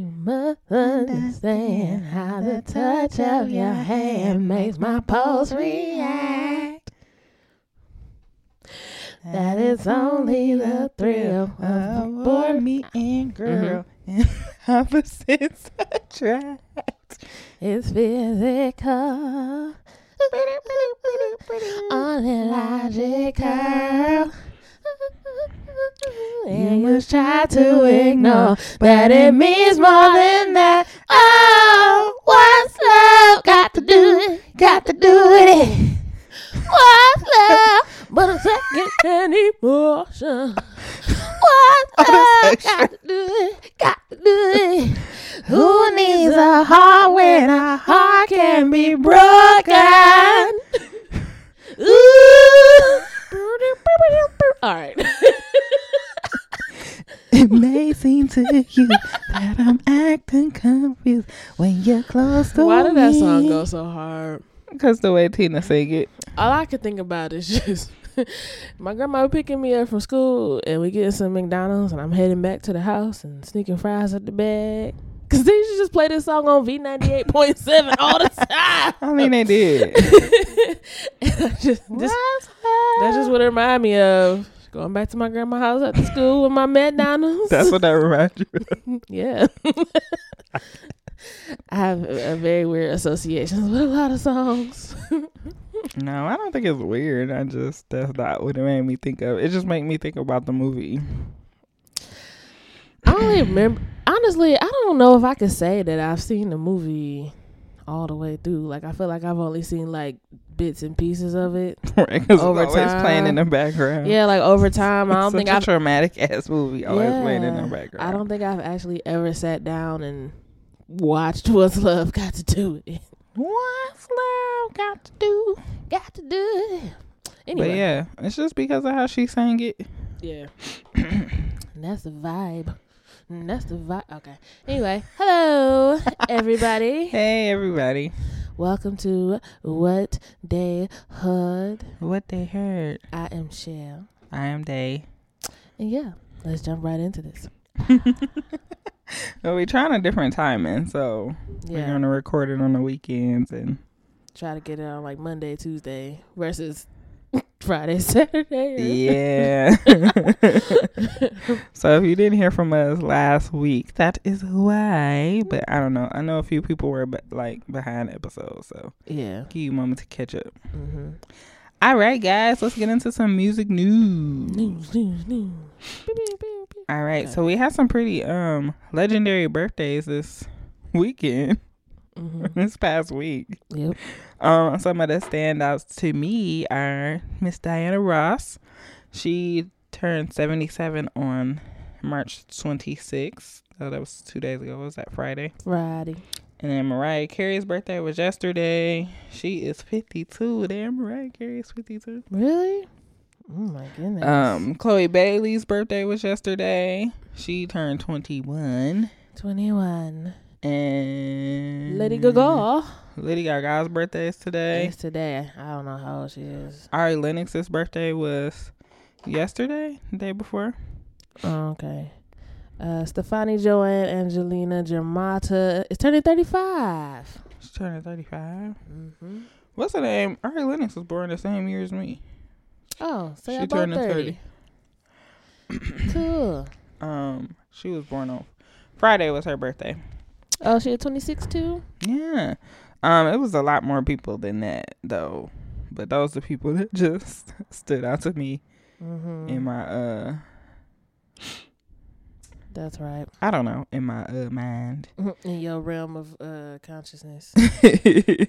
You must understand how the touch of your hand makes my pulse react. That is only the thrill of boy, boy. me and mm-hmm. girl, and opposites attract. It's physical, only logical. You try to ignore that it means more than that. Oh, what's love got to do it? Got to do with it. What's love but a second emotion? What's love got to do it? Got to do it. Who needs a heart when a heart can be broken? All right. It may seem to you that I'm acting confused when you're close to Why did that song go so hard? Cause the way Tina sang it. All I could think about is just my grandma picking me up from school and we getting some McDonald's and I'm heading back to the house and sneaking fries at the bag. Cause they used to just play this song on V ninety eight point seven all the time. I mean, they did. just, just that's just what it reminded me of. Going back to my grandma's house after school with my McDonald's. That's what that reminds you. of. Yeah. I have a, a very weird associations with a lot of songs. No, I don't think it's weird. I just that's not what it made me think of. It just made me think about the movie. Really remember. Honestly, I don't know if I can say that I've seen the movie all the way through. Like, I feel like I've only seen like bits and pieces of it. Right? Because always playing in time. the background. Yeah, like over time. I don't think a I've. traumatic ass movie always playing in the background. I don't think I've actually ever sat down and watched What's Love Got to Do It. What's love got to do? Got to do it. Anyway, But yeah, it's just because of how she sang it. Yeah. and that's the vibe. And that's the vibe. Okay. Anyway, hello, everybody. Hey everybody, Welcome to What They Heard. what they heard? I am Shell. I am Day. And yeah, let's jump right into this. Well, we're trying a different timing, so we're gonna record it on the weekends and Try to get it on like Monday, Tuesday versus Friday, Saturday. yeah. so if you didn't hear from us last week, that is why. But I don't know. I know a few people were be- like behind episodes, so Yeah. give you a moment to catch up. Mm-hmm. All right, guys, let's get into some music news. News, news, news. All right, so we had some pretty um legendary birthdays this weekend, Mhm. this past week. Yep. Um, some of the standouts to me are Miss Diana Ross. She turned 77 on March 26th. So that was two days ago. What was that Friday? Friday. And then Mariah Carey's birthday was yesterday. She is 52. Damn, Mariah Carey is 52. Really? Oh my goodness. Um, Chloe Bailey's birthday was yesterday. She turned 21. 21. And Lady Gaga. Lady Gaga's birthday is today. It's today. I don't know how old she is. Ari Lennox's birthday was yesterday, the day before. Oh, okay. Uh, Stefani Joanne Angelina Germanotta is turning 35. She's turning 35. Mm-hmm. What's her name? Ari Lennox was born the same year as me. Oh, so She both turning 30. cool. Um, she was born on Friday was her birthday. Oh, she had 26 too? Yeah. Um, it was a lot more people than that though. But those are people that just stood out to me Mm-hmm. in my uh That's right. I don't know, in my uh mind. In your realm of uh, consciousness. yeah,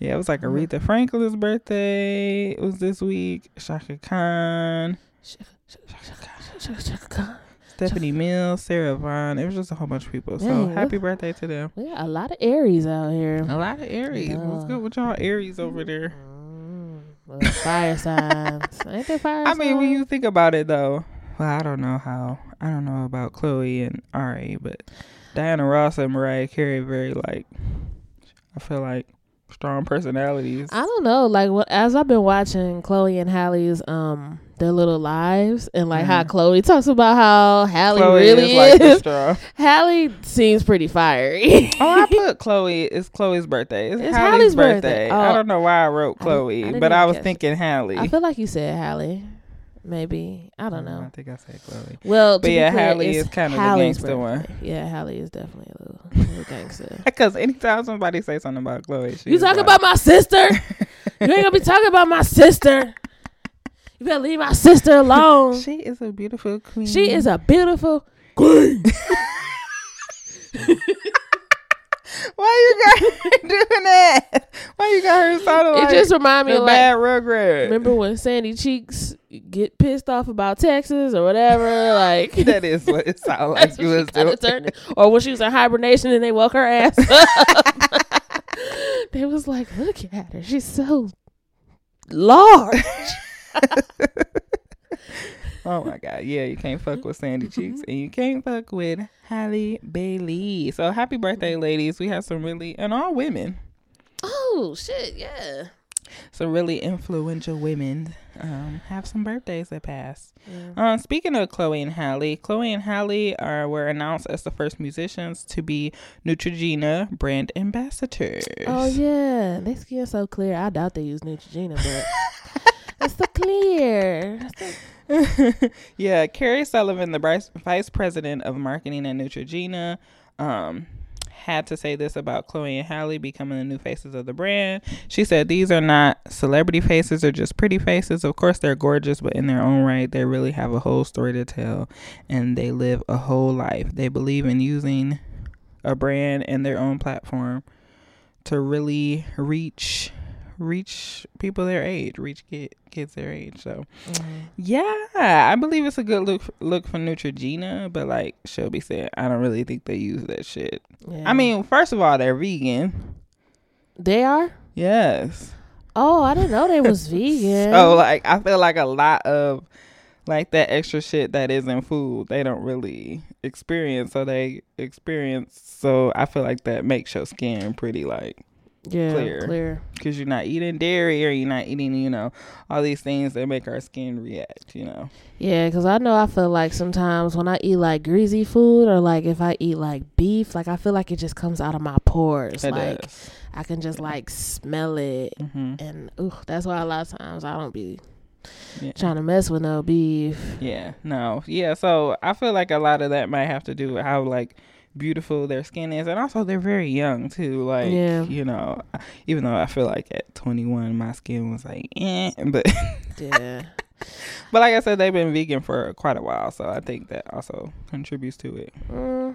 it was like. Aretha Franklin's birthday. It was this week. Chaka Khan, Shaka, shaka, shaka, shaka, shaka, Khan. Stephanie Mills, Sarah Vaughan. It was just a whole bunch of people. So Dang, happy birthday to them. Yeah, a lot of Aries out here. A lot of Aries. What's Yeah. good with y'all Aries over there? Mm, well, fire signs. Ain't they fire I mean, when you think about it, though, well, I don't know how. I don't know about Chloe and Ari, but Diana Ross and Mariah Carey very like. I feel like strong personalities. I don't know. Like what, as I've been watching Chloe and Halle's um their little lives and like how Mhm. Chloe talks about how Halle Chloe really is is. straw. Halle seems pretty fiery. Oh, I put Chloe. It's Chloe's birthday. It's, It's Halle's, Halle's birthday. birthday. I Oh. don't know why I wrote I I Chloe, didn't but I was catch it. thinking Halle. I feel like you said Halle. Maybe I don't know. I think I said Chloe. Well, But yeah, clear, Halle is kinda the Halle's gangster one. Yeah, Halle is definitely a little, little gangster. Because anytime somebody say something about Chloe, she You like- about my sister? you ain't gonna be talking about my sister. You better leave my sister alone. She is a beautiful queen. She is a beautiful queen. Why you got her doing that? Why you got her sounding it like just remind me the of like bad Rugrat? remember when Sandy Cheeks get pissed off about Texas or whatever, like that is what it sounded like you was doing. turned Or when she was in hibernation and they woke her ass up. they was like, look at her. She's so large. Oh my god, yeah, you can't fuck with Sandy Cheeks and you can't fuck with Halle Bailey. So happy birthday, ladies. We have some really and all women. oh, shit. Yeah. Some really influential women um, have some birthdays that pass. yeah. Uh, speaking of Chloe and Halle, Chloe and Halle are were announced as the first musicians to be Neutrogena brand ambassadors. Oh, yeah. They skin so clear. I doubt they use Neutrogena, but it's so clear. Yeah, Carrie Sullivan, the vice, president of marketing at Neutrogena, um, had to say this about Chloe and Halle becoming the new faces of the brand. She said, These are not celebrity faces, they're just pretty faces. Of course, they're gorgeous, but in their own right, they really have a whole story to tell and they live a whole life. They believe in using a brand and their own platform to really reach reach people their age reach kid, kids their age so mm-hmm. yeah, I believe it's a good look look for Neutrogena, but like Shelby said, I don't really think they use that shit. Yeah. I mean, first of all, they're vegan. they are? Yes. Oh, I didn't know they was vegan. So like I feel like a lot of like that extra shit that isn't food, they don't really experience. So they experience so I feel like that makes your skin pretty like yeah, clear. clear. because you're not eating dairy or you're not eating, you know, all these things that make our skin react, you know. Yeah, because I know I feel like sometimes when I eat like greasy food or like if I eat like beef, like I feel like it just comes out of my pores. It like does. I can just like smell it. hmm And ooh, that's why a lot of times I don't be Yeah. trying to mess with no beef. Yeah, no, yeah. So I feel like a lot of that might have to do with how like beautiful their skin is, and also they're very young too. Like, Yeah. you know, even though I feel like at 21 my skin was like, eh, but Yeah. but like I said, they've been vegan for quite a while, so I think that also contributes to it. hmm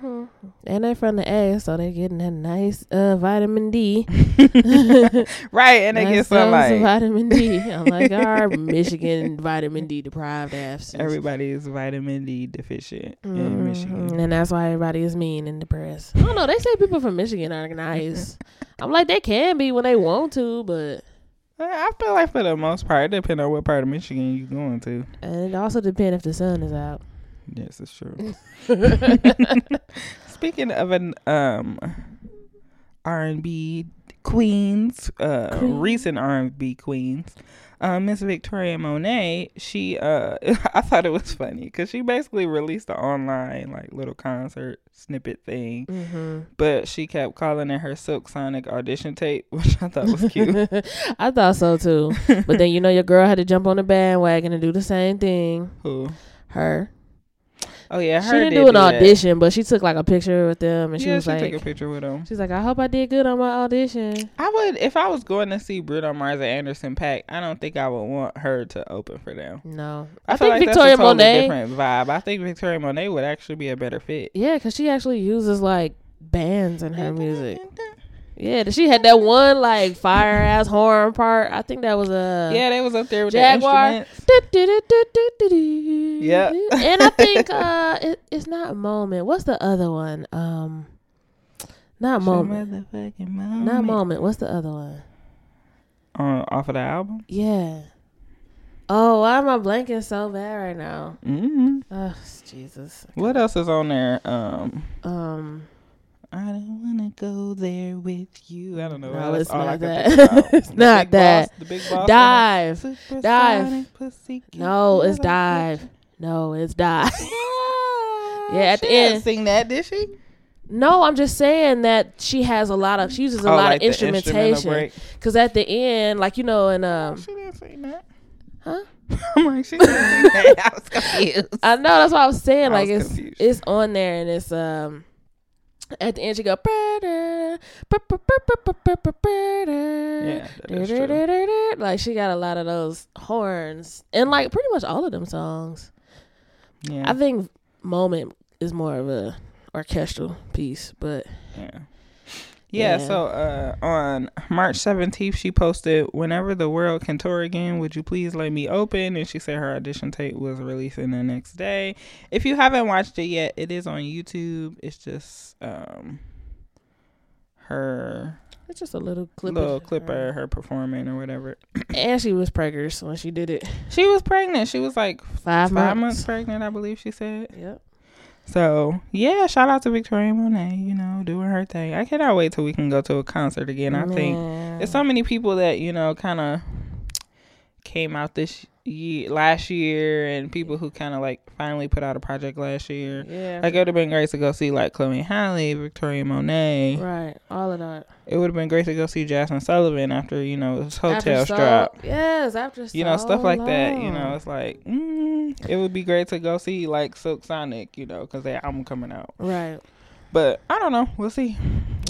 And they're from the A, so they're getting that nice uh, vitamin D. right, and they Nice get some dose of like vitamin D. Unlike our Michigan vitamin D deprived ass. everybody is vitamin D deficient in Mhm. Michigan. And that's why everybody is mean and depressed. I don't know. They say people from Michigan are nice. I'm like, they can be when they want to, but I feel like for the most part, it depends on what part of Michigan you're going to. and it also depends if the sun is out. Yes, it's true. Speaking of an um R and B queens, uh Queen. recent R and B queens, uh, Miss Victoria Monet, she uh I thought it was funny because she basically released an online like little concert snippet thing, hmm but she kept calling it her Silk Sonic audition tape, which I thought was cute. I thought so too. But then you know your girl had to jump on the bandwagon and do the same thing. Who? Her. Oh yeah, she didn't did do an that. audition, but she took like a picture with them and she yeah, was she like took a picture with him. She's like, I hope I did good on my audition. I would if I was going to see Bruno Mars and Anderson .Paak. I don't think I would want her to open for them. No. I, I, feel think like Victoria that's a totally Monet. different vibe. I think Victoria Monet would actually be a better fit. Yeah, because she actually uses like bands in her music. Yeah, she had that one like fire ass horn part. I think that was a Yeah, they was up there with Jaguar. Yeah. And I think uh it, it's not moment. What's the other one? Um not moment. Moment. Not moment. What's the other one? On off of the album. Yeah. Oh, why am I blanking so bad right now? hmm Oh, Jesus. What else is on there? Um, Um I don't wanna go there with you. I don't know. No, it's not that. It's The not that. Boss- the big boss. Dive. Dive. No, it's dive. No, it's dive. Yeah, at the she didn't end. sing that, did she? no, I'm just saying that she has a lot of she uses a Oh, lot like of instrumentation. break. Cause at the end, like you know, and um, she didn't sing that. huh? I'm like, she didn't sing that. I was confused. I know that's what I was saying. I Like was it's confused. it's on there and it's um at the end she go like she got a lot of those horns and like pretty much all of them songs. Yeah, I think Moment is more of a orchestral piece, but Yeah. Yeah, Yeah. so uh, on March 17th, she posted, Whenever the world can tour again, would you please let me open? And she said her audition tape was releasing the next day. If you haven't watched it yet, it is on YouTube. It's just um, her it's just a little clip. little clip her. of her performing or whatever. And she was preggers when she did it. She was pregnant. She was like Five, five months months. pregnant, I believe she said. Yep. So yeah, shout out to Victoria Monet, you know, doing her thing. I cannot wait till we can go to a concert again. I think there's so many people that you know kind of came out this year, last year, and people who kind of like finally put out a project last year. Yeah. Like it would have been great to go see like Chloe Halle, Victoria Monet. right. All of that. It would have been great to go see Jazmine Sullivan after you know his Heaux Tales so-. Yes, after You know so stuff like that. You know it's like mm, it would be great to go see like Silk Sonic. You know because their album coming out. Right. But I don't know. We'll see.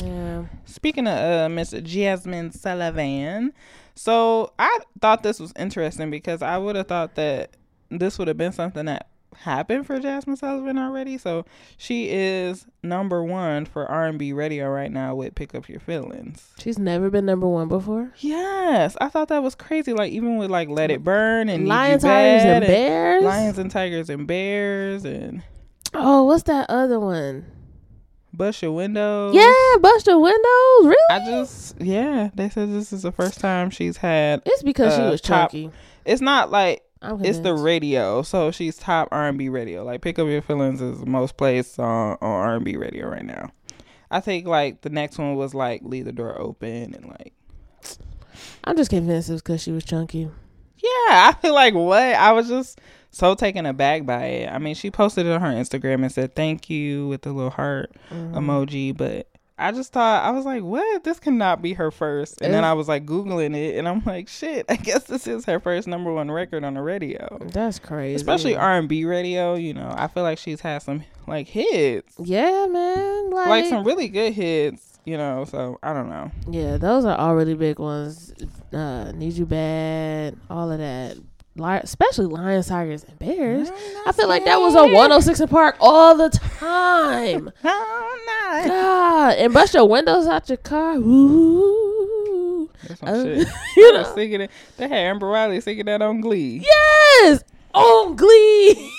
Yeah. Speaking of uh, Miss Jazmine Sullivan, so I thought this was interesting because I would have thought that this would have been something that happened for Jazmine Sullivan already. So she is number one for R and B radio right now with "Pick Up Your Feelings." She's never been number one before. Yes, I thought that was crazy. Like even with like "Let It Burn" and Lions, tigers, Bad and bears. Lions and Tigers and Bears and Oh, what's that other one? Bust Your Windows. Yeah, bust your windows. Really? I just yeah. They said this is the first time she's had it's because she was top- chunky. it's not like it's the radio so she's top r&b radio like pick up your feelings is the most played song on r&b radio right now i think like the next one was like leave the door open and like I'm just convinced it was because she was chunky. yeah i feel like what i was just so taken aback by it i mean she posted it on her instagram and said thank you with the little heart Mhm. emoji but I just thought I was like, "What? This cannot be her first. And then I was like googling it, and I'm like, "Shit! I guess this is her first number one record on the radio." That's crazy. especially R and B radio. You know, I feel like she's had some like hits, Yeah, man. Like, like some really good hits. You know, so I don't know. Yeah, those are all really big ones. Uh, Need You Bad, all of that. Especially Lions, Tigers, and Bears. I feel like that was a 106 in Park all the time. Oh, no. God, and bust your windows out your car. Ooh. That's some Uh, shit. you know. singing it. They had Amber Riley singing that on Glee. Yes, on Glee.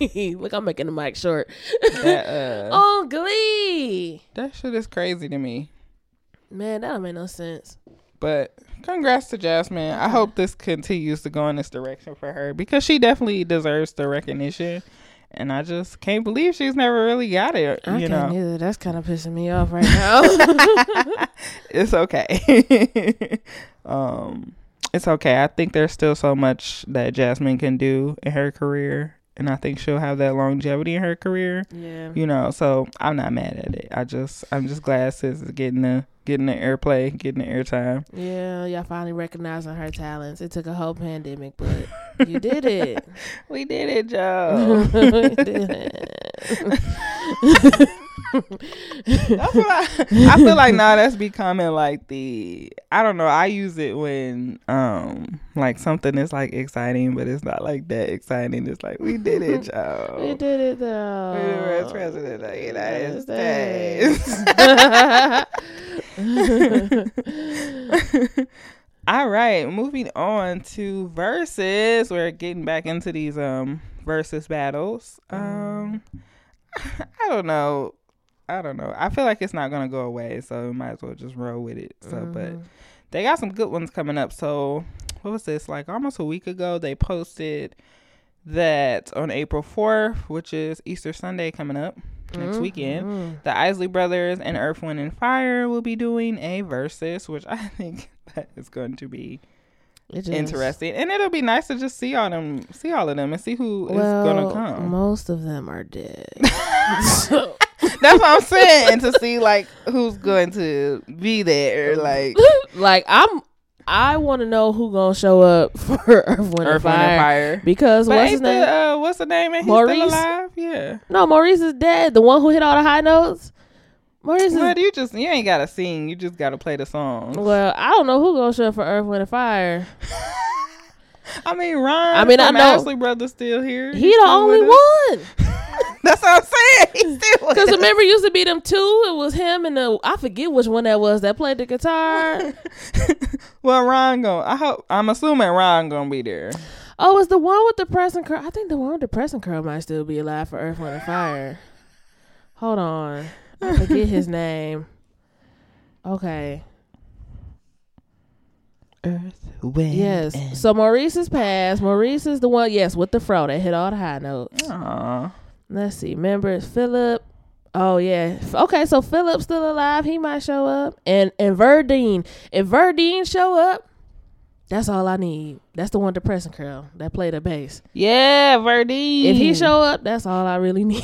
Look, I'm making the mic short. That uh, on Glee. that shit is crazy to me. Man, that don't make no sense. But congrats to Jazmine. I hope this continues to go in this direction for her because she definitely deserves the recognition. And I just can't believe she's never really got it. I you can't know, either. That's kind of pissing me off right now. it's okay. um, it's okay. I think there's still so much that Jazmine can do in her career, and I think she'll have that longevity in her career. yeah. You know, so I'm not mad at it. I just, I'm just glad sis is getting the getting the airplay, getting the airtime. Yeah, y'all finally recognizing her talents. It took a whole pandemic, but you did it. We did it, Joe. You. That's what I, I feel like now that's becoming like the I don't know, I use it when um like something is like exciting but it's not like that exciting. It's like we did it, Joe. We did it though. We the first president of the United States. All right, moving on to verses. We're getting back into these um versus battles. Um I don't know. I don't know. I feel like it's not gonna go away, so we might as well just roll with it. So but Mhm. they got some good ones coming up. So what was this? Like almost a week ago they posted that on April fourth, which is Easter Sunday coming up. next weekend. Mhm. The Isley Brothers and Earth, Wind, and Fire will be doing a versus, which I think that is going to be interesting, and it'll be nice to just see all them, see all of them, and see who is Well, gonna come. most of them are dead. so, That's what I'm saying, and to see like who's going to be there, like like I'm, I want to know who gonna show up for Earth, Wind, and Earth, Wind, Fire, and Fire. because But what's his the, uh, what's the name? And he's Maurice? still alive. Yeah. no, Maurice is dead. The one who hit all the high notes. Maurice is. You just you ain't gotta sing. You just gotta play the song. Well, I don't know who gonna show up for Earth, Wind, and Fire. I mean, Ron. I mean, I know- Isley Brothers still here. He He's the only one. That's what I'm saying. He's still with Because us. remember, it used to be them two. It was him and the I forget which one that was that played the guitar. well, Ron going I hope. I'm assuming Ron gonna be there. oh, it's the one with the pressing curl. I think the one with the pressing curl might still be alive for Earth, Wind, and Fire. Hold on, I forget his name. Okay. Earth, wind. Yes. So Maurice is passed. Maurice is the one. Yes, with the fro that hit all the high notes. Aw. Let's see. Remember, it's Philip. Oh yeah. Okay, so Philip's still alive. He might show up. And and Verdine. If Verdine show up, that's all I need. That's the one depressing curl that played the bass. Yeah, Verdine. If he show up, that's all I really need.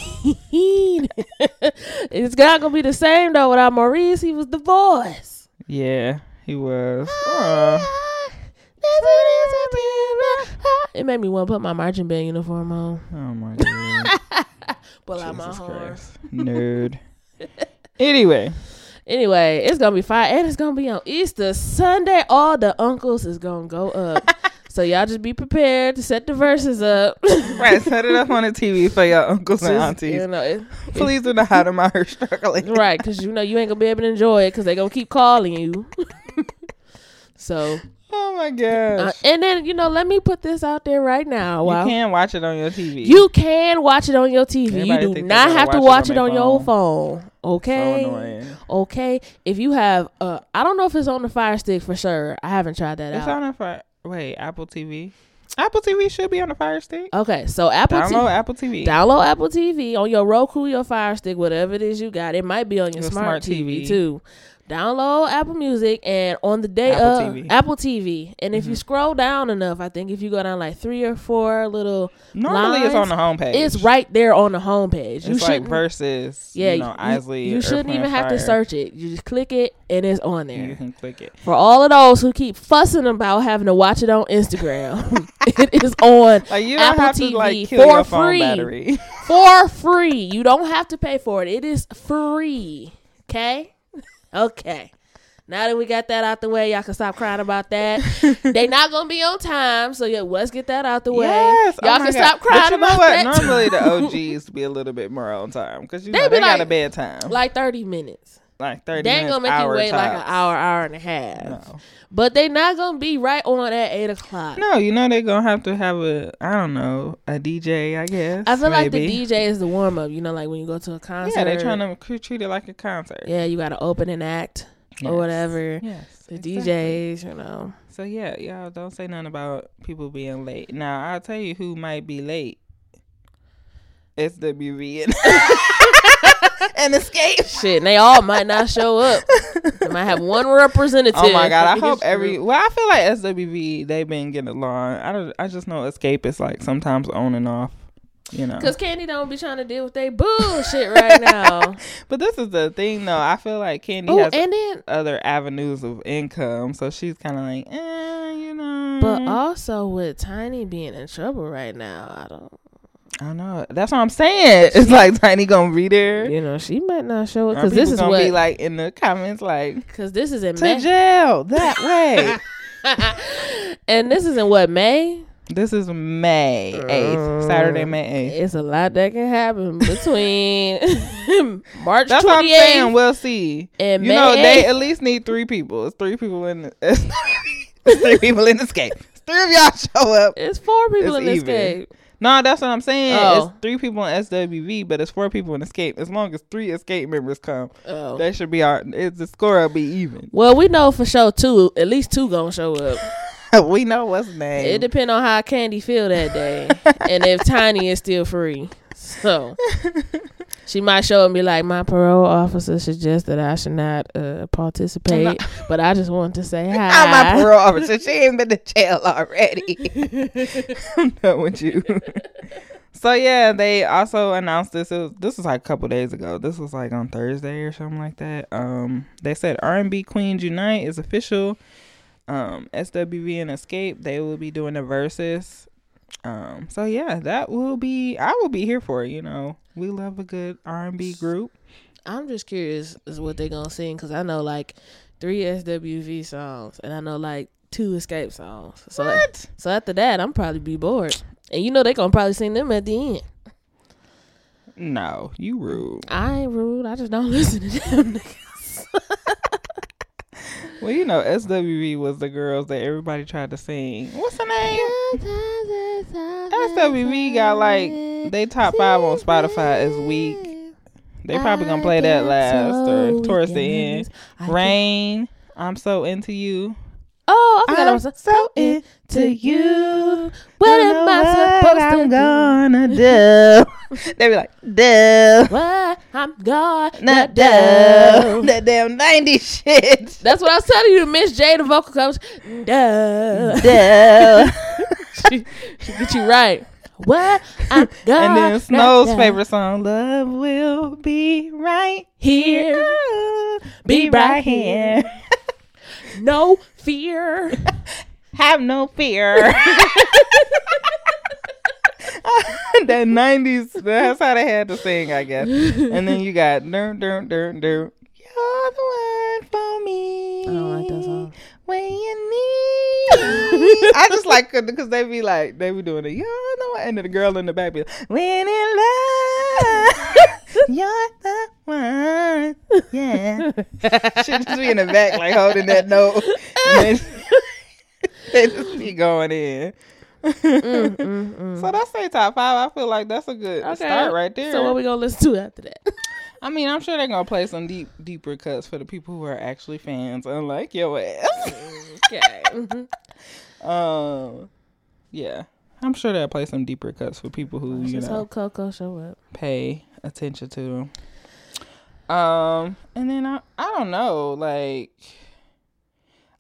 it's not gonna be the same though without Maurice. He was the voice. Yeah, he was. Ah, Aw. It made me want to put my marching band uniform on. Oh my god. Pull out my Jesus horn. Christ. Nerd. anyway, Anyway, it's gonna be fire, and it's gonna be on Easter Sunday. All the uncles is gonna go up, so y'all just be prepared to set the verses up. right, set it up on the TV for your uncles and Just, aunties. you know, it- Please do not hide my hurt struggling. right? Because you know you ain't gonna be able to enjoy it because they gonna keep calling you. so, Oh my uh, gosh. and then you know, let me put this out there right now. Wow. You can watch it on your TV. You can watch it on your TV. Everybody you do not have to watch watch it it on on, your phone. Okay. So. Okay. If you have uh I don't know if it's on the fire stick for sure. I haven't tried that It's out. on a fire. Wait, Apple TV. Apple TV should be on the Fire Stick. okay, so Apple Download TV Apple TV. download Apple TV on your Roku, your Fire Stick, whatever it is you got. It might be on your Your smart, smart TV. TV. too. Download Apple Music and on the day Apple of TV. Apple TV. And if you Mhm. scroll down enough, I think if you go down like three or four little Normally, it's on lines, the homepage. it's right there on the homepage. You It's like shouldn't versus. Yeah, you know, Isley. you Earth, shouldn't even have to search it. You just click it and it's on there. You can click it. For all of those who keep fussing about having to watch it on Instagram, it is on Like you don't Apple have to TV like kill for your phone free. battery. for free. You don't have to pay for it. It is free. Okay? Okay. Now that we got that out the way, y'all can stop crying about that. they not gonna be on time, so yeah, let's get that out the way. Yes. Y'all oh can God. stop crying but you know about what? that. Normally the OGs be a little bit more on time because you They know be they got like- a bedtime, Like thirty minutes. Like thirty They ain't gonna make you wait like an hour, hour and a half. No. But they not gonna be right on at eight o'clock. No, you know they're gonna have to have a I don't know a DJ. I guess. I feel like the. DJ is the warm up. You know, like when you go to a concert. Yeah, they're trying to treat it like a concert. Yeah, you got to open an act Yes. or whatever. Yes. The exactly. DJs, you know. So yeah, y'all don't say nothing about people being late. Now I'll tell you who might be late. SWV and, and Xscape. Shit, and they all might not show up. They might have one representative. Oh my god! I hope every. group. Well, I feel like SWV they've been getting along. I don't. I just know Xscape is like sometimes on and off. You know. Cause Kandi don't be trying to deal with they bullshit right now. But this is the thing, though. I feel like Kandi oh, has and then, other avenues of income, so she's kind of like, eh, you know. but also with Tiny being in trouble right now, I don't. I know. That's what I'm saying. It's like Tiny gonna be there. You know, she might not show up because this is gonna what. be like in the comments, like Because this is in to May, jail that way. and this is in what May. this is May eighth, Saturday, May eighth. Uh, it's a lot that can happen between March That's what I'm saying. We'll see. and You May know, they at least need three people. It's three people in. The, it's three people in Xscape. It's three of y'all show up. It's four people It's in this even. game. No, that's what I'm saying. Oh. It's three people in SWV, but it's four people in Xscape. As long as three Xscape members come, Oh. that should be our. It's the score will be even. Well, we know for sure two, at least two gonna show up. we know what's name. It depends on how Kandi feel that day, and if Tiny is still free. So She might show and be like, "My parole officer suggested I should not uh, participate, but I just want to say hi." I'm my parole officer. She ain't been to jail already. I'm done with you. so yeah, they also announced this. Was, this was like a couple days ago. This was like on Thursday or something like that. Um, they said R&B Queens Unite is official. Um, SWV and Xscape they will be doing the verses. Um, so yeah, that will be. I will be here for it. You know, we love a good R&B group. I'm just curious is what they gonna sing because I know like three SWV songs and I know like two Xscape songs. So What? so after that, I'm probably be bored. And you know they gonna probably sing them at the end. No, you rude. I ain't rude. I just don't listen to them. Well, you know, SWV was the girls that everybody tried to sing. What's the name? SWV got like they top five on Spotify this week. They probably gonna play that last or towards the end. Rain, I'm so into you. Oh, I forgot I was I'm so into you. What am I supposed I'm to do? gonna do? they be like, do. What I'm gonna do. do. That damn 90 shit. That's what I was telling you. Miss J, the vocal coach. Duh. Do. she, she get you right. What I'm gonna And then Snow's do. favorite song, Love Will Be Right Here, Be right here. No fear. Have no fear. that 90s, that's how they had to sing, I guess. And then you got, dun, dun, dun, dun. You're the one for me. I don't like that song. When you need. I just like it because they be like, they be doing it. You're the one. And then the girl in the back be like, when in love, you're the one. Yeah. Should just be in the back, like holding that note. And they just be going in. Mm, mm, mm. So that's their top five. I feel like that's a good Okay. start right there. So what we gonna listen to after that? I mean, I'm sure they're gonna play some deep, deeper cuts for the people who are actually fans, unlike your ass. okay. Mhm. um, yeah, I'm sure they'll play some deeper cuts for people who you know hope Coko show up. pay attention to them. Um, and then I, I don't know, like,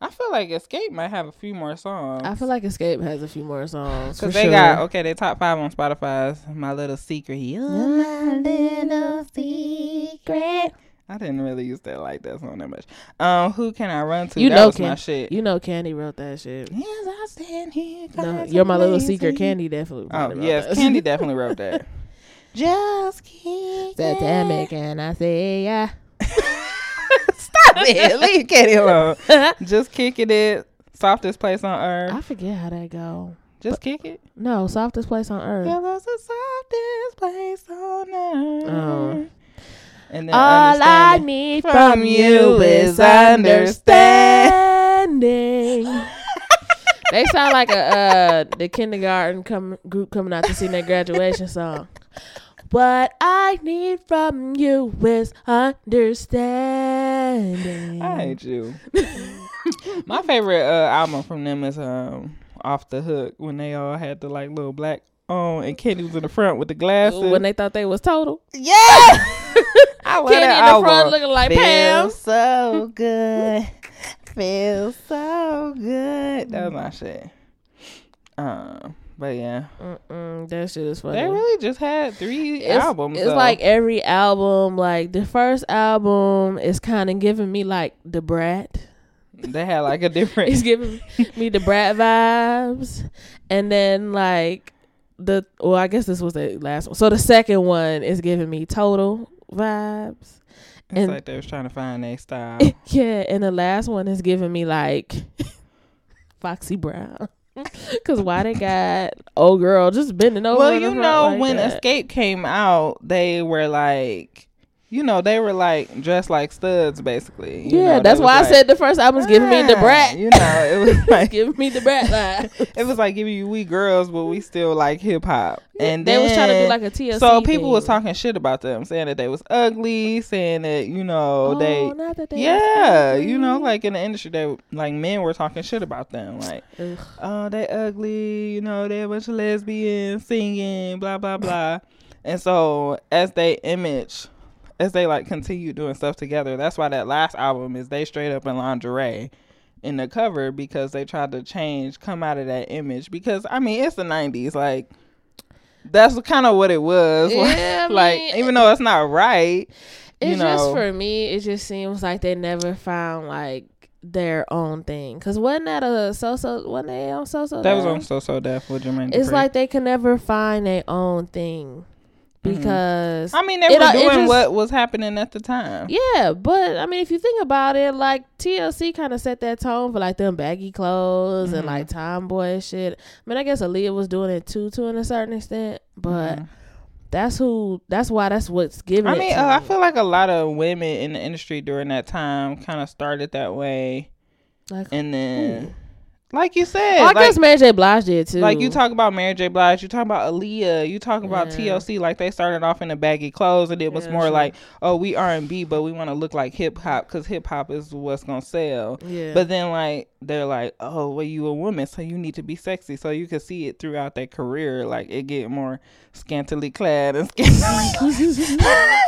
I feel like Xscape might have a few more songs. I feel like Xscape has a few more songs. Cause they sure. got okay, they top five on Spotify's My Little Secret. You're my little secret. I didn't really use that like that song that much. Um, who can I run to? You that know was my shit. You know, Kandi wrote that shit. yes, I stand here. No, you're my little secret. Kandi definitely. Oh wrote yes, that. Kandi definitely wrote that. Just keep Satanic, and I say yeah. Stop it. Leave Kandi alone. Just kicking it. Softest place on earth. I forget how that go. Just kick it. No, softest place on earth. It was the softest place on earth. Oh. And then All I need from you is understanding. they sound like a uh the kindergarten group coming out to sing their graduation song. What I need from you is understanding. I hate you. My favorite uh, album from them is um Off the Hook when they all had the like little black on and Kenny was in the front with the glasses. when they thought they was total. yeah, I love Kenny in the front looking like Pam. So good. Feels so good. That was my shit. Um, but yeah, Mm-mm, that shit is funny. they really just had three it's, albums. It's though. like every album, like the first album is kind of giving me like Da Brat. they had like a different. It's giving me Da Brat vibes, and then like the well, I guess this was the last one. So the second one is giving me total vibes. It's and- like they was trying to find their style. yeah, and the last one is giving me like Foxy Brown. Cause why they got old girl just bending over? well, you know, when. Xscape came out, they were like, you know, they were like dressed like studs, basically. You yeah, know, that's why I said the first album was giving me the "Ah," brat. You know, it was like giving me Da Brat vibe. it was like giving you we girls, but we still like hip hop. And they was trying to do like a TLC. so people was talking shit about them, saying that they was ugly, saying that you know Oh, they. not that they Yeah, you know, like in the industry, they like men were talking shit about them, like, Ugh. oh, they ugly, you know, they a bunch of lesbians singing, blah blah blah. And so as they image, as they like continue doing stuff together, that's why that last album is they straight up in lingerie in the cover because they tried to change, come out of that image. Because I mean, it's the '90s, like that's kind of what it was. Yeah, like mean- even though it's not right, It's you know, just for me. It just seems like they never found like their own thing. Cause wasn't that a so so? Wasn't they on so so? that was on So So Def with Jermaine. It's Dupri. like they can never find their own thing because I mean, they it- were doing just- what was happening at the time. yeah, but I mean, if you think about it, like TLC kind of set that tone for like them baggy clothes and Mhm. like tomboy shit. I mean, I guess Aaliyah was doing it too, to in a certain extent, but Mhm. that's who. That's why that's what's giving. I it mean, to uh, I feel like a lot of women in the industry during that time kind of started that way, like, and then, Ooh. Like you said, oh, I like, guess Mary J. Blige did too. like you talk about Mary J. Blige, you talk about Aaliyah, you talk about Yeah. TLC. Like they started off in the baggy clothes, and it was Yeah, more like, oh, we R and B, but we want to look like hip hop because hip hop is what's gonna sell. Yeah. But then like they're like, oh, well, you a woman, so you need to be sexy. So you can see it throughout their career, like it get more scantily clad and scantily.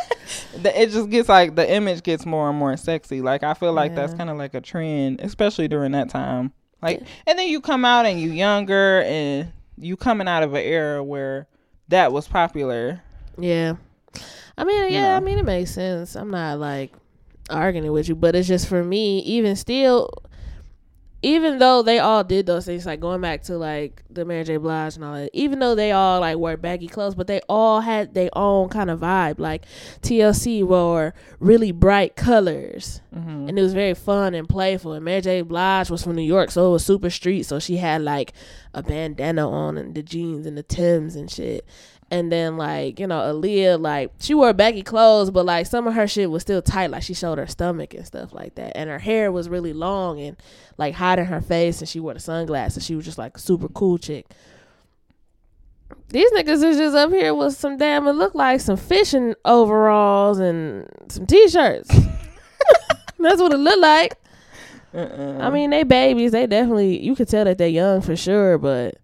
It just gets like the image gets more and more sexy. Like I feel like that's kind of like a trend, especially during that time. Like, and then you come out and you younger and you coming out of an era where that was popular. Yeah. I mean, You yeah, I mean, it makes sense. I'm not like arguing with you, but it's just for me, even still, even though they all did those things, like going back to like the Mary J. Blige and all that, even though they all like wore baggy clothes, but they all had their own kind of vibe. Like TLC wore really bright colors Mm-hmm. and it was very fun and playful. And Mary J. Blige was from New York, so it was super street. So she had like a bandana on and the jeans and the Tims and shit. And then like you know Aaliyah, like she wore baggy clothes, but like some of her shit was still tight. Like she showed her stomach and stuff like that. And her hair was really long and like hiding her face. And she wore the sunglasses. She was just like a super cool chick. These niggas is just up here with some damn it look like some fishing overalls and some t-shirts. That's what it looked like. Uh-uh. I mean, they babies. They definitely you could tell that they're young for sure, but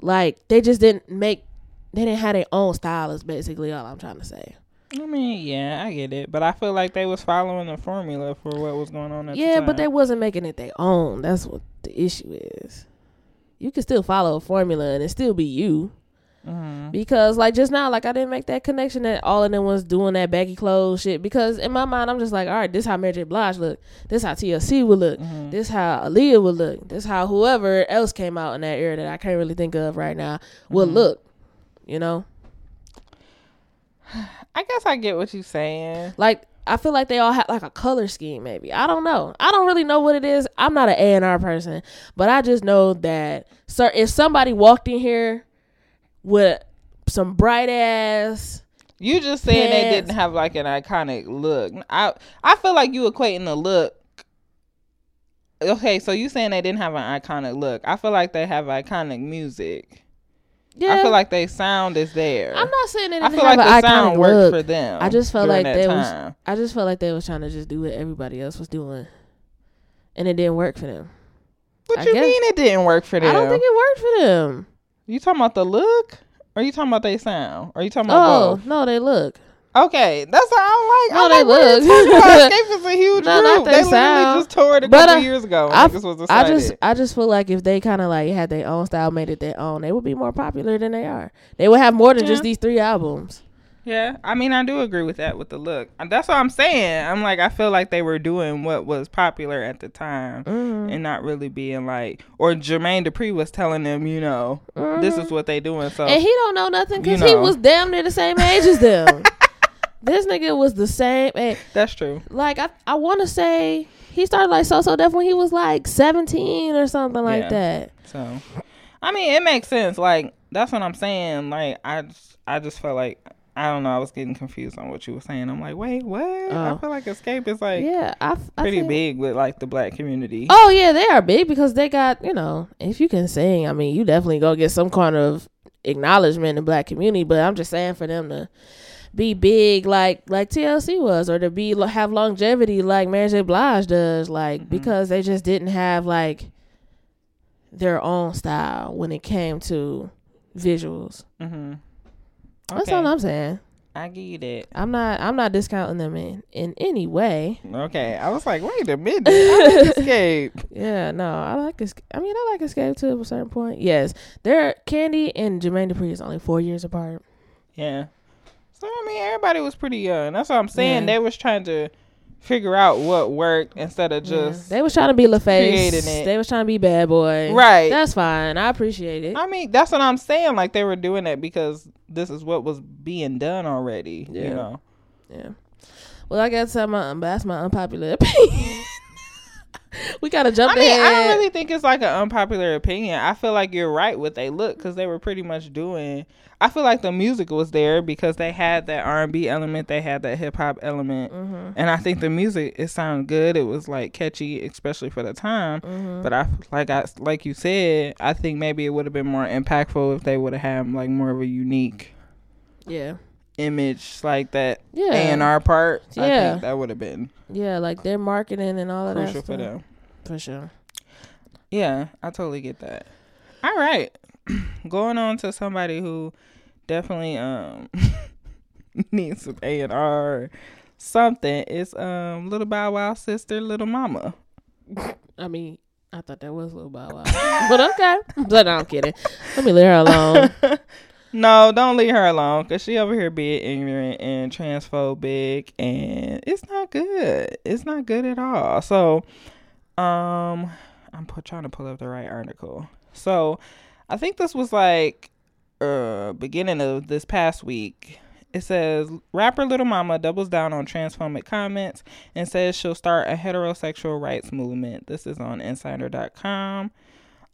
like they just didn't make. They didn't have their own style. Is basically all I'm trying to say. I mean, yeah, I get it, but I feel like they was following the formula for what was going on at the Yeah, but they wasn't making it their own. That's what the issue is. You can still follow a formula and it still be you. Mhm. Because like just now, like I didn't make that connection that all of them was doing that baggy clothes shit. Because in my mind, I'm just like, all right, this how Mary J. Blige look. This how TLC would look. Mhm. This how Aaliyah would look. This how whoever else came out in that era that I can't really think of right now would Mhm. look. You know, I guess I get what you're saying. like I feel like they all had like a color scheme. Maybe I don't know. I don't really know what it is. I'm not an A and R person, but I just know that sir, if somebody walked in here with some bright ass You just saying they didn't have like an iconic look. I I feel like you equating the look. Okay, so you saying they didn't have an iconic look. I feel like they have iconic music. Yeah, I feel like they sound is there. I'm not saying they I feel like the sound worked for them. I just felt like that they was- I just felt like they was trying to just do what everybody else was doing, and it didn't work for them. What I you guess- mean it didn't work for them? I don't think it worked for them. you talking about the look, or are you talking about they sound, or you talking about Oh both? no, they look. Okay, that's what I'm like. No, I'm they like, look. Xscape is a huge No, group. they sound. just toured a But, couple uh, years ago. I- this was I just I just feel like if they kind of like had their own style, made it their own, they would be more popular than they are. They would have more than just these three albums. Yeah, I mean, I do agree with that with the look. That's what I'm saying. I'm like, I feel like they were doing what was popular at the time Mhm. and not really being like, or Jermaine Dupri was telling them, you know, this Mhm. is what they doing. So and he don't know nothing because you he was damn near the same age as them. this nigga was the same age. that's true. Like I, I want to say he started like So So Def when he was like seventeen or something like Yeah. that. So, I mean, it makes sense. Like that's what I'm saying. Like I, just, I just felt like I don't know. I was getting confused on what you were saying. I'm like, wait, what? I Oh. feel like Xscape is like yeah, I, f- I pretty think- big with like the black community. Oh yeah, they are big because they got you know if you can sing, I mean you definitely go get some kind of acknowledgement in the black community. But I'm just saying for them to be big like like TLC was, or to be have longevity like Mary J. Blige does, like Mhm. because they just didn't have like their own style when it came to visuals. Mm-hmm. That's Okay. all I'm saying. I give you that. I'm not. I'm not discounting them in in any way. Okay, I was like, wait a minute, I like Xscape. Yeah, no, I like Xscape. I mean, I like Xscape to a certain point. Yes, they're Kandi and Jermaine Dupri is only four years apart. Yeah. So I mean, everybody was pretty young. That's what I'm saying. Yeah. They was trying to figure out what worked instead of Yeah. just. they was trying to be LaFace. They was trying to be Bad Boy. Right. That's fine. I appreciate it. I mean, that's what I'm saying. Like they were doing that because this is what was being done already. Yeah. You know. Yeah. Well, I guess I'm a, that's my unpopular opinion. we gotta jump I mean, ahead. I don't really think it's like an unpopular opinion. I feel like you're right with they look because they were pretty much doing. I feel like the music was there because they had that R and B element, they had that hip hop element, Mhm. and I think the music it sounded good. It was like catchy, especially for the time. Mhm. But I like I like you said, I think maybe it would have been more impactful if they would have had like more of a unique yeah. image like that Yeah. A and R part. I Yeah. think that would have been Yeah, like their marketing and all of that crucial stuff. for them. For sure. Yeah, I totally get that. All right. Going on to somebody who definitely um needs some A and R something. It's um Lil Bow Wow sister, Lil Mama. I mean, I thought that was Lil Bow Wow, but okay. But no, I'm kidding. Let me leave her alone. no, don't leave her alone because she over here being ignorant and transphobic, and it's not good. It's not good at all. So, um, I'm trying to pull up the right article. So, I think this was like uh beginning of this past week. It says rapper Lil Mama doubles down on transphobic comments and says she'll start a heterosexual rights movement. This is on insider.com.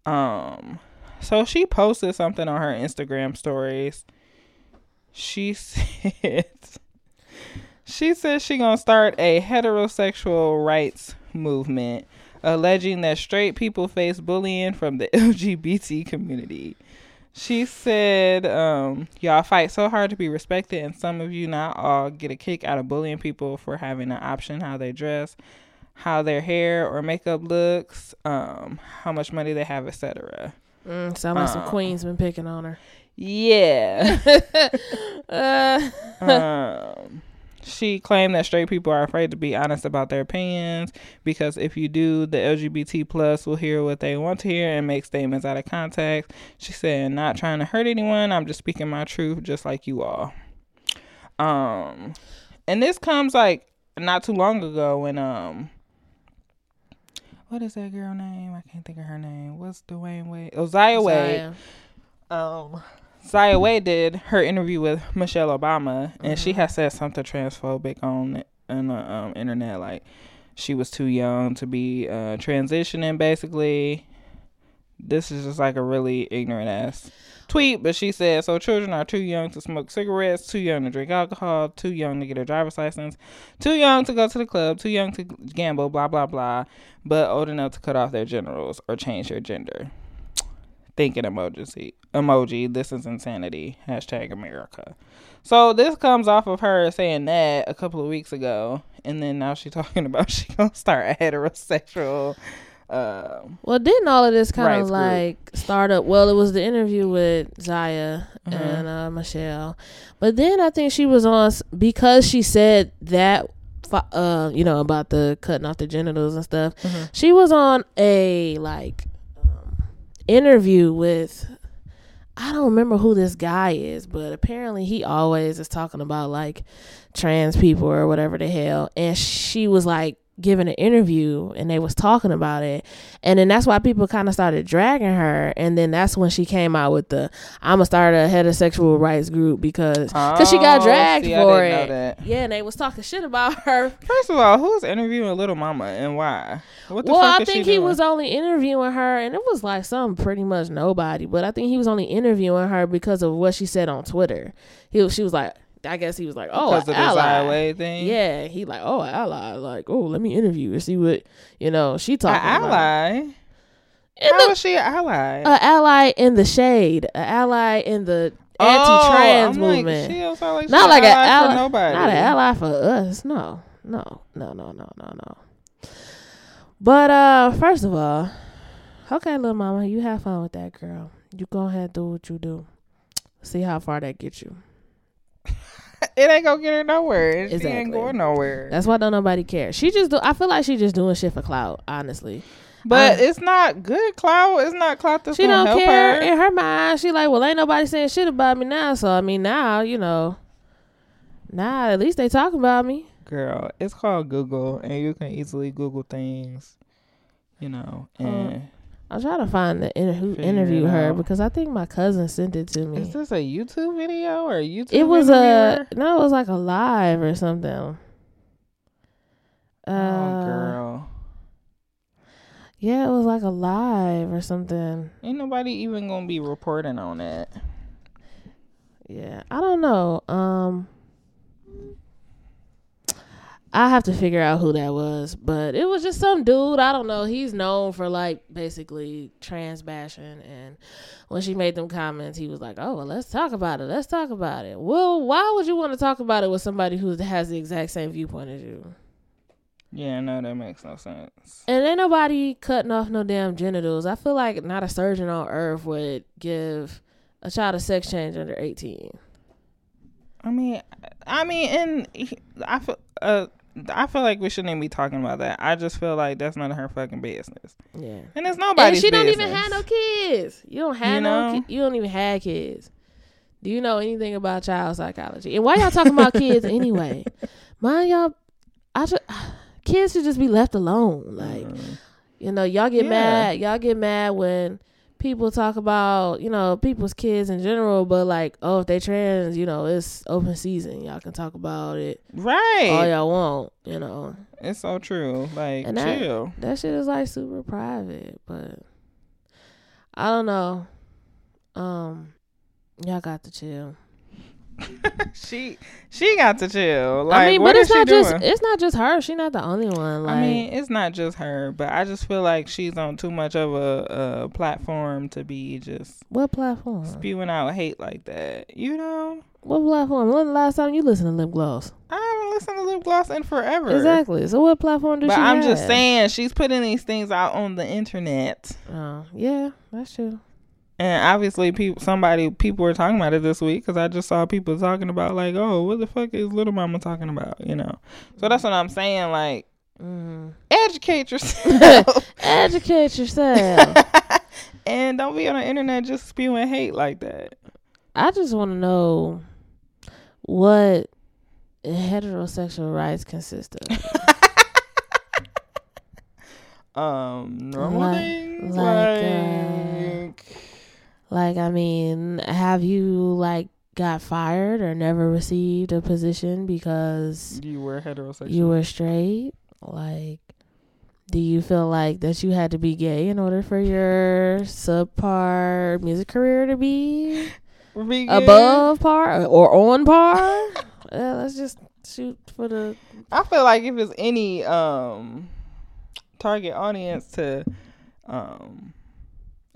Um so she posted something on her Instagram stories. She said she said she to start a heterosexual rights movement alleging that straight people face bullying from the LGBT community. She said, um, y'all fight so hard to be respected, and some of you, not all, get a kick out of bullying people for having an option how they dress, how their hair or makeup looks, um, how much money they have, etc. Mm, sound like some Uh. queens been picking on her. Yeah. uh, um, she claimed that straight people are afraid to be honest about their opinions because if you do, the LGBT plus will hear what they want to hear and make statements out of context. She said, "Not trying to hurt anyone. I'm just speaking my truth, just like you all." Um, and this comes like not too long ago when um. What is that girl name? I can't think of her name. What's Dwyane Wade? Zaya Wade um Zaya Wade did her interview with Michelle Obama and she Mhm. has said something transphobic on on the um, internet like she was too young to be uh, transitioning basically this is just like a really ignorant ass tweet but she said so children are too young to smoke cigarettes too young to drink alcohol too young to get a driver's license too young to go to the club too young to gamble blah blah blah but old enough to cut off their genitals or change their gender thinking emoji emoji this is insanity hashtag america so this comes off of her saying that a couple of weeks ago and then now she's talking about she gonna start a heterosexual um Well, didn't all of this kind of group. like start up? Well, it was the interview with Zaya Mhm. and uh, Michelle, but then I think she was on because she said that, uh, you know, about the cutting off the genitals and stuff. Mhm. She was on a like interview with. I don't remember who this guy is, but apparently he always is talking about like trans people or whatever the hell. And she was like giving an interview and they was talking about it. And then that's why people kind of started dragging her. And then that's when she came out with the I'm gonna start a heterosexual rights group because cause she got Oh, dragged see, I for didn't know it. that. Yeah, and they was talking shit about her. first of all who's interviewing Lil Mama and why what the Well, fuck I is she think he doing? was only interviewing her, and it was like some pretty much nobody. But I think he was only interviewing her because of what she said on Twitter. He was, she was like, I guess he was like, oh, because of the ally. Thing Yeah, he like, oh, an ally. Like, oh, let me interview and see what you know she an talking about. ally In how the- was she an ally a ally in the shade, a ally in the Oh, anti-trans like, movement. she don't like not like an an ally for nobody not an ally for us. No, no, no, no, no, no, no. But uh, first of all, okay, Lil Mama, you have fun with that girl. You go ahead and do what you do. See how far that gets you. it ain't gonna get her nowhere. She ain't going nowhere. That's why don't nobody care. She just do. I feel like she just doing shit for clout. Honestly, but I- it's not good clout. It's not clout that's she don't help care her. in her mind. She like, well, ain't nobody saying shit about me now. So I mean, now you know, now at least they talking about me. Girl, it's called Google, and you can easily Google things. You know, uh, and I'm trying to find the inter- who Figure interviewed her out. because I think my cousin sent it to me. is this a YouTube video or a YouTube? It was a no, it was like a live or something. Uh, oh girl, yeah, it was like a live or something. ain't nobody even gonna be reporting on that. Yeah, I don't know. Um, I have to figure out who that was, but it was just some dude. I don't know. He's known for like basically trans bashing, and when she made them comments, he was like, "Oh, well, let's talk about it. Let's talk about it." Well, why would you want to talk about it with somebody who has the exact same viewpoint as you? Yeah, no, that makes no sense. And ain't nobody cutting off no damn genitals. I feel like not a surgeon on earth would give a child a sex change under eighteen. I mean, I mean, and I feel, uh, I feel like we shouldn't even be talking about that. I just feel like that's none of her fucking business, Yeah. and it's nobody's and she don't business. even have no kids. You don't have You no. know? Ki- you don't even have kids. Do you know anything about child psychology? And why y'all talking about kids anyway? Mind y'all, I should. Kids should just be left alone. Like Mhm. you know, y'all get Yeah. mad. Y'all get mad when people talk about you know people's kids in general. But like, oh, if they trans, you know, it's open season. Y'all can talk about it right? all y'all want. You know, It's so true. Like, And that- chill. that shit is like super private, but I don't know. Um, y'all got to chill. she she got to chill. Like, I mean, what but it's not doing? just it's not just her. She's not the only one. Like, I mean, it's not just her, but I just feel like she's on too much of a, a platform to be just what platform? spewing out hate like that. You know, What platform? When the last time you listened to lip gloss? I haven't listened to lip gloss in forever. Exactly. So what platform does But she I'm just saying, she's putting these things out on the internet, Oh, yeah, that's true. And obviously, people, somebody, people were talking about it this week because I just saw people talking about like, oh, what the fuck is Lil Mama talking about? You know, so that's what I'm saying. Like, Mm. educate yourself. Educate yourself. and don't be on the internet just spewing hate like that. I just want to know what heterosexual rights consist of. Um, normal Like- things like, like, Like, I mean, have you like got fired or never received a position because you were heterosexual. you were straight? Like, do you feel like that you had to be gay in order for your subpar music career to be above par or on par? yeah, let's just shoot for the. I feel like if it's any um target audience to um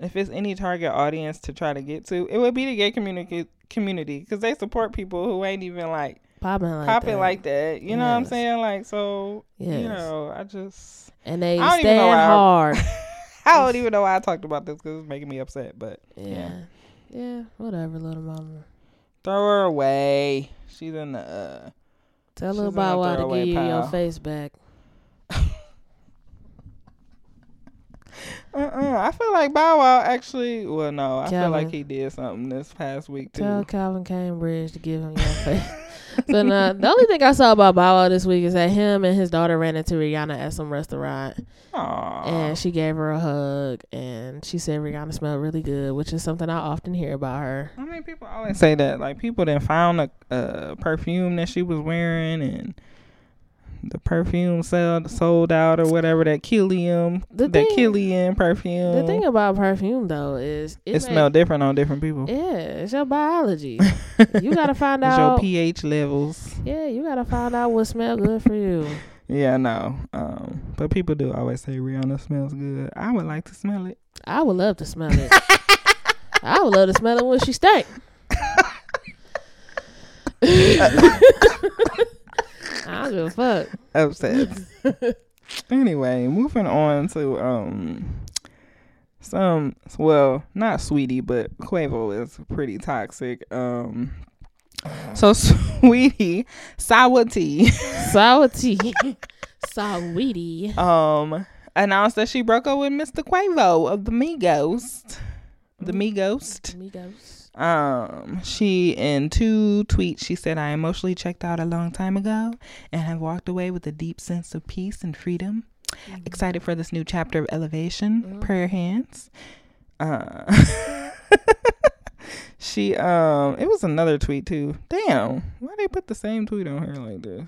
if it's any target audience to try to get to, it would be the gay community community because they support people who ain't even like Popping like popping that. like that. You know what I'm saying? Like so, you know, I just and they I don't even know stand I- hard. I don't even know why I talked about this because it's making me upset. But yeah. yeah, whatever, Lil Mama. throw her away. She's in the. Uh, Tell her about why to give you your face back. Uh-uh. I feel like Bow Wow actually. Well, no, I feel like he did something this past week too. Tell Calvin Cambridge to give him your face. so now, the only thing I saw about Bow Wow this week is that him and his daughter ran into Rihanna at some restaurant, Aw. and she gave her a hug, and she said Rihanna smelled really good, which is something I often hear about her. I mean, people always say that. Like, people then found a uh, perfume that she was wearing, and the perfume sold sold out or whatever. That Kilian, The that thing- Kilian perfume. The thing about perfume though is it, may- smelled different on different people. Yeah, it's your biology. you gotta find It's your pH levels. yeah, you gotta find out what smell good for you. Yeah, no. Um, but people do always say Rihanna smells good. I would like to smell it. I would love to smell it. I would love to smell it when she stank. I don't give a fuck. Upset. anyway, moving on to um some well, not sweetie, but Quavo is pretty toxic. Um So, sweetie, Saweetie, Sour tea. Sweetie. um, announced that she broke up with Mr. Quavo of the Migos. The Migos. Amigos. Um, she in two tweets she said, "I emotionally checked out a long time ago and have walked away with a deep sense of peace and freedom. Excited for this new chapter of elevation. Mhm. Prayer hands." Uh, she um, it was another tweet too. Damn, why they put the same tweet on her like this?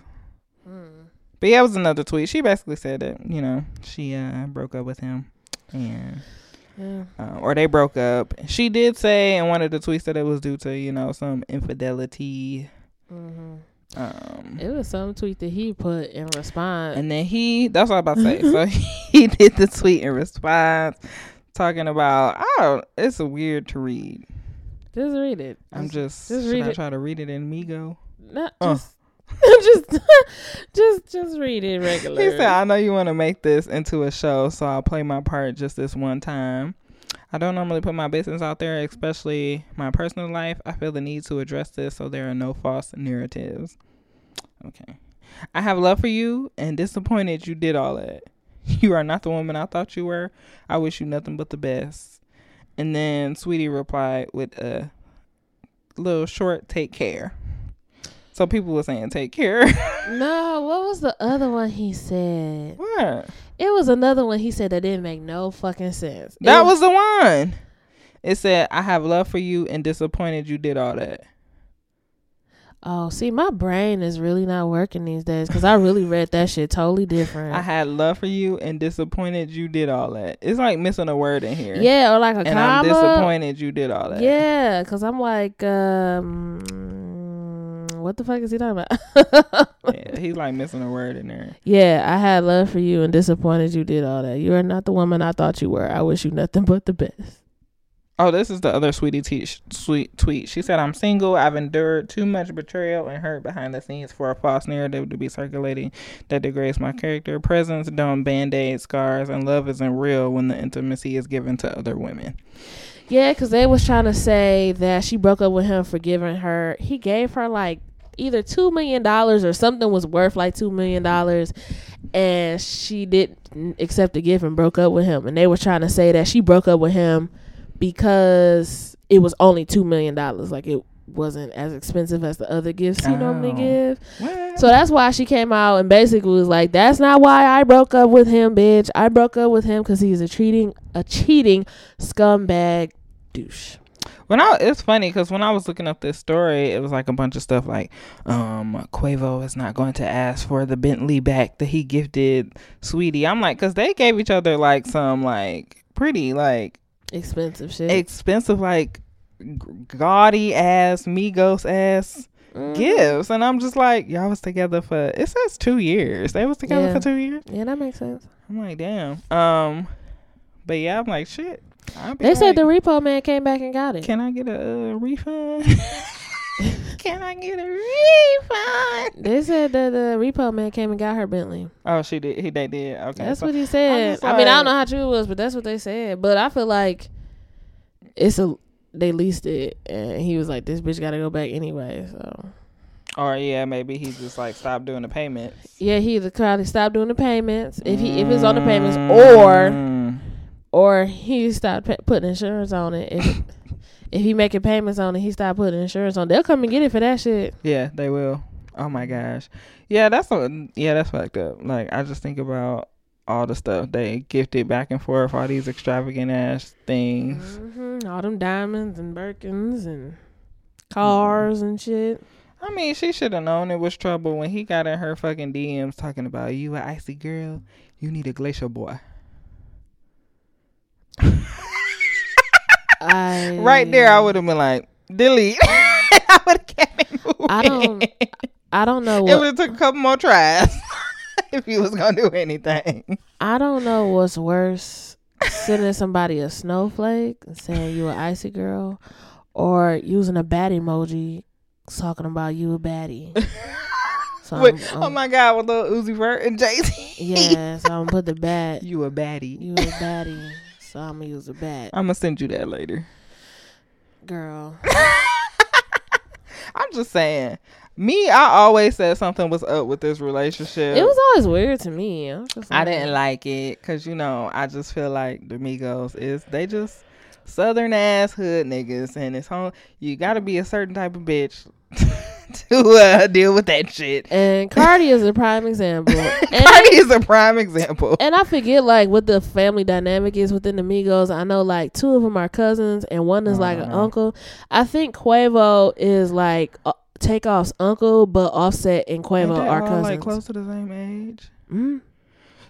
Mm. But yeah, it was another tweet. She basically said that you know she uh broke up with him and Yeah. uh, or they broke up. She did say in one of the tweets that it was due to you know some infidelity. hmm Um, It was some tweet that he put in response. and then he that's what I was about to say. so he did the tweet in response, talking about oh, it's weird to read. just read it. I'm just, just read I it. try to read it in Migo? Not Uh. just, just, just, just read it regular. He said, I know you want to make this into a show, so I'll play my part just this one time. I don't normally put my business out there, especially my personal life. I feel the need to address this so there are no false narratives. Okay. I have love for you and disappointed you did all that. You are not the woman I thought you were. I wish you nothing but the best. And then Sweetie replied with a little short take care. So people were saying take care. no, what was the other one he said? what? It was another one he said that didn't make no fucking sense. That It- was the one. It said, I have love for you and disappointed you did all that. Oh, see, my brain is really not working these days because I really read that shit totally different. I had love for you and disappointed you did all that. It's like missing a word in here. yeah, or like a And comma. I'm disappointed you did all that. Yeah, because I'm like, um, what the fuck is he talking about? Yeah, he's like missing a word in there. yeah, I had love for you and disappointed you did all that. You are not the woman I thought you were. I wish you nothing but the best. Oh, this is the other sweetie t- sweet tweet. She said, I'm single. I've endured too much betrayal and hurt behind the scenes for a false narrative to be circulating that degrades my character. Presents don't band aid scars, and love isn't real when the intimacy is given to other women. Yeah, because they was trying to say that she broke up with him for giving her. He gave her like either two million dollars or something was worth like two million dollars, and she didn't accept the gift and broke up with him. And they were trying to say that she broke up with him because it was only two million dollars. Like it wasn't as expensive as the other gifts he normally Oh. give. What? So that's why she came out and basically was like, "That's not why I broke up with him, bitch. I broke up with him because he's a cheating, a cheating scumbag douche." When I it's funny because when I was looking up this story, it was like a bunch of stuff like, um, Quavo is not going to ask for the Bentley back that he gifted Sweetie. I'm like, because they gave each other like some like pretty like Expensive shit. expensive like gaudy ass Migos ass Mhm. gifts, and I'm just like, y'all was together for it says two years. They was together Yeah. for two years. Yeah, that makes sense. I'm like, damn. Um, but yeah, I'm like, shit. I'd be They said the repo man came back and got it. Can I get a uh, refund? Can I get a refund? They said that the repo man came and got her Bentley. Oh, she did. He they did. Okay, That's so- what he said. just I mean, I don't know how true it was, but that's what they said. But I feel like it's a they leased it, and he was like, "This bitch got to go back anyway." So Or yeah, maybe he just like stopped doing the payments. yeah, he either probably stopped doing the payments if he if it's on the payments, or Mm. Or he stopped pa- putting insurance on it. If if he making payments on it, he stopped putting insurance on. They'll come and get it for that shit. yeah, they will. Oh my gosh. Yeah, that's what. Yeah, that's fucked up. Like I just think about all the stuff they gifted back and forth, all these extravagant ass things. hmm All them diamonds and Birkins and cars and shit. I mean, she should have known it was trouble when he got in her fucking DMs talking about you, a icy girl. You need a glacier boy. I Right there, I would have been like, delete. I would have kept it moving. I don't- I don't know it would have took a couple more tries if he was gonna do anything. I don't know what's worse, sending somebody a snowflake and saying you an icy girl, or using a bat emoji talking about you a baddie. So Wait, I'm, oh I'm- my god, with Lil Uzi Vert and Jay Z. yeah, so I'm gonna put the bat. you a baddie. You a baddie, so I'm gonna use a bat, I'm gonna send you that later. girl. I'm just saying. Me, I always said something was up with this relationship. It was always weird to me. I, I didn't like it because you know I just feel like the Migos is they just southern ass hood niggas and it's home. You got to be a certain type of bitch to uh, deal with that shit. And Cardi is a prime example. And, Cardi is a prime example. and I forget like what the family dynamic is within the Migos. I know like two of them are cousins and one is like an Uh-huh. uncle. I think Quavo is like uh, Takeoff's uncle, but Offset and Ain't Quavo they are all, cousins. like close to the same age. Mm.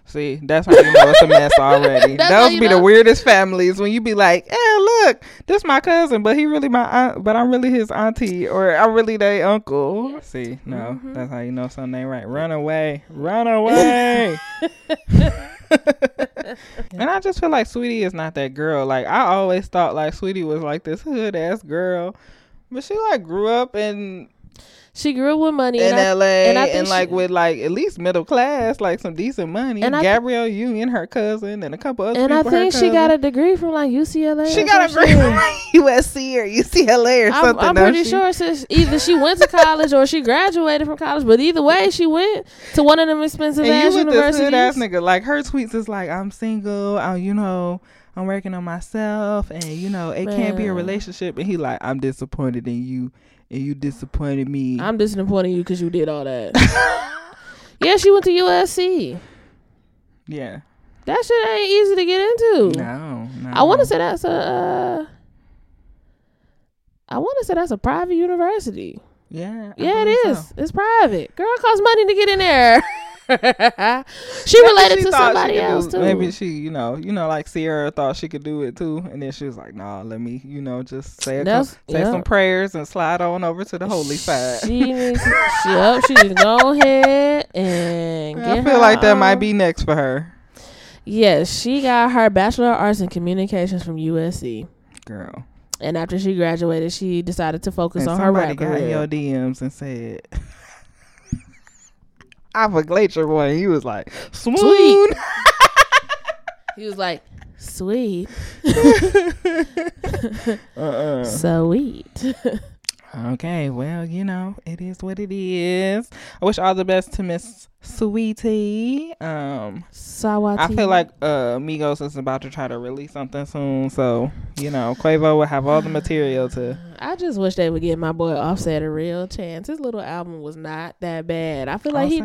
See, that's how you know it's a mess already. How Those be know. the weirdest families when you be like, "Eh, look, this my cousin, but he really my aunt, but I'm really his auntie, or I'm really their uncle." See, no, Mhm. that's how you know something ain't right. Run away, run away. and I just feel like Sweetie is not that girl. Like I always thought, like Sweetie was like this hood ass girl, but she like grew up in She grew up with money. in and LA and and, I think like she- with like at least middle class, like some decent money. And I Gabrielle Union, her cousin, and a couple other people. and I people. her think she got a degree from like UCLA. She got a degree from USC or UCLA or I'm, something. I'm pretty she? sure since either she went to college or she graduated from college, but either way, she went to one of them expensive And ass you with this hood ass universities. nigga, like her tweets is like, "I'm single. I, you know, I'm working on myself, and you know, it can't be a relationship." And he like, "I'm disappointed in you, and you disappointed me." I'm disappointing you because you did all that. yeah, she went to USC. yeah, That shit ain't easy to get into. no, no. I want to say that's a. Uh, I want to say that's a private university. Yeah, I Yeah, it is. so. It's private. Girl, it costs money to get in there. she related she to somebody else do- too. Maybe she, you know, you know, like Ciara thought she could do it too, and then she was like, "Nah, let me, you know, just say a say some prayers and slide on over to the holy side." She needs. She, yep, she needs to go ahead and. I feel like that might be next for her, Yes, she got her bachelor of arts in communications from USC, girl. and after she graduated, she decided to focus And on her somebody rap got your. DMs and said, "I'm a glacier boy." And he was like, "Swoon." Sweet. He was like, "Sweet, uh-uh. sweet." Okay, well, you know, it is what it is. I wish all the best to Miss Sweetie. Um, Saweetie. I feel like uh Migos is about to try to release something soon, so you know, Quavo will have all the material to. I just wish they would give my boy Offset a real chance. His little album was not that bad. I feel like he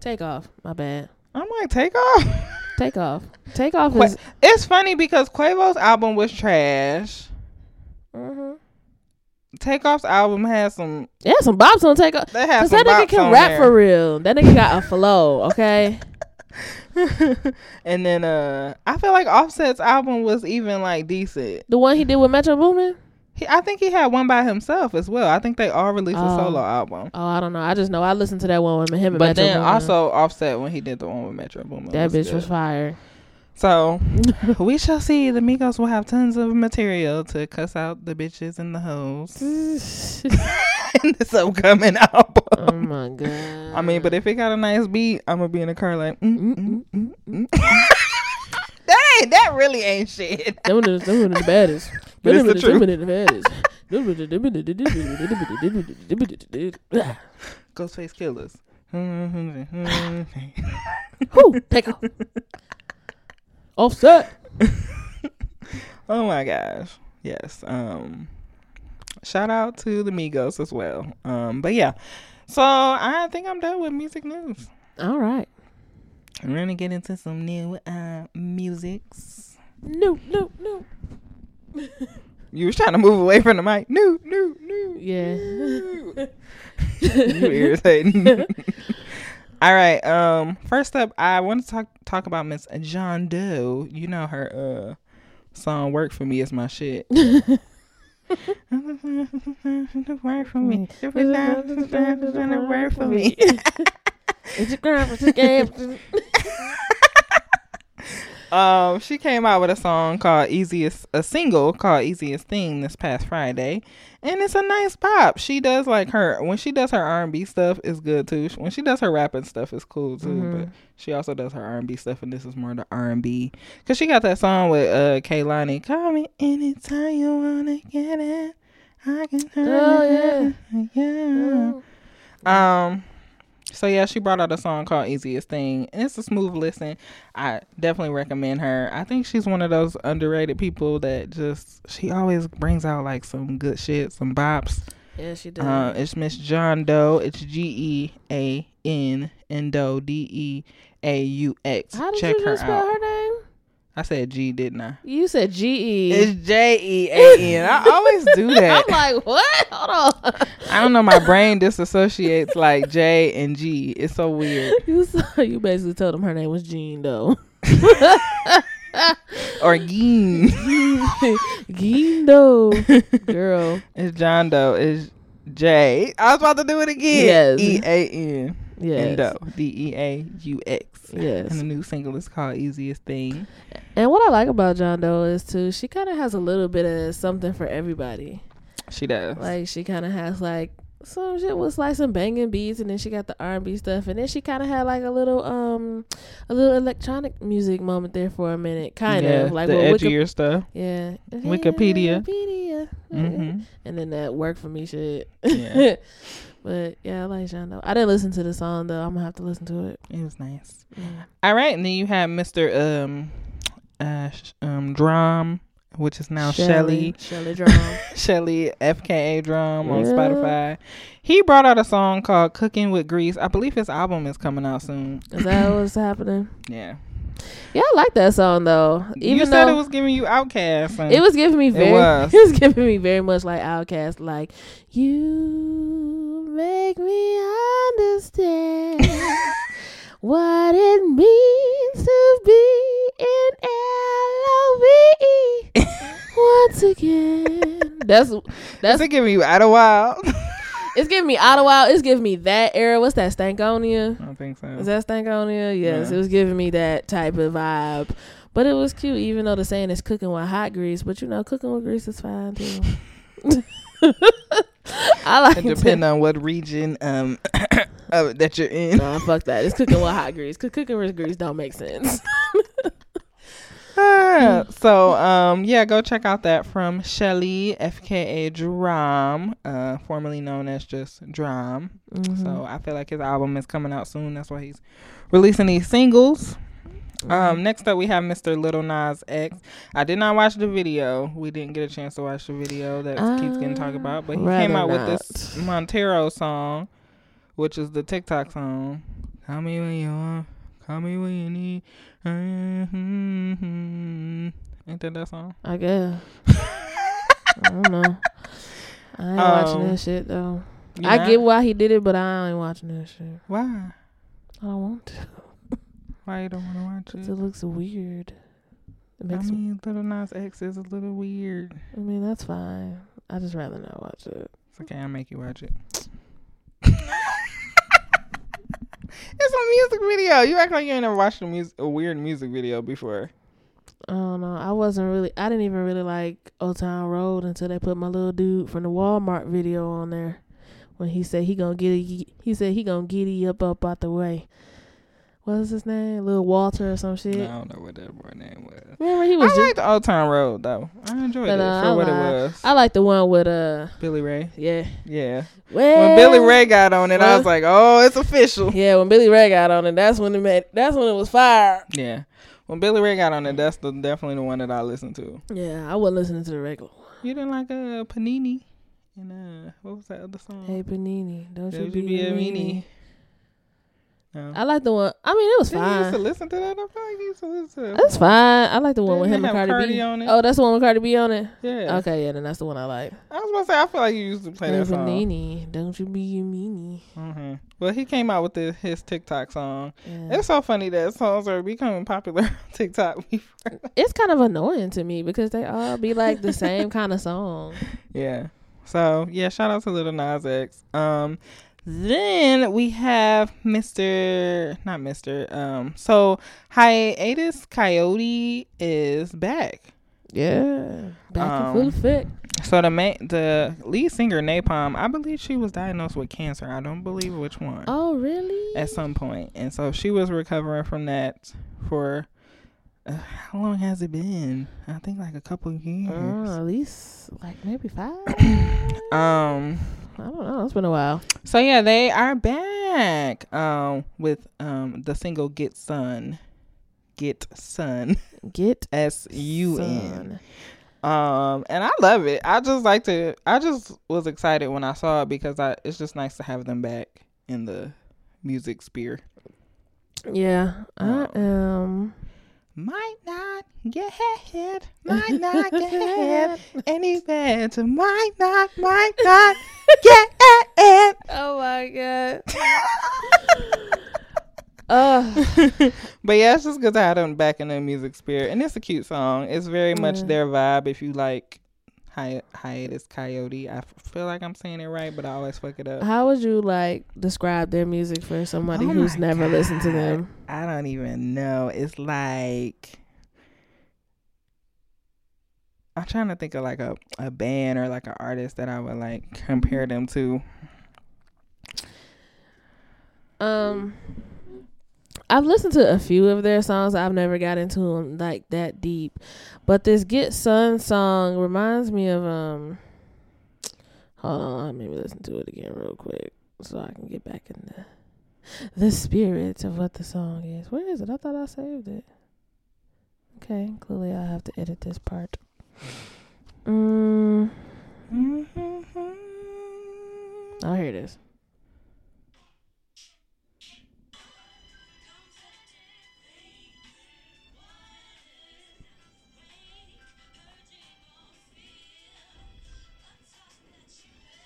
take off. My bad. I'm like, take off. Take off. Take off is. It's funny because Quavo's album was trash. hmm Takeoff's album has some. Yeah, some bops on Takeoff. They have Cause some that nigga bops can on rap there. for real. That nigga got a flow. Okay. and then uh, I feel like Offset's album was even like decent. The one he did with Metro Boomin. He, I think he had one by himself as well. I think they all released a Oh. solo album. Oh, I don't know. I just know I listened to that one with him and But Metro then Boomin. also Offset when he did the one with Metro Boomin. that bitch good. was fire. So we shall see. The Migos will have tons of material to cuss out the bitches and the hoes in this upcoming album. oh my god. I mean, but if it got a nice beat, I'm gonna be in the car like, mm, mm, mm, that ain't that really ain't shit. them one of the, them one of the baddest. But it's the truth. Them one of the baddest. Ghostface Killers. Whew, Takeoff. Offset. oh my gosh. Yes. Um shout out to the Migos as well. Um but yeah. So I think I'm done with music news. All right. We're gonna get into some new uh musics. No, no, no. You was trying to move away from the mic. No, no, no. Yeah. you irritating. All right. Um. First up, I want to talk talk about Miss Jean Deaux. You know her uh song "Work for Me" is my shit. Work for me. Work for me. It's a girl with the game. Um, she came out with a song called "Easiest," a single called "Easiest Thing" this past Friday, and it's a nice pop. She does like her when she does her R and B stuff is good too. When she does her rapping stuff is cool too, Mhm. but she also does her R and B stuff, and this is more the R and B. Cause she got that song with uh Kehlani, "Call me anytime you wanna get it." I can Oh, yeah. yeah. Um. So yeah, she brought out a song called "Easiest Thing," and it's a smooth listen. I definitely recommend her. I think she's one of those underrated people that just she always brings out like some good shit, some bops. Yeah, she does. Uh, it's Miss Jean Deaux. It's G E A N and Deaux D E A U X. How did Check you her just spell out. her name? I said G, didn't I? You said G E. It's J E A N. I always do that. I'm like, what? Hold on. I don't know. My brain disassociates like J and G. It's so weird. You saw, you basically told him her name was Jean though. Or Geen. Jean Doe, girl. It's Jean Deaux. It's J. I was about to do it again. Yes. E A N and Yes. Deaux. D E A U X. Yes. And the new single is called Easiest Thing. And what I like about Jean Deaux is too, she kind of has a little bit of something for everybody. She does. Like she kind of has like some shit with like some banging beats, and then she got the R and B stuff, and then she kind of had like a little um a little electronic music moment there for a minute, kind yeah, of like the with Wiki- edgier stuff. yeah Wikipedia. Wikipedia. hmm and then that work for me shit. Yeah. but yeah, I like Deaux. I didn't listen to the song though. I'm gonna have to listen to it. It was nice. Mm. All right, and then you have Mr. Um, uh, um, DRAM, which is now Shelly. Shelly DRAM. Shelly FKA DRAM on Spotify. He brought out a song called "Cooking with Grease." I believe his album is coming out soon. Is that what's happening? Yeah, Yeah, I like that song though. Even you said it was giving you OutKast. It was giving me very. It was. was. giving me very much like OutKast. Like you make me understand what it means to be in L-O-V-E once again. That's That's giving you Out a Wild. it's giving me Ottawa. It's giving me that era. What's that? Stankonia. I don't think so. Is that Stankonia? Yes, Yeah. it was giving me that type of vibe. But it was cute, even though the saying is cooking with hot grease. But you know, cooking with grease is fine too. I like it depends on what region um of, that you're in. Nah, fuck that. It's cooking with hot grease. Cause cooking with grease don't make sense. Ah, so um yeah, go check out that from Shelly FKA DRAM, uh formerly known as just DRAM. Mm-hmm. So I feel like his album is coming out soon. That's why he's releasing these singles. Mm-hmm. Um, next up we have Mr. Lil Nas X. I did not watch the video. We didn't get a chance to watch the video that keeps getting talked about, but he came out with this Montero song, which is the TikTok song. Call me when you want, call me when you need. Mm-hmm. Ain't that that song? I guess. I don't know. I ain't watching Um, that shit though. I not? get why he did it, but I ain't watching that shit. why. I don't want to. Why you don't want to watch it? it looks weird. It I makes me. mean, Lil Nas X is a little weird. I mean, that's fine. I just rather not watch it. It's okay. I'll make you watch it. it's a music video. You act like you ain't never watched a, mus- a weird music video before. I don't know. I wasn't really. I didn't even really like Old Town Road until they put my little dude from the Walmart video on there. When he said he gonna get he said he gonna get it up up out the way. What was his name? Little Walter or some shit. I don't know what that boy name was. Remember he I was just. like the Old Town Road though. I enjoyed No, it no, for I what it was. I like the one with uh Billy Ray. yeah. Yeah. Well, When Billy Ray got on it, I was like, "Oh, it's official." Yeah, when Billy Ray got on it, that's when it made. That's when it was fire. Yeah. When Billy Ray got on it, that's the definitely the one that I listened to. Yeah, I wasn't listening to the regular. one. You didn't like uh Panini and uh what was that other song? Hey Panini, don't you Don't be, a meanie. No. I like the one. I mean, it was Didn't you used to listen to that? I feel like you used to listen to. That's fine. I like the one with Didn't him and have Cardi, Cardi B. on it? Oh, that's the one with Cardi B on it. Yeah. Okay, yeah, then that's the one I like. I was about to say, I feel like you used to play Hey that song. Panini, don't you be a meanie. Mm-hmm. Well, he came out with the, his TikTok song. Yeah. It's so funny that songs are becoming popular on TikTok. It's kind of annoying to me because they all be like the same kind of song. yeah. So yeah, shout out to Lil Nas X. Um, then we have Mr. Not Mr. Um, so Hiatus Kaiyote is back. Yeah, back Um, in full effect. So the main, the lead singer Nai Palm, I believe she was diagnosed with cancer. I don't believe which one. Oh, really? at some point, and so she was recovering from that for Uh, how long has it been? I think like a couple years. Uh, at least like maybe five. um. I don't know. It's been a while. So yeah, they are back. Um, with um the single "Get Sun," "Get Sun," Get S U N. Um, and I love it. I just like to. I just was excited when I saw it because I. It's just nice to have them back in the music sphere. Yeah, I Um, am. Might not get ahead. Might not get ahead. Anywhere to might not. Might not get ahead. Oh my god. uh, but yeah, it's just good to have them back in the music spirit, and it's a cute song. It's very much Yeah. their vibe. If you like hi- Hiatus Kaiyote, I f- feel like I'm saying it right, but I always fuck it up. how would you like describe their music for somebody Oh who's never listened to them? I don't even know. It's like I'm trying to think of like a a band or like an artist that I would like compare them to. Um, I've listened to a few of their songs. I've never got into them like that deep, but this "Get Sun" song reminds me of um. Hold on, let me listen to it again real quick so I can get back in the the spirit of what the song is. Where is it? I thought I saved it. Okay, clearly I have to edit this part. Mm, oh, here it is.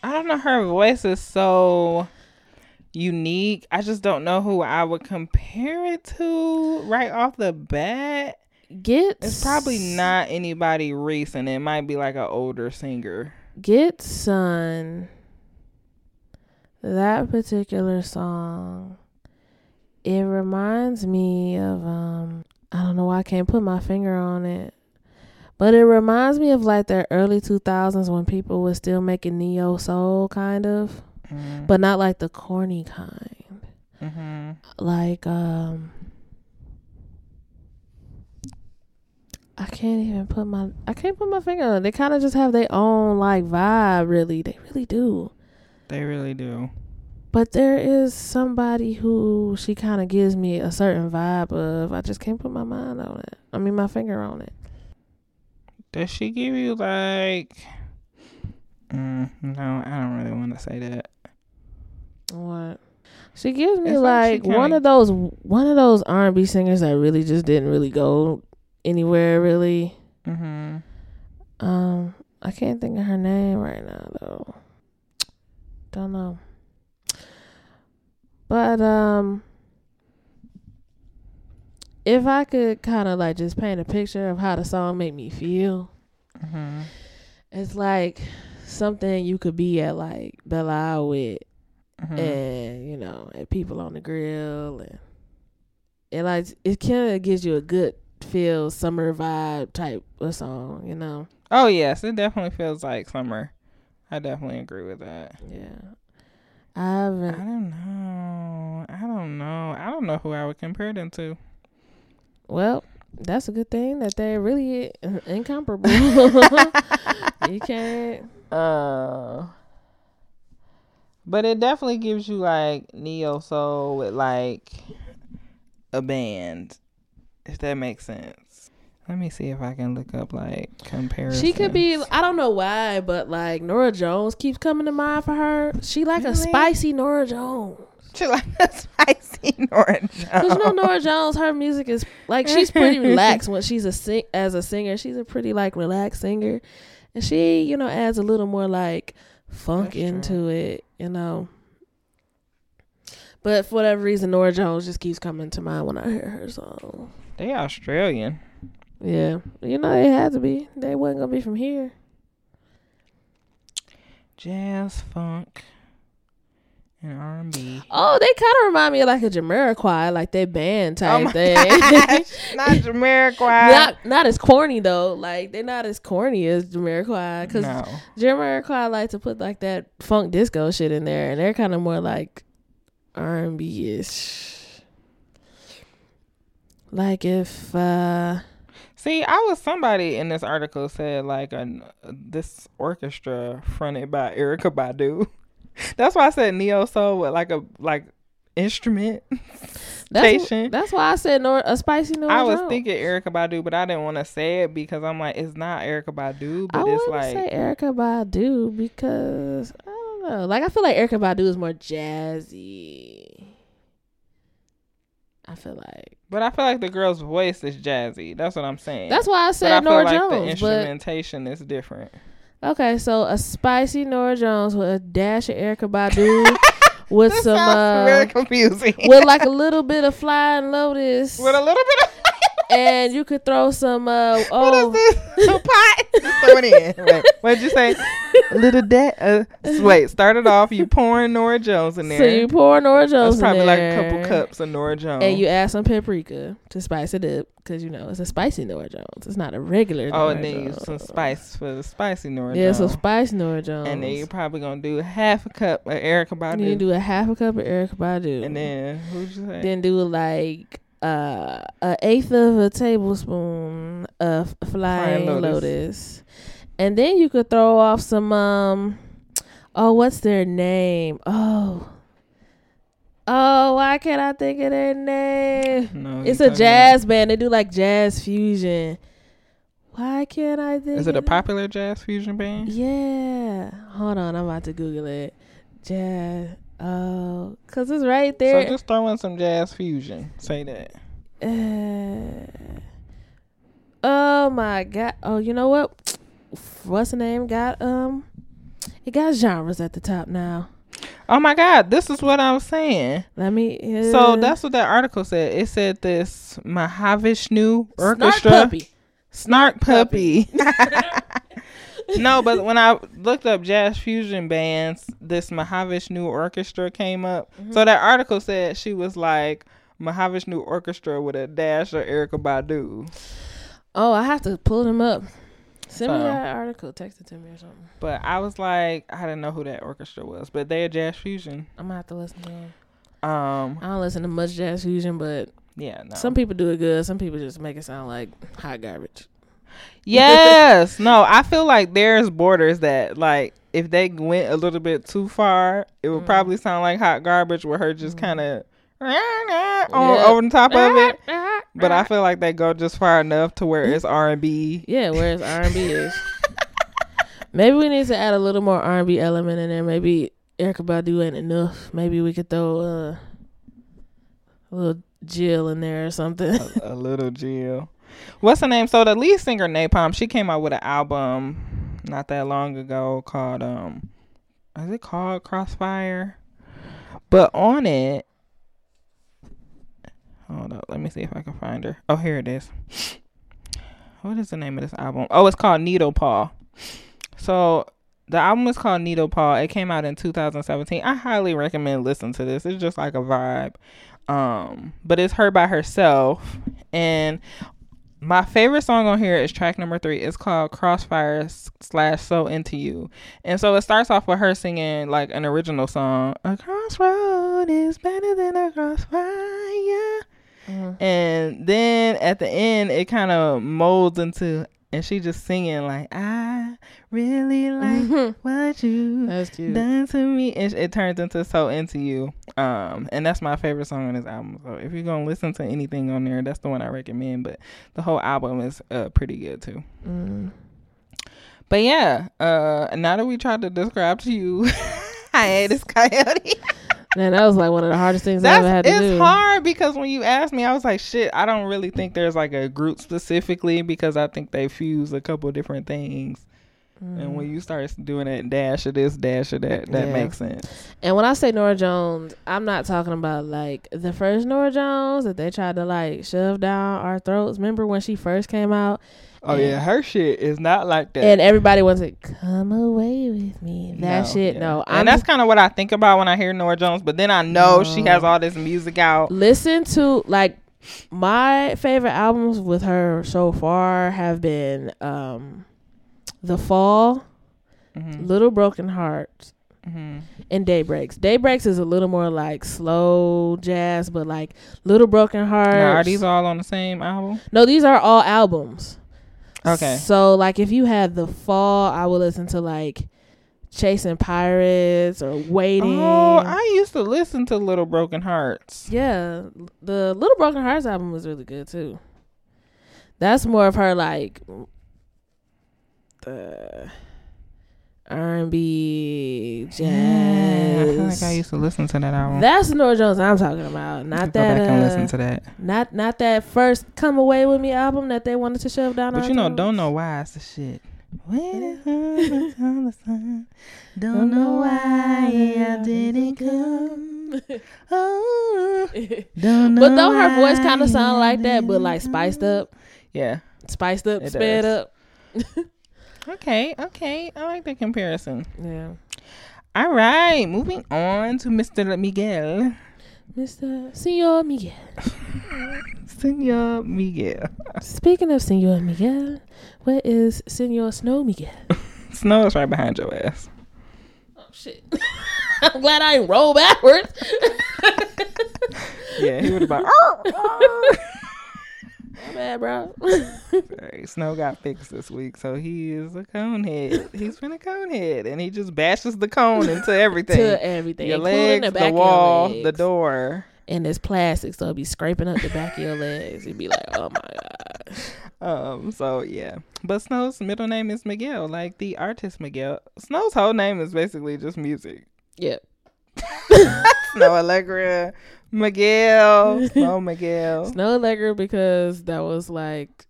I don't know. Her voice is so unique. I just don't know who I would compare it to right off the bat. Get It's probably not anybody recent. It might be like an older singer. Get Sun. That particular song. It reminds me of um I don't know why I can't put my finger on it. But it reminds me of like the early 2000s when people were still making neo soul kind of, Mm. but not like the corny kind. hmm Like um I can't even put my I can't put my finger on it. They kind of just have their own like vibe really. They really do. They really do. But there is somebody who she kind of gives me a certain vibe of. I just can't put my mind on it. I mean, my finger on it. Does she give you like? Mm, no, I don't really want to say that. What? She gives me It's like like, one of those one of those R and B singers that really just didn't really go anywhere. Really. Mm-hmm. Um, I can't think of her name right now though. Don't know. But um if I could kind of like just paint a picture of how the song made me feel, hmm it's like something you could be at like Belle Isle with hmm and you know, and people on the grill and it like it kind of gives you a good feel summer vibe type of song, you know. Oh yes, it definitely feels like summer. I definitely agree with that. Yeah. I I haven't don't know. I don't know. I don't know who I would compare them to. Well, that's a good thing that they're really incomparable. you can't. Uh, but it definitely gives you like neo soul with like a band, if that makes sense. Let me see if I can look up like comparisons. She could be. I don't know why, but like Norah Jones keeps coming to mind for her. She like a spicy Norah Jones. She like a spicy orange. Cause you know Norah Jones, her music is like she's pretty relaxed when she's a sing as a singer. She's a pretty like relaxed singer, and she you know adds a little more like funk That's true. into it, you know. But for whatever reason, Norah Jones just keeps coming to mind when I hear her song. They are Australian. Yeah, you know they had to be. They wasn't gonna be from here. Jazz, funk, and R and B. Oh, they kind of remind me of like a Jamiroquai, like that band type Oh my thing. gosh, not Jamiroquai. not not as corny though. Like they're not as corny as Jamiroquai because no. Jamiroquai like to put like that funk disco shit in there, and they're kind of more like R and B ish. Like if uh See, I was somebody in this article said like an this orchestra fronted by Erykah Badu. That's why I said neo soul with like a like instrument that's that's why I said nor a spicy Nora I was Jones. thinking Erykah Badu, but I didn't want to say it because I'm like, it's not Erykah Badu, I but it's like say Erykah Badu because I don't know. Like I feel like Erykah Badu is more jazzy. I feel like But I feel like the girl's voice is jazzy. That's what I'm saying. that's why I but I said feel Nora like the Jones. But instrumentation is different. Okay, so a spicy Norah Jones with a dash of Erykah Badu with some uh, very confusing. with like a little bit of flying lotus, with a little bit of and you could throw some uh what oh is this? A pot? Just throw it in. Wait, what'd you say? A little da- uh, wait, started off you pouring Norah Jones in there. so you pour Norah Jones That's probably like a couple cups of Norah Jones. and you add some paprika to spice it up because you know it's a spicy Norah Jones. It's not a regular. oh, Nora and then you Jones. some spice for the spicy Nora Yeah, Jones. some spice Norah Jones. and then you're probably gonna do half a cup of Erykah Badu. you do a half a cup of Erykah Badu, and then who'd you say? then do like uh a eighth of a tablespoon of flying lotus. lotus. and then you could throw off some um oh what's their name? Oh. Oh why can't I think of their name? No, it's a jazz band. They do like jazz fusion. Why can't I think Is it a popular jazz fusion band? yeah. Hold on. I'm about to Google it. Jazz oh cause it's right there So just throw in some jazz fusion. Say that. Uh, oh my god! Oh, you know what? What's the name? Got um, it got genres at the top now. Oh my God, this is what I was saying. Let me. Uh, So that's what that article said. It said this Mahavishnu Orchestra. Snarky Puppy. Snarky Puppy. no, but when I looked up jazz fusion bands, this Mahavishnu Orchestra came up. Mm-hmm. So that article said she was like Mahavishnu Orchestra with a dash of Erykah Badu. Oh, I have to pull them up. Send me that article. Text it to me or something. But I was like, I didn't know who that orchestra was, but they're jazz fusion. I'm gonna have to listen to them. Um, I don't listen to much jazz fusion, but yeah, no. some people do it good. Some people just make it sound like hot garbage. Yes. no, I feel like there's borders that like if they went a little bit too far, it would Mm. probably sound like hot garbage with her just kind of on over the top of it. But I feel like they go just far enough to where it's R and B. Yeah, whereas R and B is. Maybe we need to add a little more R and B element in there. Maybe Erykah Badu ain't enough. Maybe we could throw uh, a little Jill in there or something. A little Jill. What's her name? So the lead singer Nai Palm, she came out with an album not that long ago called um is it called Crossfire? But on it Hold up, let me see if I can find her. Oh, here it is. What is the name of this album? Oh, it's called Needle Paw. So the album is called Needle Paw. It came out in 2017. I highly recommend listening to this. It's just like a vibe. Um, but it's her by herself. And my favorite song on here is track number three. It's called Crossfire slash So Into You. And so it starts off with her singing like an original song. A crossroad is better than a crossfire. Mhm. And then at the end, it kind of molds into, and she just singing like, I really like what you That's cute. done to me. And it turns into So Into You. Um, and that's my favorite song on this album. So if you're gonna listen to anything on there, that's the one I recommend. But the whole album is uh pretty good too. Mm. But yeah, uh, now that we tried to describe to you Hiatus Kaiyote. Man, that was like one of the hardest things I ever had to it's do. It's hard because when you asked me, I was like, shit, I don't really think there's like a group specifically because I think they fuse a couple different things. And when mm. you start doing that dash of this, dash of that, that Yeah. makes sense. And when I say Norah Jones, I'm not talking about like the first Norah Jones that they tried to like shove down our throats. Remember when she first came out Oh yeah, her shit is not like that. and everybody wants to "Come away with me." That No, shit, yeah. no. and I'm that's kind of what I think about when I hear Norah Jones. But then I know she has all this music out. listen to like my favorite albums with her so far have been um, "The Fall," Mhm. "Little Broken Heart," Mm-hmm. and Daybreaks. Daybreaks is a little more like slow jazz, but like Little Broken Hearts. Now, are these all on the same album? no, these are all albums. Okay. So like if you had the fall, I would listen to like Chasing Pirates or Waiting. Oh, I used to listen to Little Broken Hearts. yeah, the Little Broken Hearts album was really good too. That's more of her like the R and B jazz. Yeah, I feel like I used to listen to that album. That's the Norah Jones I'm talking about. Not Go that back and uh, listen to that. not not that first "Come Away with Me" album that they wanted to shove down. But you know, throats. don't know why it's the shit. When it hurts on the sun, don't know why I didn't come. Oh, don't know. but though her voice kind of sound like that, but like spiced up, Yeah. spiced up, It sped does. up. Okay. Okay. I like that comparison. Yeah, All right. Moving on to Mr. Miguel. Mr. Senor Miguel. Senor Miguel. Speaking of Senor Miguel, where is Senor Snow Miguel? Snow is right behind your ass. Oh shit! I'm glad I ain't roll backwards. Yeah, he would have been. Oh, oh. My bad, bro. Snow got fixed this week, so he is a conehead. He's been a conehead, and he just bashes the cone into everything. to everything, your legs, the the, wall, legs. the door. and it's plastic, so it'll be scraping up the back of your legs. You'd be like, oh my god. Um. So yeah, but Snow's middle name is Miguel, like the artist Miguel. Snow's whole name is basically just music. Yep. Snow Allegra, Miguel, Snow Miguel. Snow Allegra because that was like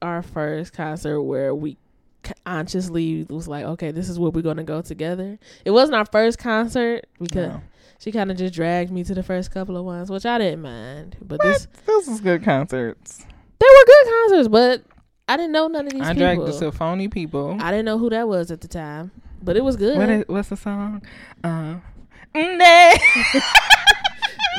our first concert where we consciously was like, okay, this is where we're gonna go together. It wasn't our first concert because No. she kind of just dragged me to the first couple of ones, which I didn't mind. But What? this This was good concerts. they were good concerts, but I didn't know none of these I people. dragged the Phony Ppl. I didn't know who that was at the time, but it was good. What is, what's the song? Uh, nah.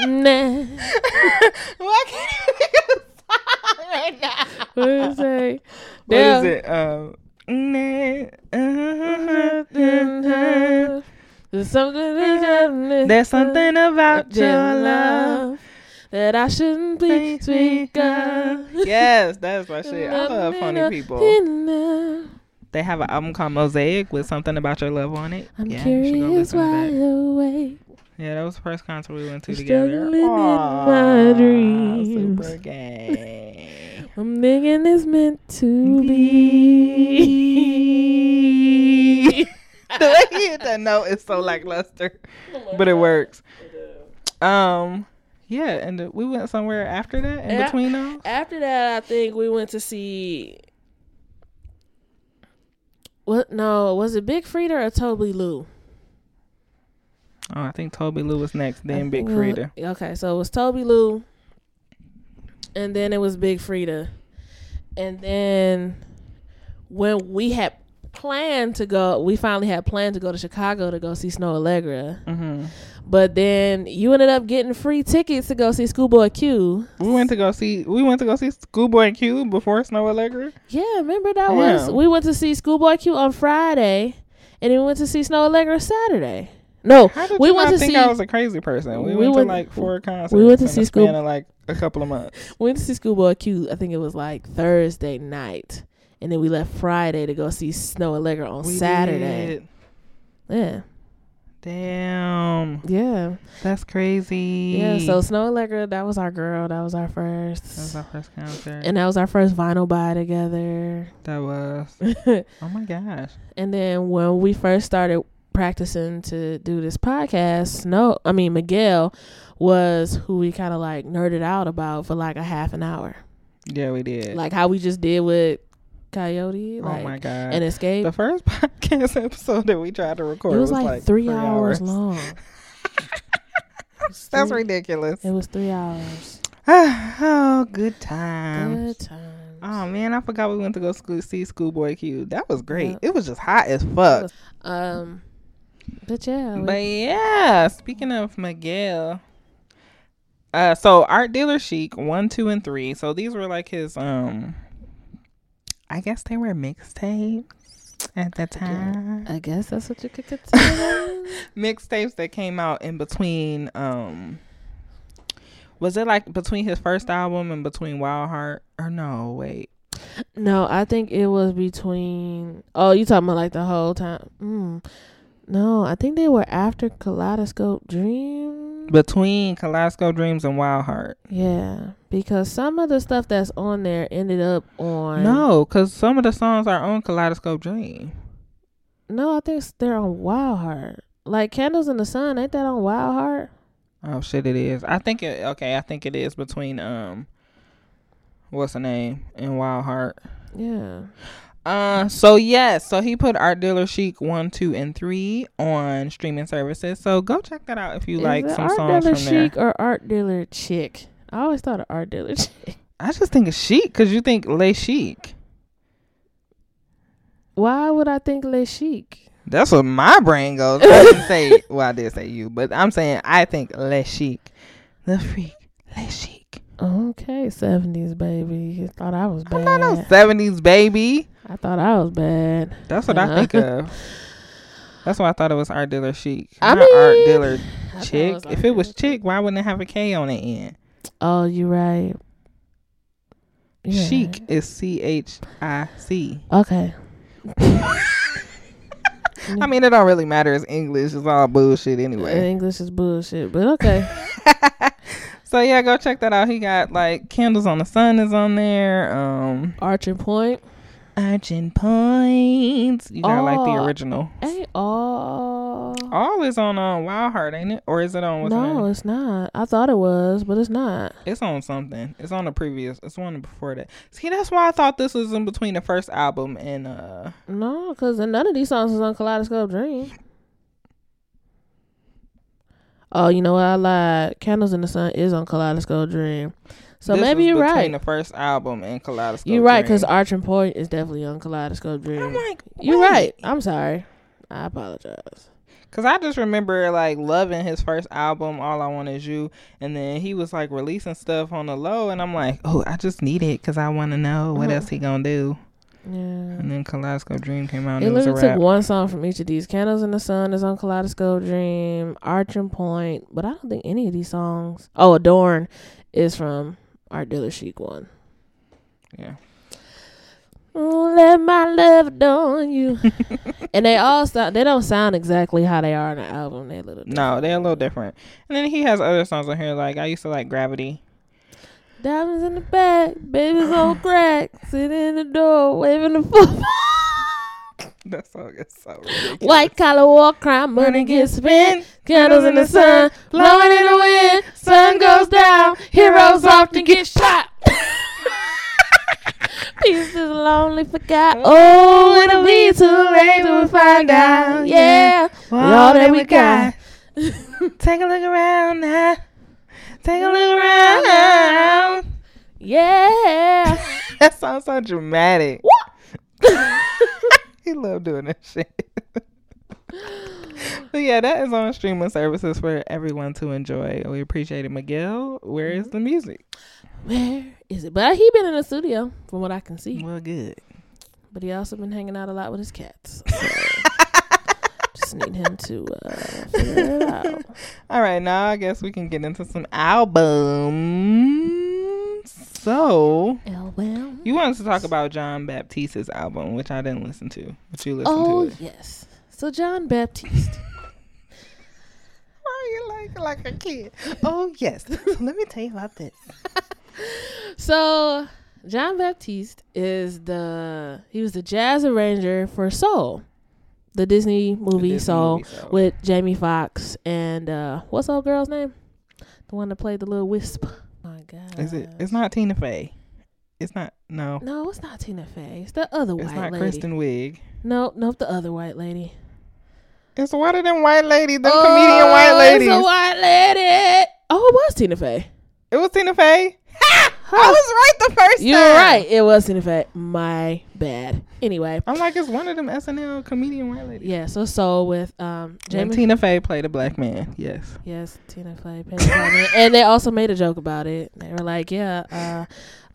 nah. Why can't you think of the song right now? What did it? What is it? Um, nah. There's something There's something about your love. that I shouldn't be speak of. Yes, that's my shit. I love funny people. I'm They have an album called Mosaic with something about your love on it. yeah, should go curious listen why that. awake. Yeah, that was the first concert we went to I'm together. struggling in my dreams. Super gay. I'm thinking it's meant to be. the way he hit that note is so lackluster, but it works. Um, yeah, and we went somewhere after that in Yeah. between those. After that, I think we went to see. What? No, was it Big Freedia or Tobi Lou? Oh, I think Tobi Lou was next, then Big Freedia. Okay, so it was Tobi Lou, and then it was Big Frida, and then when we had planned to go, we finally had planned to go to Chicago to go see Snoh Aalegra, hmm but then you ended up getting free tickets to go see Schoolboy Q. We went to go see. We went to go see Schoolboy Q before Snoh Aalegra. Yeah, remember that oh, was we went to see Schoolboy Q on Friday, and then we went to see Snoh Aalegra Saturday. No, we went to think see I was a crazy person? We, We went, went- to like four concerts. We went to in see School- of like a couple of months. we went to see Schoolboy Q. I think it was like Thursday night, and then we left Friday to go see Snoh Aalegra on We Saturday. did. Yeah, Damn, yeah, that's crazy. yeah. So Snoh Aalegra, that was our girl. That was our first, that was our first concert. and that was our first vinyl buy together. that was. Oh my gosh. And then when we first started practicing to do this podcast, Snow, I mean Miguel, was who we kind of like nerded out about for like a half an hour, Yeah, we did. like how we just did with Kaiyote, oh like my god. and Xscape. the first podcast episode that we tried to record it was, like, like three, hours, long. It was That's ridiculous. It was three hours. oh, good times. Good times. Oh man, I forgot we went to go school, see Schoolboy Q. That was great. Yeah. It was just hot as fuck. Um, but yeah, we- But yeah, speaking of Miguel, uh, so Art Dealer Chic one, two, and three. So these were like his um, I guess they were mixtapes. at the time. I guess that's what you could consider. Mixtapes that came out in between. Um, was it like between his first album and between Wild Heart? Or no, wait. no, I think it was between. Oh, you talking about like the whole time? Mm. No, I think they were after Kaleidoscope Dreams. Between Kaleidoscope Dreams and Wild Heart. Yeah, because some of the stuff that's on there ended up on. No, because some of the songs are on Kaleidoscope Dream. no, I think they're on Wild Heart. Like Candles in the Sun, ain't that on Wild Heart? Oh shit, it is. I think it. Okay, I think it is between um, what's the name and Wild Heart. Yeah. Uh, so yes, so he put Art Dealer Chic one, two, and three on streaming services. So go check that out if you Is like some Art songs Dealer from there. Chic or Art Dealer Chick? I always thought of Art Dealer chic. I just think it's chic because you think Le Chic. Why would I think Le Chic? That's what my brain goes. I didn't say. Well, I did say you, but I'm saying I think Le Chic, the freak, Le Chic. Okay, seventies baby. Thought I was I'm not no bad. '70s baby. I thought I was bad. That's what I Uh-huh. think of. That's why I thought it was Art Dealer Chic. I not Art Dealer I Chick. was if it was Chick, why wouldn't it have a K on the end? Oh, you're right. You Chic is C H I C. Okay. I mean, it don't really matter. It's English. It's all bullshit Uh, anyway. English is bullshit, but okay. so yeah, go check that out. He got like Candles on the Sun is on there. Um, Point. Argent Points. You got like the Oh, original. Ain't all. All is on uh, Wild Heart, ain't it? Or is it on? What's no, it's not. I thought it was, but it's not. It's on something. It's on the previous. It's one before that. See, that's why I thought this was in between the first album and uh. No, because none of these songs is on Kaleidoscope Dream. Oh, you know what? I lied. Candles in the Sun is on Kaleidoscope Dream. So this maybe you're between right. The first album and Kaleidoscope. You're right, because Dream. Arching Point is definitely on Kaleidoscope Dream. I'm like, You're right. I'm sorry. I apologize. Cause I just remember like loving his first album, All I Want Is You, and then he was like releasing stuff on the low, and I'm like, oh, I just need it because I want to know what Uh-huh. else he gonna do. Yeah. And then Kaleidoscope Dream came out, and It it, was a literally took one song from each of these. Candles in the Sun is on Kaleidoscope Dream, Arching Point, but I don't think any of these songs. Oh, Adorn is from Art Dealer Chic one. Yeah, let my love adorn you. and they all sound. They don't sound exactly how they are on the album. They a little. no, they're a little different. And then he has other songs on here, like I used to like Gravity. Diamonds in the back, babies on crack, sitting in the door, waving the football. That song is so ridiculous. White collar war crime, money gets spent. Candles in the sun, blowing in the wind. Sun goes down, heroes often get shot. Pieces lonely forgot. Oh, oh it'll be too late to find out. Yeah, all that we got. Take a look around now. Take a look around. Yeah. that sounds so dramatic. he love doing that shit. but yeah, that is on streaming services for everyone to enjoy. We appreciate it, Miguel. Where is mm-hmm. the music? Where is it? But he been in the studio, from what I can see. Well, good. But he also been hanging out a lot with his cats. So just need him to uh, figure it out. All right, now I guess we can get into some albums. So well. you wanted to talk about Jon Batiste's album, which I didn't listen to, but you listened Oh, to it. Oh yes. So Jon Batiste. Why are you like like a kid? Oh yes. So let me tell you about this. so Jon Batiste is the he was the jazz arranger for Soul, the Disney movie Disney Soul movie, Soul. with Jamie Foxx and uh what's the old girl's name? The one that played the little wisp. my God. Is it? It's not Tina Fey. It's not. No. No, it's not Tina Fey. It's the other It's white not lady. Kristen Wiig. No, nope, the other white lady. It's one of them white ladies, them comedian white Oh, ladies. It's a white lady. Oh, it was Tina Fey. it was Tina Fey. I was right the first time. You were right. It was in fact my bad. Anyway, I'm like, it's one of them SNL comedian white ladies. yeah. So Soul with um When Jamie. Tina Fey played a black man. Yes. Yes, Tina Fey. played a black man, and they also made a joke about it. They were like, "Yeah, uh,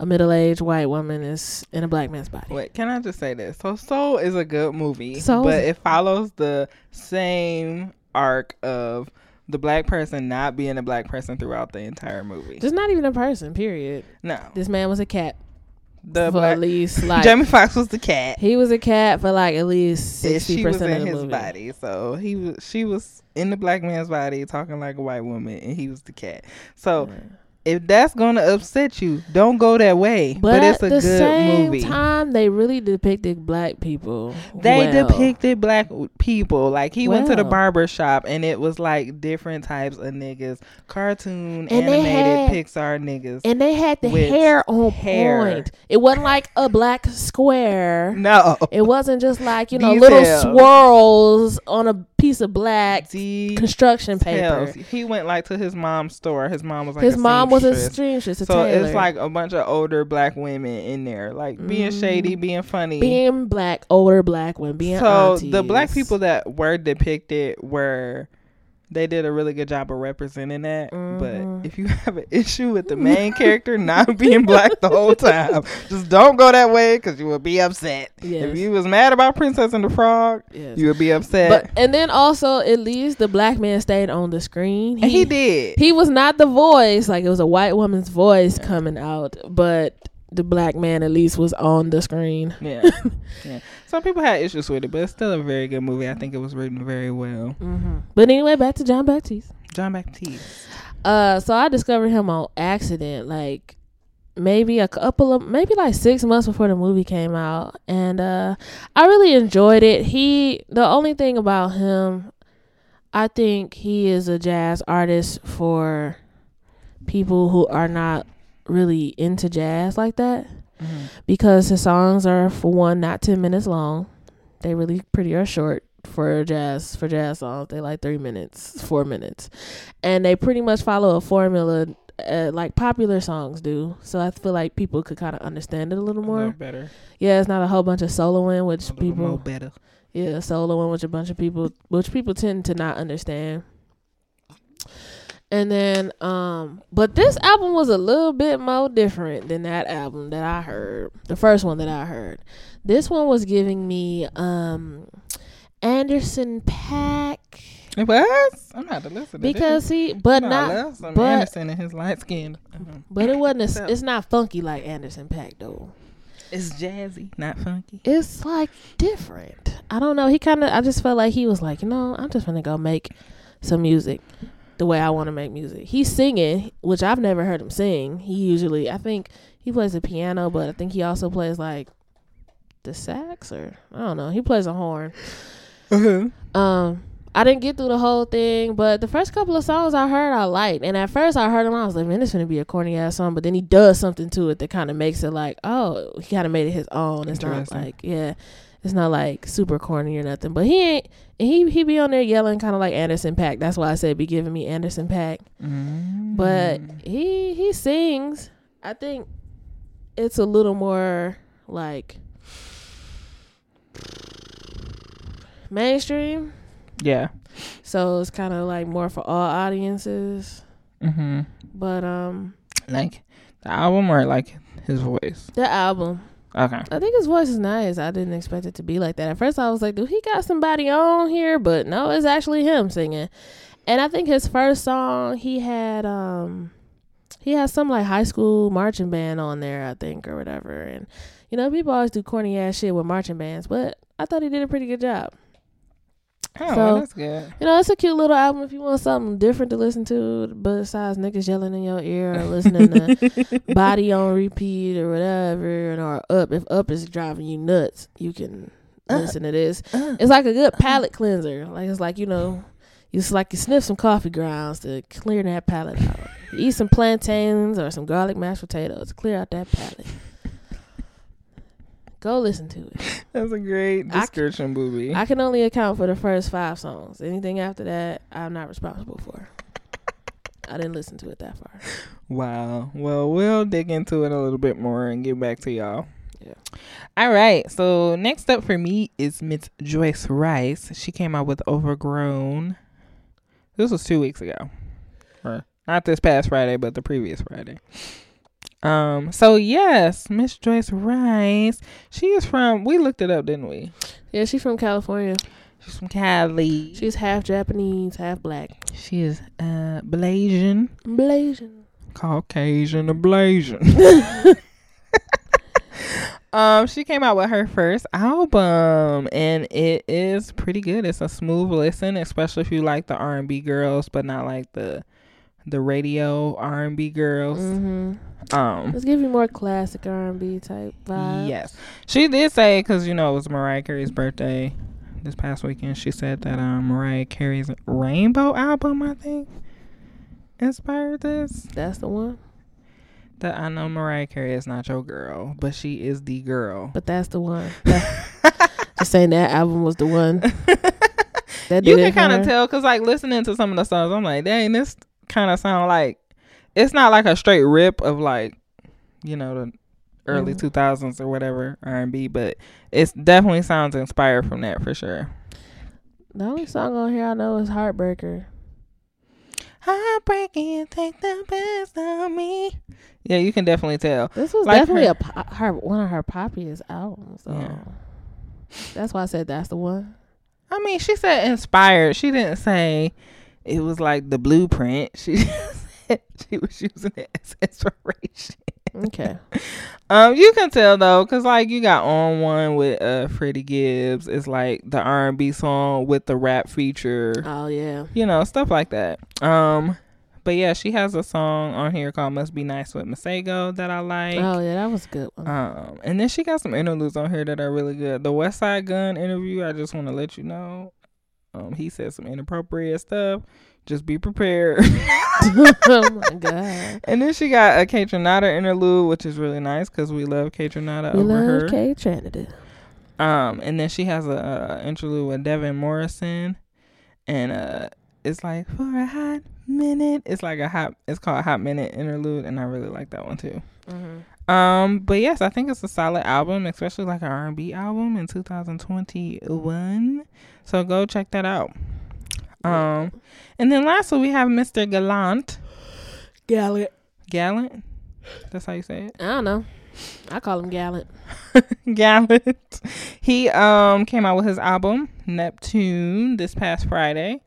a middle-aged white woman is in a black man's body." Wait, can I just say this? So Soul is a good movie, Soul but it follows the same arc of the black person not being a black person throughout the entire movie. Just not even a person. Period. No, This man was a cat the for black at least like Jamie Foxx was the cat. he was a cat for like at least sixty percent of the his movie. body, so he was. She was in the black man's body, talking like a white woman, and he was the cat. So if that's gonna upset you, don't go that way. But, But, it's a at the good same movie. time, they really depicted black people. They well. depicted black people. Like he went to the barber shop and it was like different types of niggas. Cartoon, And animated, had- Pixar niggas. and they had the hair on hair. point. It wasn't like a black square. no. It wasn't just like you know little swirls on a piece of black Details. construction paper. He went like to his mom's store. His mom was like His a mom was a seamstress. seamstress, a So tailor. it's like a bunch of older black women in there, like being Mhm. shady, being funny. being black, older black women, being so the black people that were depicted were they did a really good job of representing that Mhm. but if you have an issue with the main character not being black the whole time just don't go that way because you will be upset Yes. if you was mad about princess and the frog Yes. you would be upset But and then also at least the black man stayed on the screen. and he did He was not the voice, like it was a white woman's voice coming out, but the black man at least was on the screen. yeah. Yeah. Some people had issues with it but it's still a very good movie. I think it was written very well. Hmm But anyway, back to Jon Batiste. Jon Batiste. Uh, so I discovered him on accident, like maybe a couple of maybe like six months before the movie came out, and uh, I really enjoyed it. He the only thing about him, I think he is a jazz artist for people who are not really into jazz like that Mhm. because his songs are for one not 10 minutes long. They really pretty are short for jazz for jazz songs. They like three minutes four minutes. And they pretty much follow a formula uh, like popular songs do. So i feel like people could kind of understand it a little a more. little better. Yeah it's not a whole bunch of soloing which a people better. Yeah, soloing which a bunch of people which people tend to not understand. And then um but this album was a little bit more different than that album that I heard. The first one that I heard. This one was giving me um Anderson .Paak it was i'm not to listen to this. because he but No, I not love some but- Anderson and his light skin. but it wasn't So- a, it's not funky like Anderson .Paak though. It's jazzy, not funky. it's like different. I don't know. He kind of. I just felt like he was like, you know, I'm just gonna go make some music the way I want to make music. He's singing, which I've never heard him sing. He usually, I think, he plays the piano, but I think he also plays like the sax or I don't know. He plays a horn. Um, I didn't get through the whole thing, but the first couple of songs I heard, I liked. And at first, I heard him, I was like, man, this gonna be a corny ass song. But then he does something to it that kind of makes it like, oh, he kind of made it his own. It's not like, yeah, it's not like super corny or nothing. But he ain't. He he be on there yelling kind of like Anderson .Paak. That's why I said be giving me Anderson .Paak. Mm. But he he sings. I think it's a little more like mainstream. yeah. So it's kind of like more for all audiences. hmm But um Like the album or like his voice. the album, Okay. I think his voice is nice. I didn't expect it to be like that. At first I was like, dude, he got somebody on here, but no, it's actually him singing. And I think his first song he had um he had some like high school marching band on there, I think, or whatever. And you know, people always do corny ass shit with marching bands, but I thought he did a pretty good job. Oh, So- that's good. You know, it's a cute little album if you want something different to listen to besides niggas yelling in your ear or listening to Body on repeat or whatever, and or Up. If Up is driving you nuts, you can Uh, listen to this. uh, It's like a good palate cleanser. Like it's like you know, it's like you sniff some coffee grounds to clear that palate out. You eat some plantains or some garlic mashed potatoes to clear out that palate. Go listen to it. That's a great I description, booby. I can only account for the first five songs. Anything after that, I'm not responsible for. I didn't listen to it that far. Wow. Well, we'll dig into it a little bit more and get back to y'all. Yeah. All right. So next up for me is Miss Joyce Wrice. She came out with Overgrown. This was two weeks ago. Or not this past Friday, but the previous Friday. Um, so yes, Miss Joyce Wrice. She is from we looked it up, didn't we? Yeah, she's from California. She's from Cali. She's half Japanese, half black. She is uh Blasian. Blasian. Caucasian ablation. um, she came out with her first album, and it is pretty good. It's a smooth listen, especially if you like the R and B girls, but not like the the radio R and B girls. Mm-hmm. Um, Let's give you more classic R and B type vibe. yes, she did say because you know it was Mariah Carey's birthday this past weekend. She said that um Mariah Carey's Rainbow album, I think, inspired this. That's the one. That I know Mariah Carey is not your girl, but she is the girl. But that's the one. Just saying that album was the one. That you can kind of tell because like listening to some of the songs, I'm like, dang, this kind of sound like it's not like a straight rip of like, you know, the early Mhm. two thousands or whatever R and B, but it definitely sounds inspired from that for sure. The only song on here I know is Heartbreaker. Heartbreaking, take the best of me. Yeah, you can definitely tell. This was Like definitely her- a po- her one of her poppiest albums. So Yeah. that's why I said that's the one. I mean, she said inspired. She didn't say it was like the blueprint. She she was using it as inspiration. Okay. Um, you can tell though, cause like you got on one with uh Freddie Gibbs. It's like the R and B song with the rap feature. oh yeah. You know, stuff like that. Um, but yeah, she has a song on here called "Must Be Nice" with Masego that I like. oh yeah, that was a good one. Um, and then she got some interludes on here that are really good. The Westside Gunn interview, I just want to let you know. Um, he said some inappropriate stuff. Just be prepared. oh my god. and then she got a Kaytranada interlude, which is really nice because we love Kaytranada We over her. love Kaytranada. Um, and then she has a, a interlude with Devin Morrison, and uh, it's like for a hot minute. It's like a hot. It's called a hot minute interlude, and I really like that one too. Mm-hmm. Um, but yes, I think it's a solid album, especially like an R and B album in 2021. So go check that out. Um, and then lastly we have Mr. Gallant. Gallant. Gallant. That's how you say it. I don't know. I call him Gallant. Gallant. He um came out with his album Neptune this past Friday,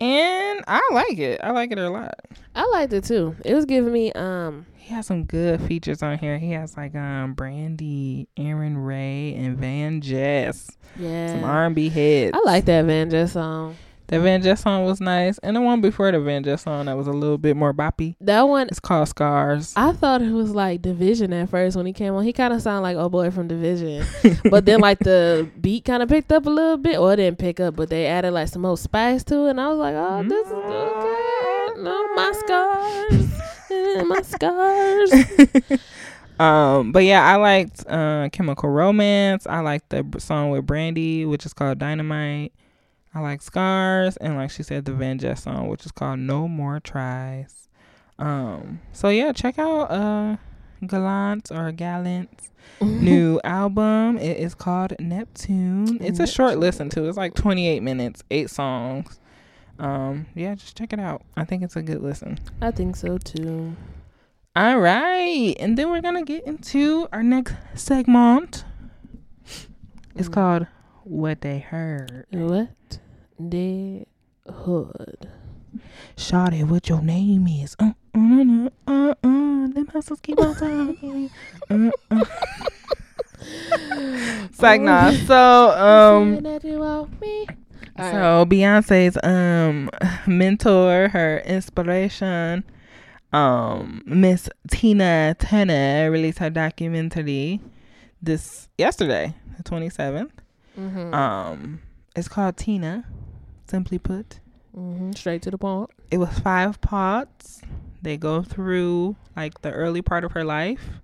and I like it. I like it a lot. I liked it too. It was giving me um He has some good features on here. He has like um Brandy, Aaron Ray, and Van Jess. Some. R and B heads. I like that Van Jess song. The Van Jess song was nice, and the one before the Van Jess song that was a little bit more boppy. That one It's called Scars. I thought it was like Division at first when he came on. He kind of sounded like oh boy from Division, but then like the beat kind of picked up a little bit, or it didn't pick up, but they added like some more spice to it, and I was like, oh, this is okay. No, my scars, My scars. um, but yeah, I liked uh, Chemical Romance. I liked the song with Brandy, which is called Dynamite. I like Scars, and like she said, the Van Jess song, which is called No More Tries. Um, so yeah, check out uh Gallant or Gallant's new album. It is called Neptune. It's a short listen too. It's like 28 minutes, eight songs. Um, yeah, just check it out. I think it's a good listen. I think so too. All right, and then we're gonna get into our next segment. It's Mm. called "What They Heard." What the hood? Shawty, what your name is? Uh, uh, uh, uh, uh. Them hustles keep on talking. Uh, uh. Like nah. So um. Saying that you want me. All right. So Beyonce's um mentor, her inspiration, um Miss Tina Turner released her documentary this yesterday, the twenty seventh. Mhm. Um, it's called Tina. Simply put, Mhm. Straight to the point. it was five parts. They go through like the early part of her life,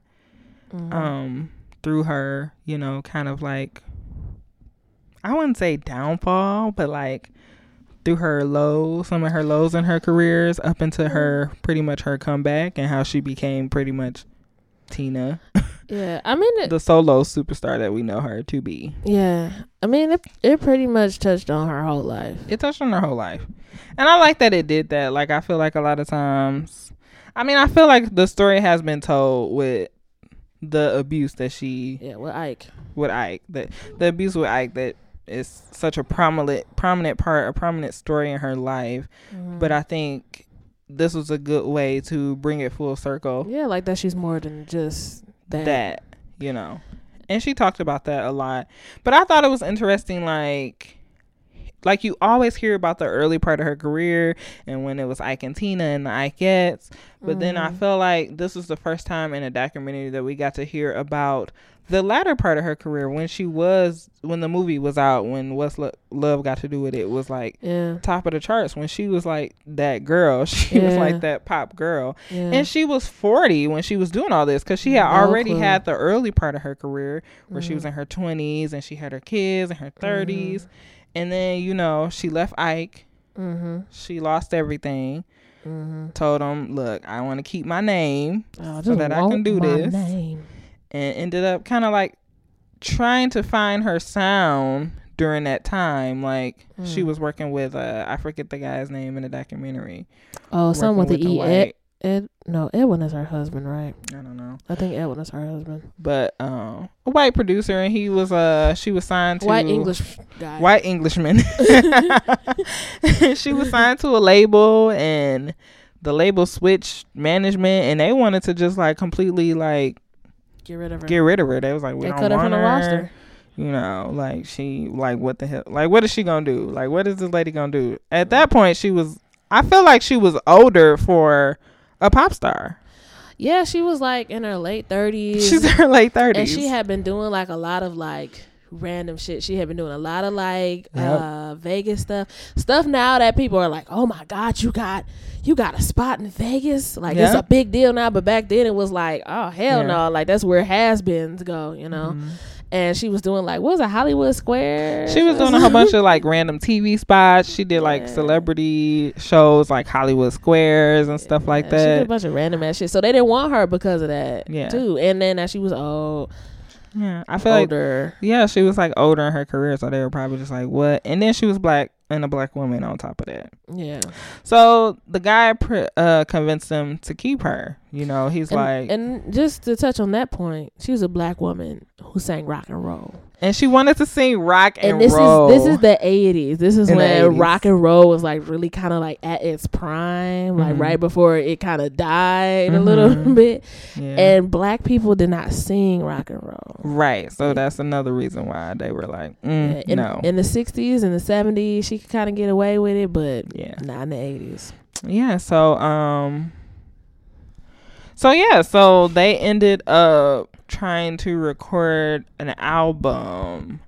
Mhm. um, through her, you know, kind of like I wouldn't say downfall, but like through her lows, some of her lows in her careers, up into mm-hmm. her pretty much her comeback and how she became pretty much Tina, Yeah, I mean, it, the solo superstar that we know her to be. yeah, I mean, it it pretty much touched on her whole life. It touched on her whole life. And I like that it did that. Like I feel like a lot of times I mean, I feel like the story has been told with the abuse that she Yeah, with Ike. with Ike. The the abuse with Ike that is such a prominent prominent part, a prominent story in her life. Mm-hmm. But I think this was a good way to bring it full circle. yeah, like that. She's more than just that. That, you know. And she talked about that a lot. But I thought it was interesting like like you always hear about the early part of her career and when it was Ike and Tina and the Ikettes. But then I Mhm. feel like this was the first time in a documentary that we got to hear about the latter part of her career when she was when the movie was out when What's Lo- Love Got to Do with It was like Yeah, top of the charts when she was like that girl she was like that pop girl yeah. and she was 40 when she was doing all this because she had No already clue. had the early part of her career where she was Mhm. in her 20s and she had her kids in her 30s Mm-hmm. And then you know she left ike Mm-hmm. she lost everything Mm-hmm. told him look i want to keep my name So that I can do my this. Name. and ended up kind of like trying to find her sound during that time like she Mm. was working with uh i forget the guy's name in the documentary Oh, someone with working the E. Ed, Ed. No, Edwin is her husband, right? i don't know I think Edwin is her husband. but um a white producer and he was uh she was signed to White English guy. white englishman she was signed to a label and the label switched management and they wanted to just like completely like Get rid of her. get rid of her they was like we they don't cut her want from the her. roster. you know like she like what the hell like what is she gonna do like what is this lady gonna do at that point she was i feel like she was older for a pop star Yeah, she was like in her late thirties. she's in her late 30s and she had been doing like a lot of like random shit. She had been doing a lot of like Yep. uh Vegas stuff. Stuff now that people are like, "Oh my god, you got you got a spot in Vegas." Like it's a big deal now, but back then it was like, "Oh hell Yeah. no." Like that's where has-beens go, you know. Mhm. And she was doing like what was it Hollywood Square? She was doing a whole bunch of like random TV spots. She did like Yeah. celebrity shows like Hollywood Squares and stuff like that. She did a bunch of random ass shit. So they didn't want her because of that. Yeah. Too. And then as she was old, Yeah, I feel like older. yeah, she was like older in her career, so they were probably just like what. And then she was black and a black woman on top of that. yeah. So the guy pr- uh, convinced him to keep her. You know, he's And, like, and, just to touch on that point, she was a black woman who sang rock and roll. And she wanted to sing rock and, And, this roll. is this is the eighties. This is In when rock and roll was like really kind of like at its prime, like Mhm. right before it kind of died a little Mhm. bit. yeah. And black people did not sing rock and roll. right. So that's another reason why they were like, mm, Yeah, in, no, in the sixties and the seventies, she could kind of get away with it, but yeah. not in the eighties. yeah so um so yeah so they ended up trying to record an album.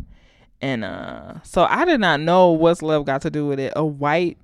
And uh so i did not know what's love got to do with it. A white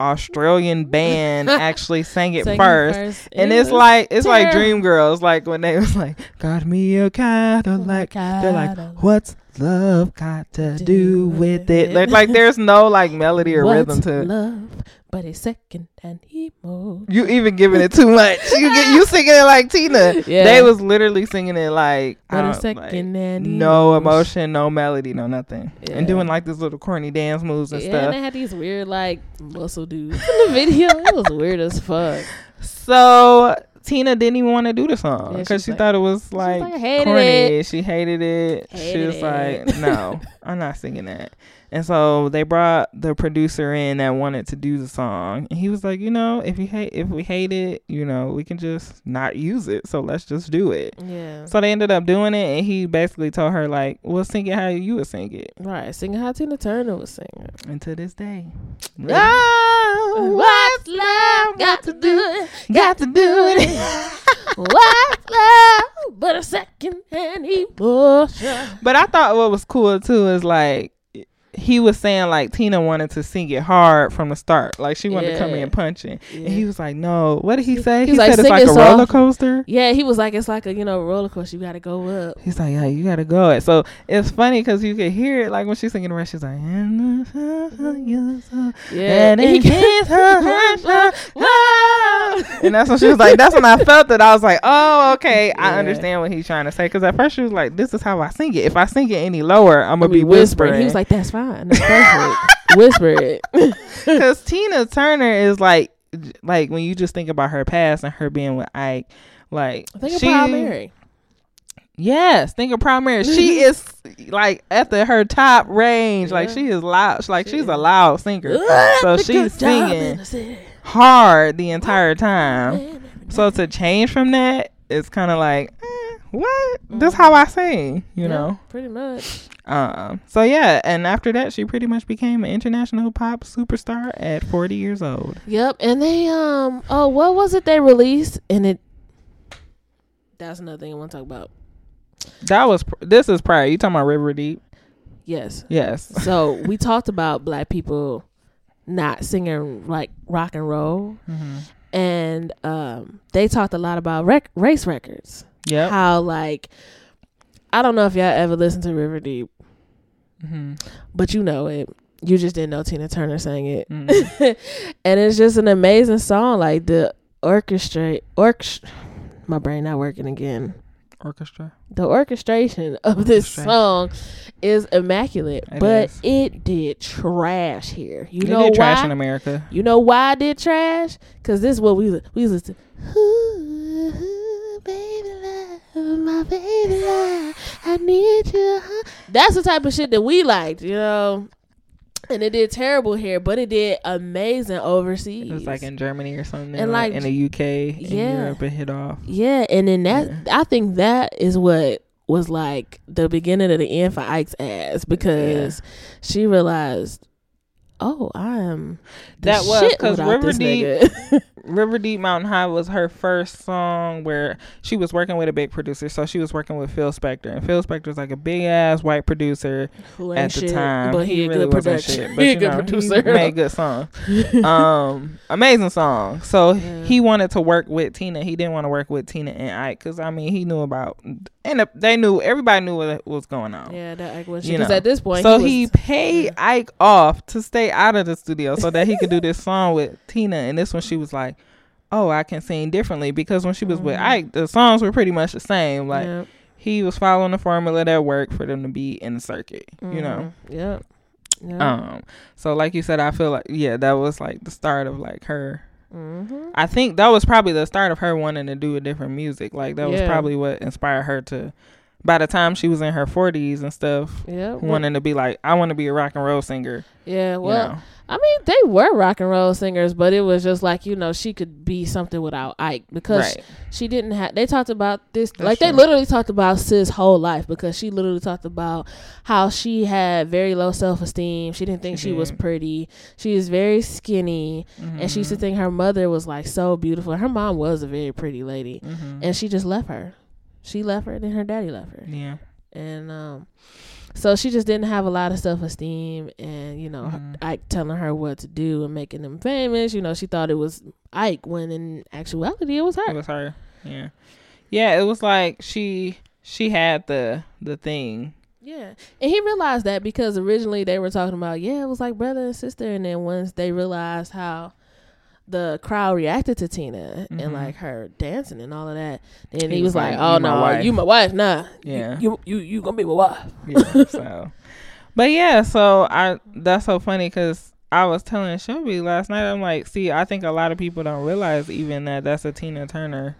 australian band actually sang it first. and it's like it's like terrible. dream girls like when they was like got me a cadillac. They're like what's love got to do with it like, like there's no like melody or rhythm to love, but it's second hand emotion. You even giving it too much. You get you singing it like Tina. Yeah. They was literally singing it like, But I it's don't- like, second hand no emotion, no melody, no nothing, Yeah. and doing like this little corny dance moves and Yeah, stuff. and they had these weird like muscle dudes in the video. it was weird as fuck. So Tina didn't even want to do the song because she's she like- thought it was like, like, I hated corny. it. She hated it. she was it. like, no, I'm not singing that. And so they brought the producer in that wanted to do the song, and he was like, you know, if you hate, if we hate it, you know, we can just not use it. So let's just do it. Yeah. So they ended up doing it, and he basically told her like, "Well, sing it how you would sing it." Right, singing how Tina Turner was singing. And to this day, Yeah. oh, What's love got to do it? got to do it. What's love but a second hand emotion? but I thought what was cool too is like he was saying like Tina wanted to sing it hard from the start, like she wanted to come in punching, Yeah. and he was like, "No, what did he say? He He, was like, said it's like a soft." roller coaster." yeah, he was like, it's like a you know roller coaster. You got to go up. He's like, yeah, you gotta go it. So it's funny because you can hear it like when she's singing the rest. She's like, and the sun, you so- Yeah, and and he it gets her- and that's when she was like, that's when I felt it. I was like, oh, okay, I understand what he's trying to say. Because at first she was like, this is how I sing it. If I sing it any lower, I'm gonna be whispering. He was like, that's fine. That's perfect. Whisper it. because Tina Turner is like, like when you just think about her past and her being with Ike, like Think of she, Proud Mary. Yes, think of Proud Mary. She is like at the her top range. Like she is loud. Like She she's is. a loud singer. So she's singing in the city. hard the entire time. So to change from that, it's kind of like, eh, what? This how I sing, you Yeah, know. pretty much. Um. So yeah, and after that, she pretty much became an international pop superstar at 40 years old. Yep. And they um oh what was it they released and it. That's another thing I want to talk about. That was this is prior. You talking about River Deep? Yes. Yes. So we talked about black people not singing like rock and roll, hmm and um, they talked a lot about rec- race records. Yeah. How like I don't know if y'all ever listened to River Deep, hmm but you know it. You just didn't know Tina Turner sang it, hmm and it's just an amazing song. Like the orchestrate, orch, my brain not working again. Orchestra. The orchestration of this song is immaculate, It but is. it did trash here. You They know did why? trash in America. You know why I did trash? Cause this is what we we listen to. Ooh, baby my baby love, I need you. huh? That's the type of shit that we liked, you know. And it did terrible here, but it did amazing overseas. It was like in Germany or something, And, like, like, in the UK, in yeah. Europe, it hit off. yeah, and then that Yeah. I think that is what was like the beginning of the end for Ike's ass because she realized, oh, I am That was shit 'cause without River Deep- nigga. River Deep Mountain High was her first song where she was working with a big producer. So she was working with Phil Spector, and Phil Spector's like a big ass white producer at the shit, time. but he, a really good wasn't producer. shit, but he a good know, producer. He made good songs. um, amazing song. So Yeah. he wanted to work with Tina. He didn't want to work with Tina and Ike because I mean he knew about and the- they knew everybody knew what was going on. yeah, that Ike was because at this point, so he, he, was, paid yeah. Ike off to stay out of the studio so that he could do this song with Tina. And this one, she was like, "Oh, I can sing differently," because when she was with Mhm. Ike, the songs were pretty much the same. Like yeah, he was following the formula that worked for them to be in the circuit. You know. mhm, yep, yeah, Um. So, like you said, I feel like yeah, that was like the start of like her. Mm-hmm. I think that was probably the start of her wanting to do a different music. Like that was probably what inspired her to. By the time she was in her forties and stuff, yeah, wanting to be like, I want to be a rock and roll singer. yeah. you Well, know? I mean, they were rock and roll singers, but it was just like you know she could be something without Ike because right. she didn't have. They talked about this, That's like they literally talked about Sis' whole life because she literally talked about how she had very low self esteem. She didn't think She she, was pretty. She was very skinny, and she used to Mhm. think her mother was like so beautiful. Her mom was a very pretty lady, Mhm. and she just left her. She left her, then her daddy left her, yeah. and um, so she just didn't have a lot of self esteem. And you know, Mhm. Ike telling her what to do and making them famous. You know, she thought it was Ike when in actuality it was her. It was her. Yeah. Yeah, it was like she she had the the thing. Yeah, and he realized that because originally they were talking about yeah, it was like brother and sister, and then once they realized how the crowd reacted to Tina Mhm. and like her dancing and all of that, then he, He was, like, "Oh "You no, wife." you my wife, nah, Yeah. you you you gonna be my wife." Yeah. so, but yeah, so I that's so funny because I was telling Shelby last night. I'm like, see, I think a lot of people don't realize even that that's a Tina Turner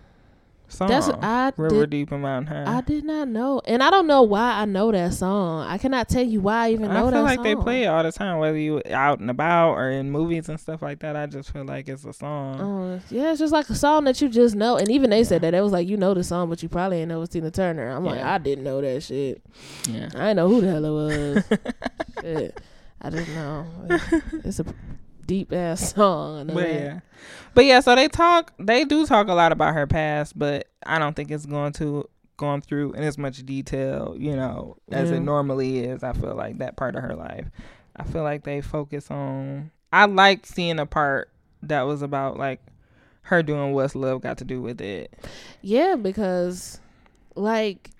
song. That's I River did. Deep and Mountain High. I did not know, and I don't know why I know that song. I cannot tell you why I even know that song. I feel like song. they play it all the time, whether you out and about or in movies and stuff like that. I just feel like it's a song. Oh, yeah, it's just like a song that you just know. And even they said that. It was like, you know the song, but you probably ain't know it's Tina Turner. I'm like, I didn't know that shit. Yeah. I didn't know who the hell it was. shit. I didn't know. It's a deep ass song. But that. yeah, but yeah. So they talk. They do talk a lot about her past, but I don't think it's going to going through in as much detail, you know, as Yeah. it normally is. I feel like that part of her life. I feel like they focus on. I like seeing a part that was about like her doing what's love got to do with it, Yeah, because like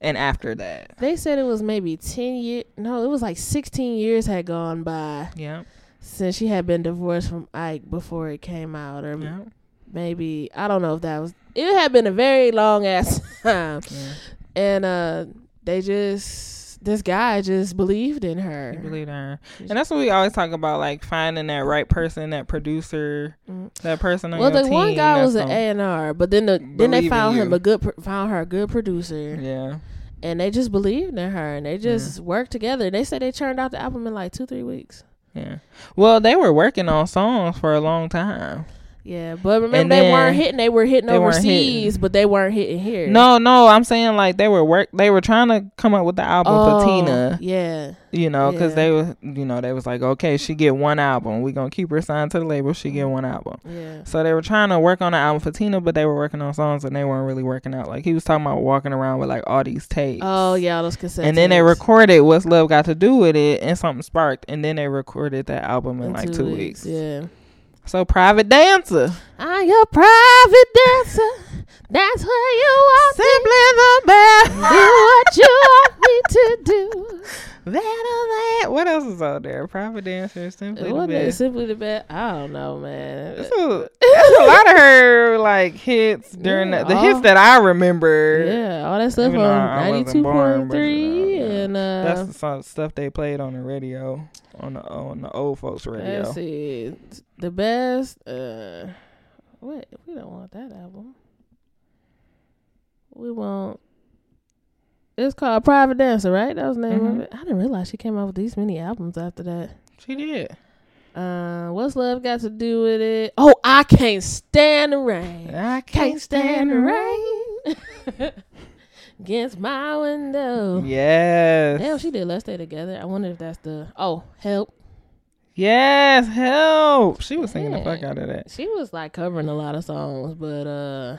and after that, they said it was maybe 10 years no it was like 16 years had gone by yeah, since she had been divorced from ike before it came out or yeah, maybe i don't know if that was it had been a very long ass time. Yeah. and uh they just this guy just believed in her. You believe in her, and that's what we always talk about, like finding that right person, that producer, Mm. that person on well the team. one guy was an gonna- a&r but then the then they found him a good found her a good producer. Yeah, and they just believed in her and they just worked together. They said they turned out the album in like two three weeks yeah. Well, they were working on songs for a long time. Yeah, but remember And they then weren't hitting. They were hitting they overseas, hitting. but they weren't hitting here. No, no, I'm saying like they were work. They were trying to come up with the album oh, for Tina. Yeah, You know, because Yeah. they were, you know, they was like, okay, she get one album. We gonna keep her signed to the label. She get one album. yeah, So they were trying to work on the album for Tina, but they were working on songs and they weren't really working out. Like he was talking about walking around with like all these tapes. oh yeah, all those cassettes. And then they recorded "What's Love Got to Do with It" and something sparked, and then they recorded that album in, like two weeks. Yeah, So private dancer, ah, I'm your private dancer. That's where you me. simply the best. Do what you want me to do. That or that. What else is out there? Private dancer, simply What the best. simply the best? I don't know, man. A, a lot of her like hits during Yeah, the, the all- hits that I remember. Yeah, all that stuff on ninety two point three. And uh, That's the of stuff they played on the radio, on the on the old folks radio. Let's see. The best. Uh, wait, we don't want that album. We want. It's called Private Dancer, right? That was the name Mhm. of it. I didn't realize she came out with these many albums after that. She did. Uh, what's love got to do with it? Oh, I can't stand the rain. I Can't stand the rain against my window. Yes. Damn, she did Let's Stay Together. I wonder if that's the. Oh, help. Yes, help. She was singing the fuck out of that. She was like covering a lot of songs, but uh.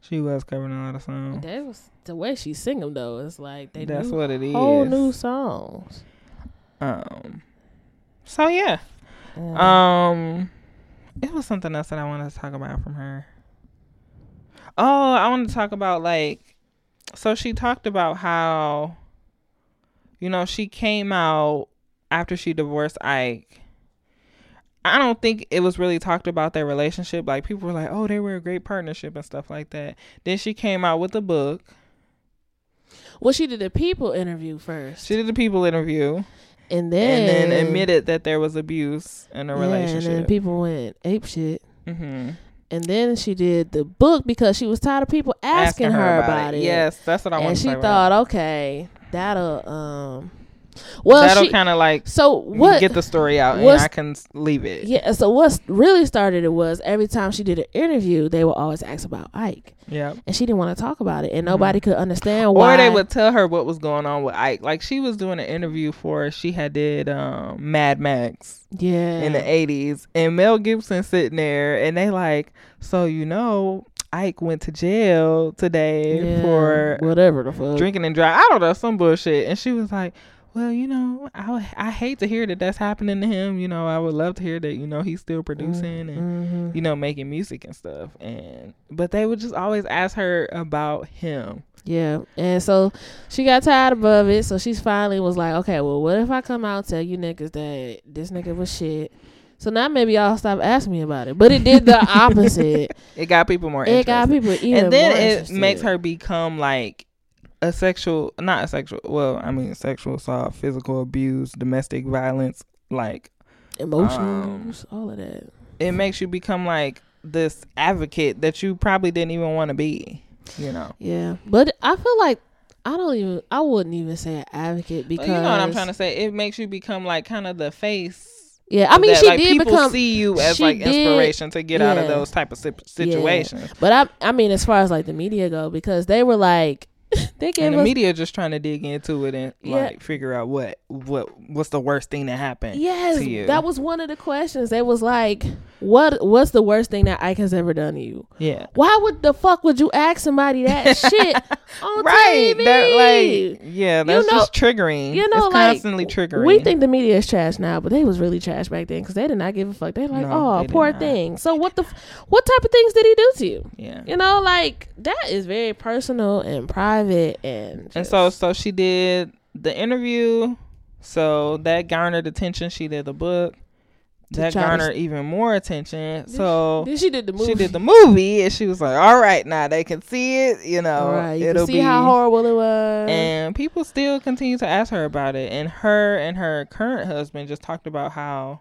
She was covering a lot of songs. That was the way she sing them though. It's like they That's what it is. whole new songs. Um. So yeah. Yeah. Um. It was something else that I wanted to talk about from her. Oh, I want to talk about like. So she talked about how. You know, she came out after she divorced Ike. I don't think it was really talked about their relationship. Like people were like, "Oh, they were a great partnership and stuff like that." Then she came out with a book. well, she did a People interview first, She did a people interview and then and then admitted that there was abuse in a yeah, relationship. and then people went ape shit. mm-hmm. And then she did the book because she was tired of people asking, her, about, it. Yes, that's what I want and she thought, about. okay, that'll um. Well, That'll kind of like so what? get the story out, and I can leave it. yeah, so what really started it was every time she did an interview, they would always ask about Ike, Yeah. and she didn't want to talk about it, and nobody could understand why. Or they would tell her what was going on with Ike. Like she was doing an interview for she had did um, Mad Max yeah, in the eighties, and Mel Gibson sitting there, and they like, so you know, Ike went to jail today Yeah, for whatever the fuck. drinking and driving. I don't know some bullshit, and she was like. Well, you know, I I hate to hear that that's happening to him. You know, I would love to hear that. You know, he's still producing and Mhm. you know, making music and stuff. And but they would just always ask her about him. Yeah, and so she got tired above it. So she finally was like, okay, well, what if I come out and tell you niggas that this nigga was shit? So now maybe y'all stop asking me about it. But it did the opposite. It got people more it got people even and then it interested. makes her become like a sexual not a sexual well, I mean sexual assault, physical abuse, domestic violence, like emotions, um, all of that. it makes you become like this advocate that you probably didn't even want to be. You know. Yeah, but I feel like I don't even. I wouldn't even say an advocate because But you know what I'm trying to say? It makes you become like kind of the face Yeah, I mean that, she like, did people become. see you as she like did- inspiration to get out of those type of si- situations. But I, I mean, as far as like the media go, because they were like, They gave And the us media just trying to dig into it and Yeah. like figure out what what what's the worst thing that happened. yes. to you. That was one of the questions. It was like, what What's the worst thing that Ike has ever done to you? Yeah. Why would the fuck would you ask somebody that shit on Right. TV? That like yeah, that's know- just triggering. you know, it's like, constantly triggering. We think the media is trash now, but they was really trash back then because they did not give a fuck. They like, No, oh, they poor thing. So what the, f- what type of things did he do to you? Yeah. You know, like that is very personal and private, and And so so she did the interview. So that garnered attention. She did the book. That try to- garnered even more attention. So then she did the movie. she did the movie and she was like, All right, now they can see it, you know. Right, you it'll can see be how horrible it was. and people still continue to ask her about it. And her and her current husband just talked about how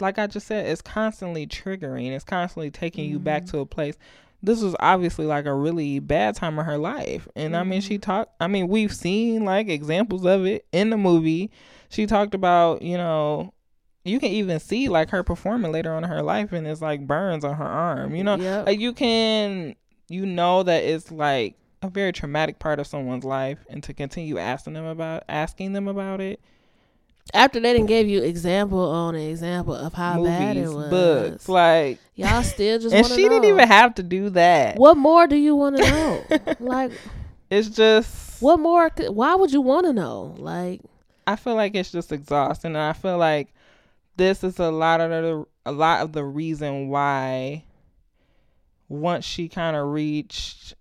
like I just said, it's constantly triggering. It's constantly taking you back Mm-hmm. to a place. This was obviously like a really bad time of her life. And I mean, Mm-hmm. she talked, I mean, we've seen like examples of it in the movie. She talked about, you know, you can even see like her performing later on in her life and it's like burns on her arm. You know, Yep. like you can, you know, that it's like a very traumatic part of someone's life and to continue asking them about, asking them about it. After they didn't give you example on an example of how bad it was, books, like, y'all still just and she didn't even have to do that. What more do you want to know? like, It's just what more? Why would you want to know? Like, I feel like it's just exhausting, and I feel like this is a lot of the a lot of the reason why once she kind of reached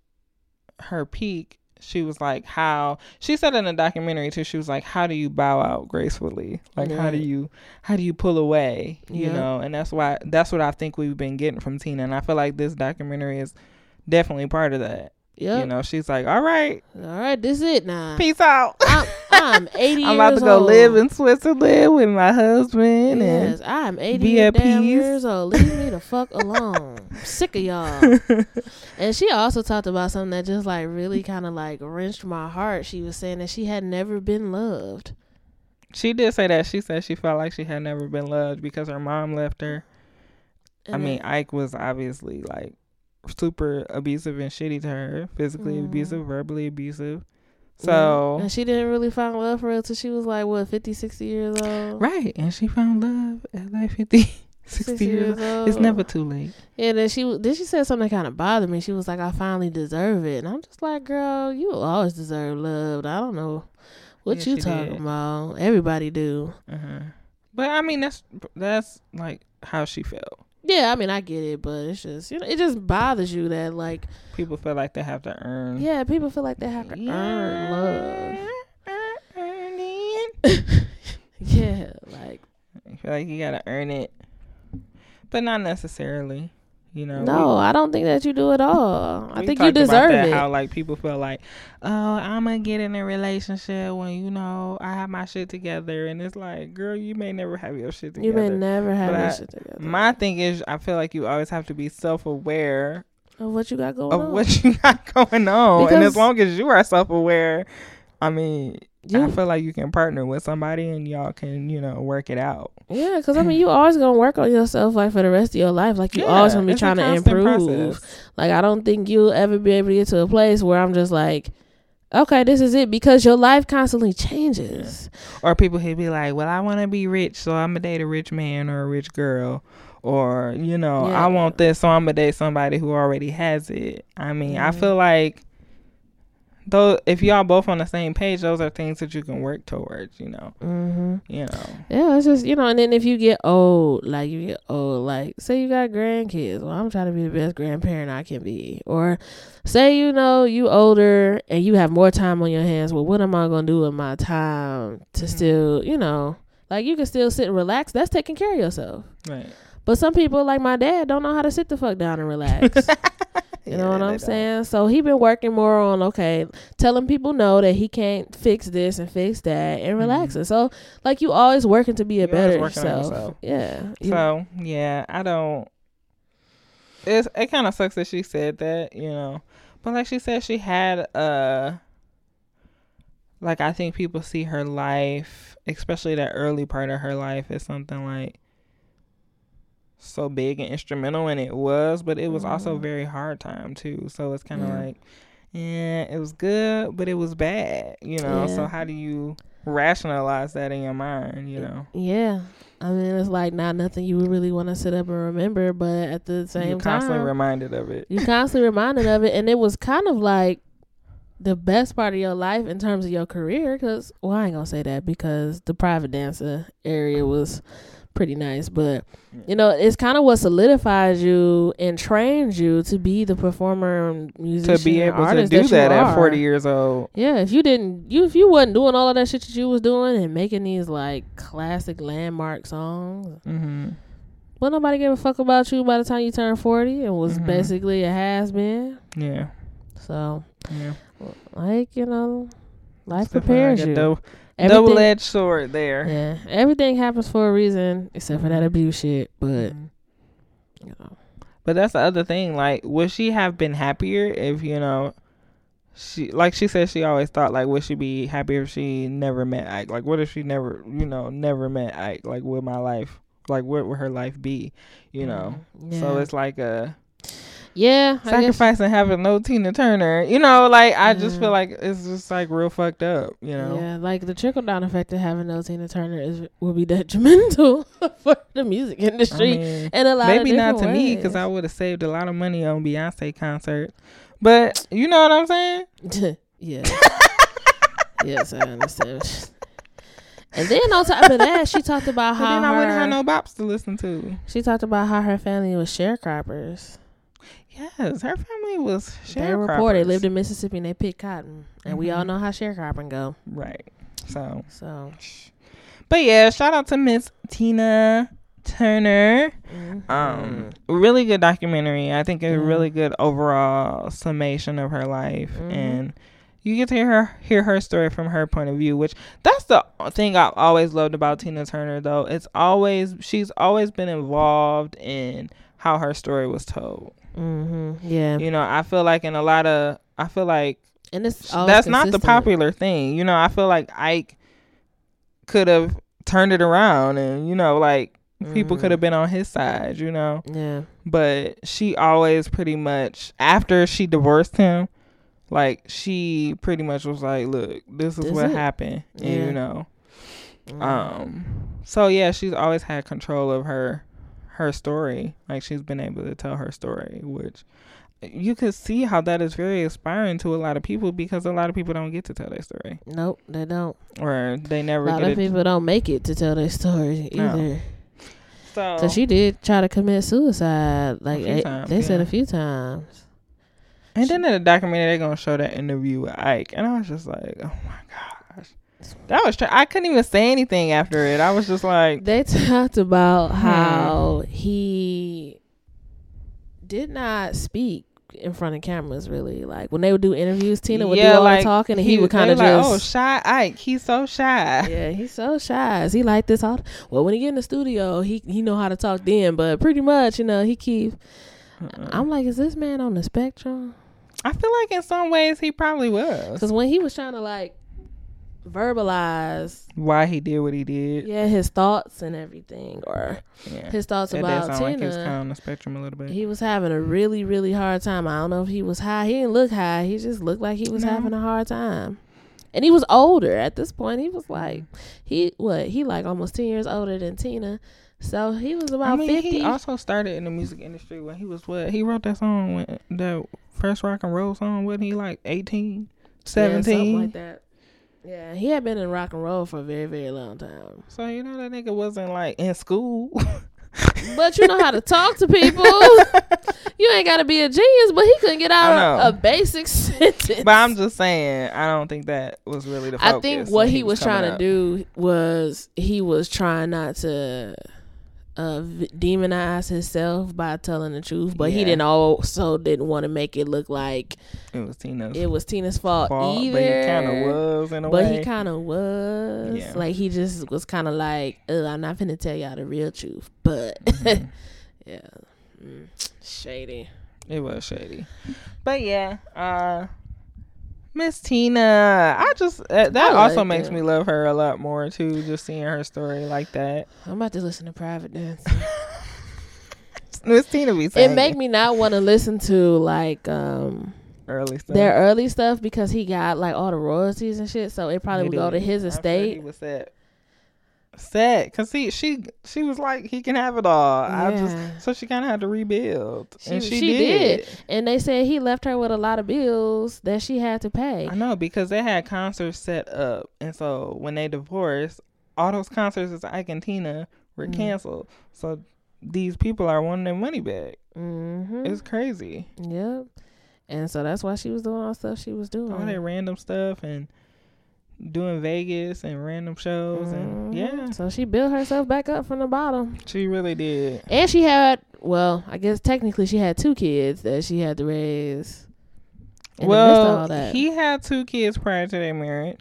her peak, she was like, "How?" She said in a documentary too. She was like, "How do you bow out gracefully? Like, how do you how do you pull away? You Yeah. know?" And that's why that's what I think we've been getting from Tina, and I feel like this documentary is definitely part of that. Yep. You know, she's like, "All right, All right, this is it now. peace out." I'm, I'm 80 I'm about to go old. live in Switzerland with my husband Yes, and I'm 80 be at damn peace. years old. Leave me the fuck alone. I'm sick of y'all. And she also talked about something that just like really kind of like wrenched my heart. She was saying that she had never been loved. she did say that. She said she felt like she had never been loved because her mom left her. I And mean, Ike was obviously like super abusive and shitty to her, physically Mhm. abusive, verbally abusive. yeah. So and she didn't really find love for real till she was like what 50, 60 years old. right, and she found love at like 50, 60, years old. old. It's never too late. Yeah, then she then she said something that kind of bothered me. She was like, "I finally deserve it," and I'm just like, "Girl, you always deserve love." I don't know what Yeah, you talking did. about. Everybody do. Uh-huh. But I mean, that's that's like how she felt. Yeah, I mean, I get it, but it's just you know, it just bothers you that like, People feel like they have to earn. yeah, people feel like they have to earn love. Yeah, like I feel like you gotta earn it, but not necessarily. You know. no, I don't think that you do at all. I think you deserve that, it. How like people feel like, oh, I'm gonna get in a relationship when you know I have my shit together, and it's like, girl, you may never have your shit together. you may never have But your I- shit together. My thing is, I feel like you always have to be self aware of what you got going of on. what you got going on, and as long as you are self aware, I mean, I feel like you can partner with somebody and y'all can, you know, work it out. Yeah, because I mean, you always gonna work on yourself like for the rest of your life. Like you always gonna be trying to improve. process. Like I don't think you'll ever be able to get to a place where I'm just like, okay, this is it because your life constantly changes. Or people who be like, well, I want to be rich, so I'm going to date a rich man or a rich girl. Or, you know, Yeah. I want this, so I'm going to date somebody who already has it. I mean, I feel like though if y'all both on the same page, those are things that you can work towards, you know. Mm-hmm. You know. Yeah, it's just you know, and then if you get old, like you get old, like say you got grandkids, well, I'm trying to be the best grandparent I can be, or say you know you older and you have more time on your hands. Well, what am I gonna do with my time to Mhm. still, you know, like you can still sit and relax. That's taking care of yourself. Right. But some people, like my dad, don't know how to sit the fuck down and relax. You know what I'm saying? So he been working more on okay, telling people no that he can't fix this and fix that and Mhm. relaxing. So like you always working to be a You always better working on self. yourself. Yeah. So yeah, I don't. It's it kind of sucks that she said that, you know, but like she said, she had uh Like I think people see her life, especially that early part of her life, as something like so big and instrumental, and it was, but it was also a very hard time too. So it's kind of Yeah. like, yeah it was good, but it was bad. You know, Yeah. so how do you rationalize that in your mind? You know, Yeah. I mean, it's like not nothing you would really want to sit up and remember, but at the same time you're constantly time, reminded of it. you constantly reminded of it, and it was kind of like the best part of your life in terms of your career. Because, well, I ain't gonna say that because the private dancer area was pretty nice, but you know, it's kind of what solidifies you and trains you to be the performer and musician To be able to do you that at are. 40 years old. Yeah, if you didn't, you if you wasn't doing all of that shit that you was doing and making these like classic landmark songs, Mm-hmm. well, nobody gave a fuck about you by the time you turned forty and was Mhm. basically a has been. Yeah. So, Yeah. like you know, life It's prepares like you. dou- Everything- double-edged sword there. Yeah, everything happens for a reason except for that abuse shit. But Mhm. you know, But that's the other thing. Like, would she have been happier if you know, she like she said she always thought like would she be happier if she never met Ike? Like, what if she never you know never met Ike? Like, would my life like what would her life be? You know. yeah. So it's like a yeah, sacrificing having no Tina Turner. You know, like I just feel mm. like it's just like real fucked up. You know. Yeah, like the trickle down effect of having no Tina Turner is will be detrimental for the music I industry mean, and a lot of maybe not to different me because. I would have saved a lot of money on Beyonce concert. But you know what I'm saying? yeah. yes, I understand. And then on top of that, she talked about But how then I wouldn't have no bops to listen to. she talked about how her family was sharecroppers. Yes, her family was They were. They lived in Mississippi and they picked cotton, and we all Mhm. know how sharecropping go. right. So, So, but yeah, shout out to Miss Tina Turner. mhm. Um, really good documentary. I think a Mhm. really good overall summation of her life, Mhm. and you get to hear her hear her story from her point of view. Which that's the thing I've always loved about Tina Turner, though. It's always she's always been involved in how her story was told. Mhm. yeah, You know, I feel like in a lot of I feel like and it's that's always not the popular thing. You know, I feel like Ike could have turned it around and, you know, like people Mhm. could have been on his side, you know. Yeah, But she always pretty much after she divorced him, like she pretty much was like, Look, this is This what it. happened and Yeah. you know. Mhm. Um so yeah, she's always had control of her her story. Like she's been able to tell her story, which you could see how that is very inspiring to a lot of people because a lot of people don't get to tell their story nope, they don't. or they never. A lot of people don't make it to tell their story No. either. So So she did try to commit suicide. Like eh, times, they said a few times. and then in the documentary they're gonna show that interview with Ike, and I was just like, oh my gosh, that was. Tra- I couldn't even say anything after it. I was just like, They talked about Hmm. how he did not speak in front of cameras really. Like when they would do interviews, Tina would do all the talking and he, would kind of like, oh, shy Ike, he's so shy. Yeah, he's so shy. Is he like this all well when he get in the studio, he he know how to talk then, but pretty much, you know, he keep Uh-uh. I'm like, is this man on the spectrum? I feel like in some ways he probably was. Because when he was trying to like verbalize, Why he did what he did. yeah, his thoughts and everything, or Yeah. his thoughts That about sound like he was Tina, kind of on the spectrum a little bit. he was having a really, really hard time. I don't know if he was high. He didn't look high. He just looked like he was No. having a hard time. And he was older at this point. He was like, he what? He like almost ten years older than Tina. So he was about I mean, fifty. he also started in the music industry when he was what? He wrote that song when the first rock and roll song. Wasn't he like 18, Yeah, something 17? like that. Yeah, he had been in rock and roll for a very, very long time. So you know that nigga wasn't like in school. But you know how to talk to people. you ain't got to be a genius, but he couldn't get out a, a basic sentence. but I'm just saying, I don't think that was really the. I think what he was trying coming to up. do was he was trying not to uh demonize himself by telling the truth, but he didn't also didn't want to make it look like It was Tina's it was Tina's fault, fault, either. but it kind of was in a But way. he kind of was. Yeah. Like he just was kind of like, I'm not gonna tell y'all the real truth. But Mhm. yeah, mm, shady. It was shady. But yeah, uh Miss Tina, I just uh, that I also makes me love her a lot more too. Just seeing her story like that. I'm about to listen to private dance. Miss Tina be saying it make me not want to listen to like um early stuff. their early stuff because he got like all the royalties and shit. So it probably He would go to did. his I'm sure estate. he was set. Set, cause he she she was like he can have it all. I just so she kind of had to rebuild, and She- she, she did. did. and they said he left her with a lot of bills that she had to pay. I know because they had concerts set up, and so when they divorced, all those concerts with Ike and Tina were Mhm. canceled. So these people are wanting their money back. Mm-hmm. It's crazy. Yep. And so that's why she was doing all the stuff she was doing. All that random stuff and doing Vegas and random shows, and Mhm. yeah, So she built herself back up from the bottom. she really did. And she had, well, I guess technically she had two kids that she had to raise. In the all well, that. he had two kids prior to their marriage.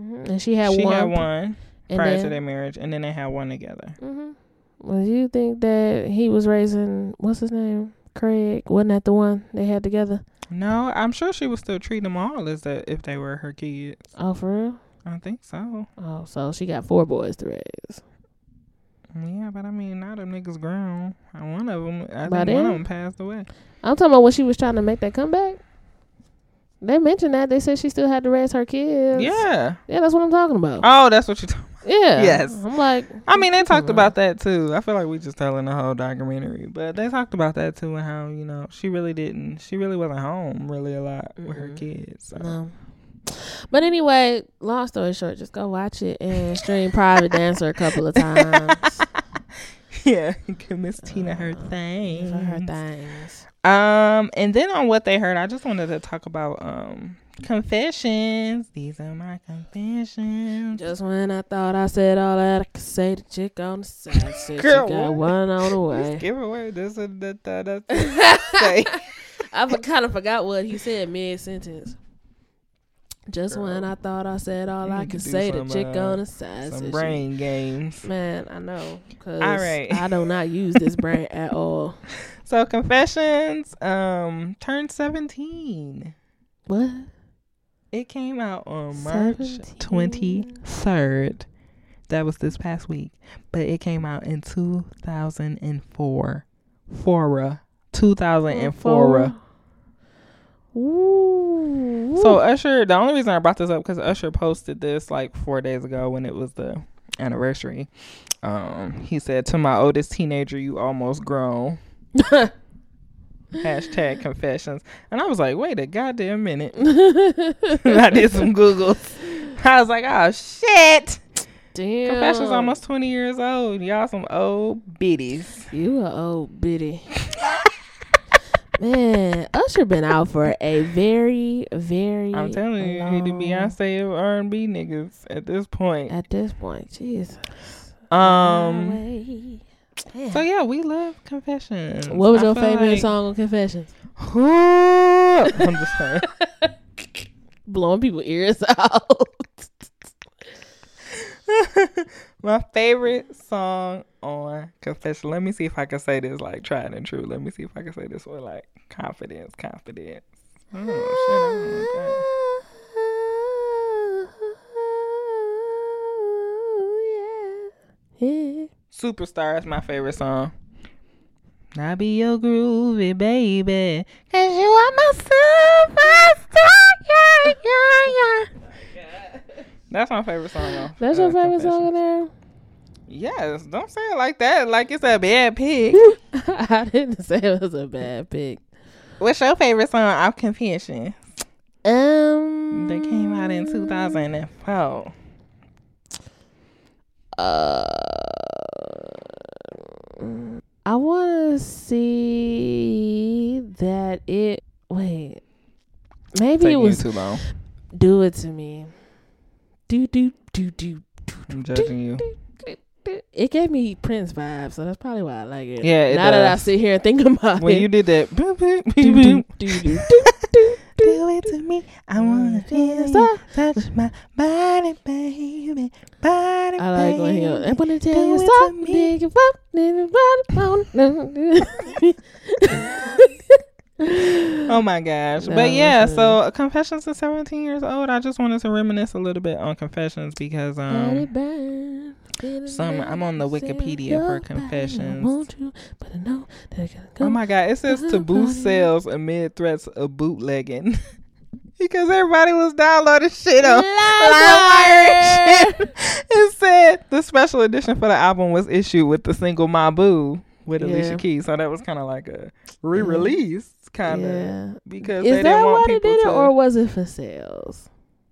Mhm. and she had she one. had one prior then, to their marriage, and then they had one together. hmm Well, do you think that he was raising what's his name, Craig? Wasn't that the one they had together? No, I'm sure she would still treat them all as that if they were her kids. Oh, for real? I think so. Oh, so she got four boys to raise. Yeah, but I mean, now them niggas grown. Uh, one of them, I By think one of them passed away. I'm talking about when she was trying to make that comeback. They mentioned that they said she still had to raise her kids. Yeah. yeah, that's what I'm talking about. Oh, that's what you. T- yeah, yes. I'm like, I mean, they talked about that too. I feel like we just telling the whole documentary, but they talked about that too and how you know she really didn't. She really wasn't home really a lot with her kids. So. no. But anyway, long story short, just go watch it and stream Private Dancer a couple of times yeah, give Miss Tina her thing. for her things. Um, and then on what they heard, I just wanted to talk about um confessions. These are my confessions. Just when I thought I said all that, I could say the chick on the side said Girl, she got what? one on the Just way. give away this and that. that, that say. I kind of forgot what he said mid sentence. Just when I thought I said all You I could say, the chick uh, on the side said Some she- brain games. Man, I know, cause All right. I do not use this brain at all. So confessions um turned 17. What? It came out on March 17. 23rd. That was this past week, but it came out in 2004. Fora. 2004. Ooh. So Usher, the only reason I brought this up because Usher posted this like four days ago when it was the anniversary. Um, he said, "To my oldest teenager, you almost grown." Hashtag confessions, and I was like, "Wait a goddamn minute!" I did some googles. I was like, "Oh shit!" Damn. Confessions almost twenty years old. Y'all some old biddies. You a old biddy. Man, Usher been out for a very, very. I'm telling you, he the Beyonce of R&B niggas at this point. At this point, Jesus. Um. Way. Damn. So yeah, we love confessions. what was I your favorite like- song on Confessions? I'm just saying. Blowing people ears out. My favorite song on Confession. Let me see if I can say this like tried and true. Let me see if I can say this with like confidence, confidence. Oh shit, I don't yeah. That. Superstar is my favorite song. I be your groovy baby, cause you are my superstar. Yeah, yeah, yeah. That's my favorite song. Though. That's your favorite song in there? Yes, don't say it like that. Like it's a bad pick. I didn't say it was a bad pick. What's your favorite song off Confession? Um, That came out in 2004. Uh, I want to see that it. Wait, maybe it was too long. "Do It to Me." Do do do do. do I'm judging you. It gave me Prince vibes, so that's probably why I like it. Yeah, it now that I sit here and think about When it, you did that, do, it to me. I wanna feel you touch my body, baby, body, I like when he. I want to tell Do you it to something, me. dig it up, dig it up. Oh my gosh. No, but yeah, listen. so Confessions is 17 years old. I just wanted to reminisce a little bit on Confessions because um. Some- I'm on the Wikipedia for confessions. You? But I know that I go. Oh my god, it says to boost sales amid threats of bootlegging. because everybody was downloading shit on LimeWire shit. It said the special edition for the album was issued with the single My Boo with Alicia Keys. So that was kind of like a re-release kind of Yeah. because they Is didn't that why they did it, to or was it for sales?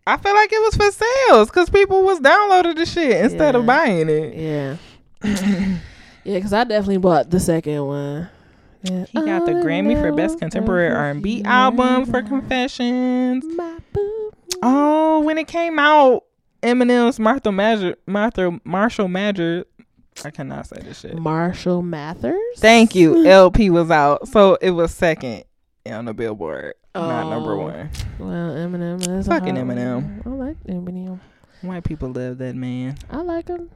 I feel like it was for sales because people was downloading the shit instead of buying it. Yeah. yeah, because I definitely bought the second one. Yeah. He got the Grammy for Best Contemporary R&B album for Confessions. My. Oh, when it came out, Eminem's Martha Major, Martha Marshall Major, I cannot say this shit. Marshall Mathers. Thank you. LP was out, so it was second on the Billboard, not number Oh. one. Well, Eminem is Fucking a Eminem. I like Eminem. White people love that man. I like him,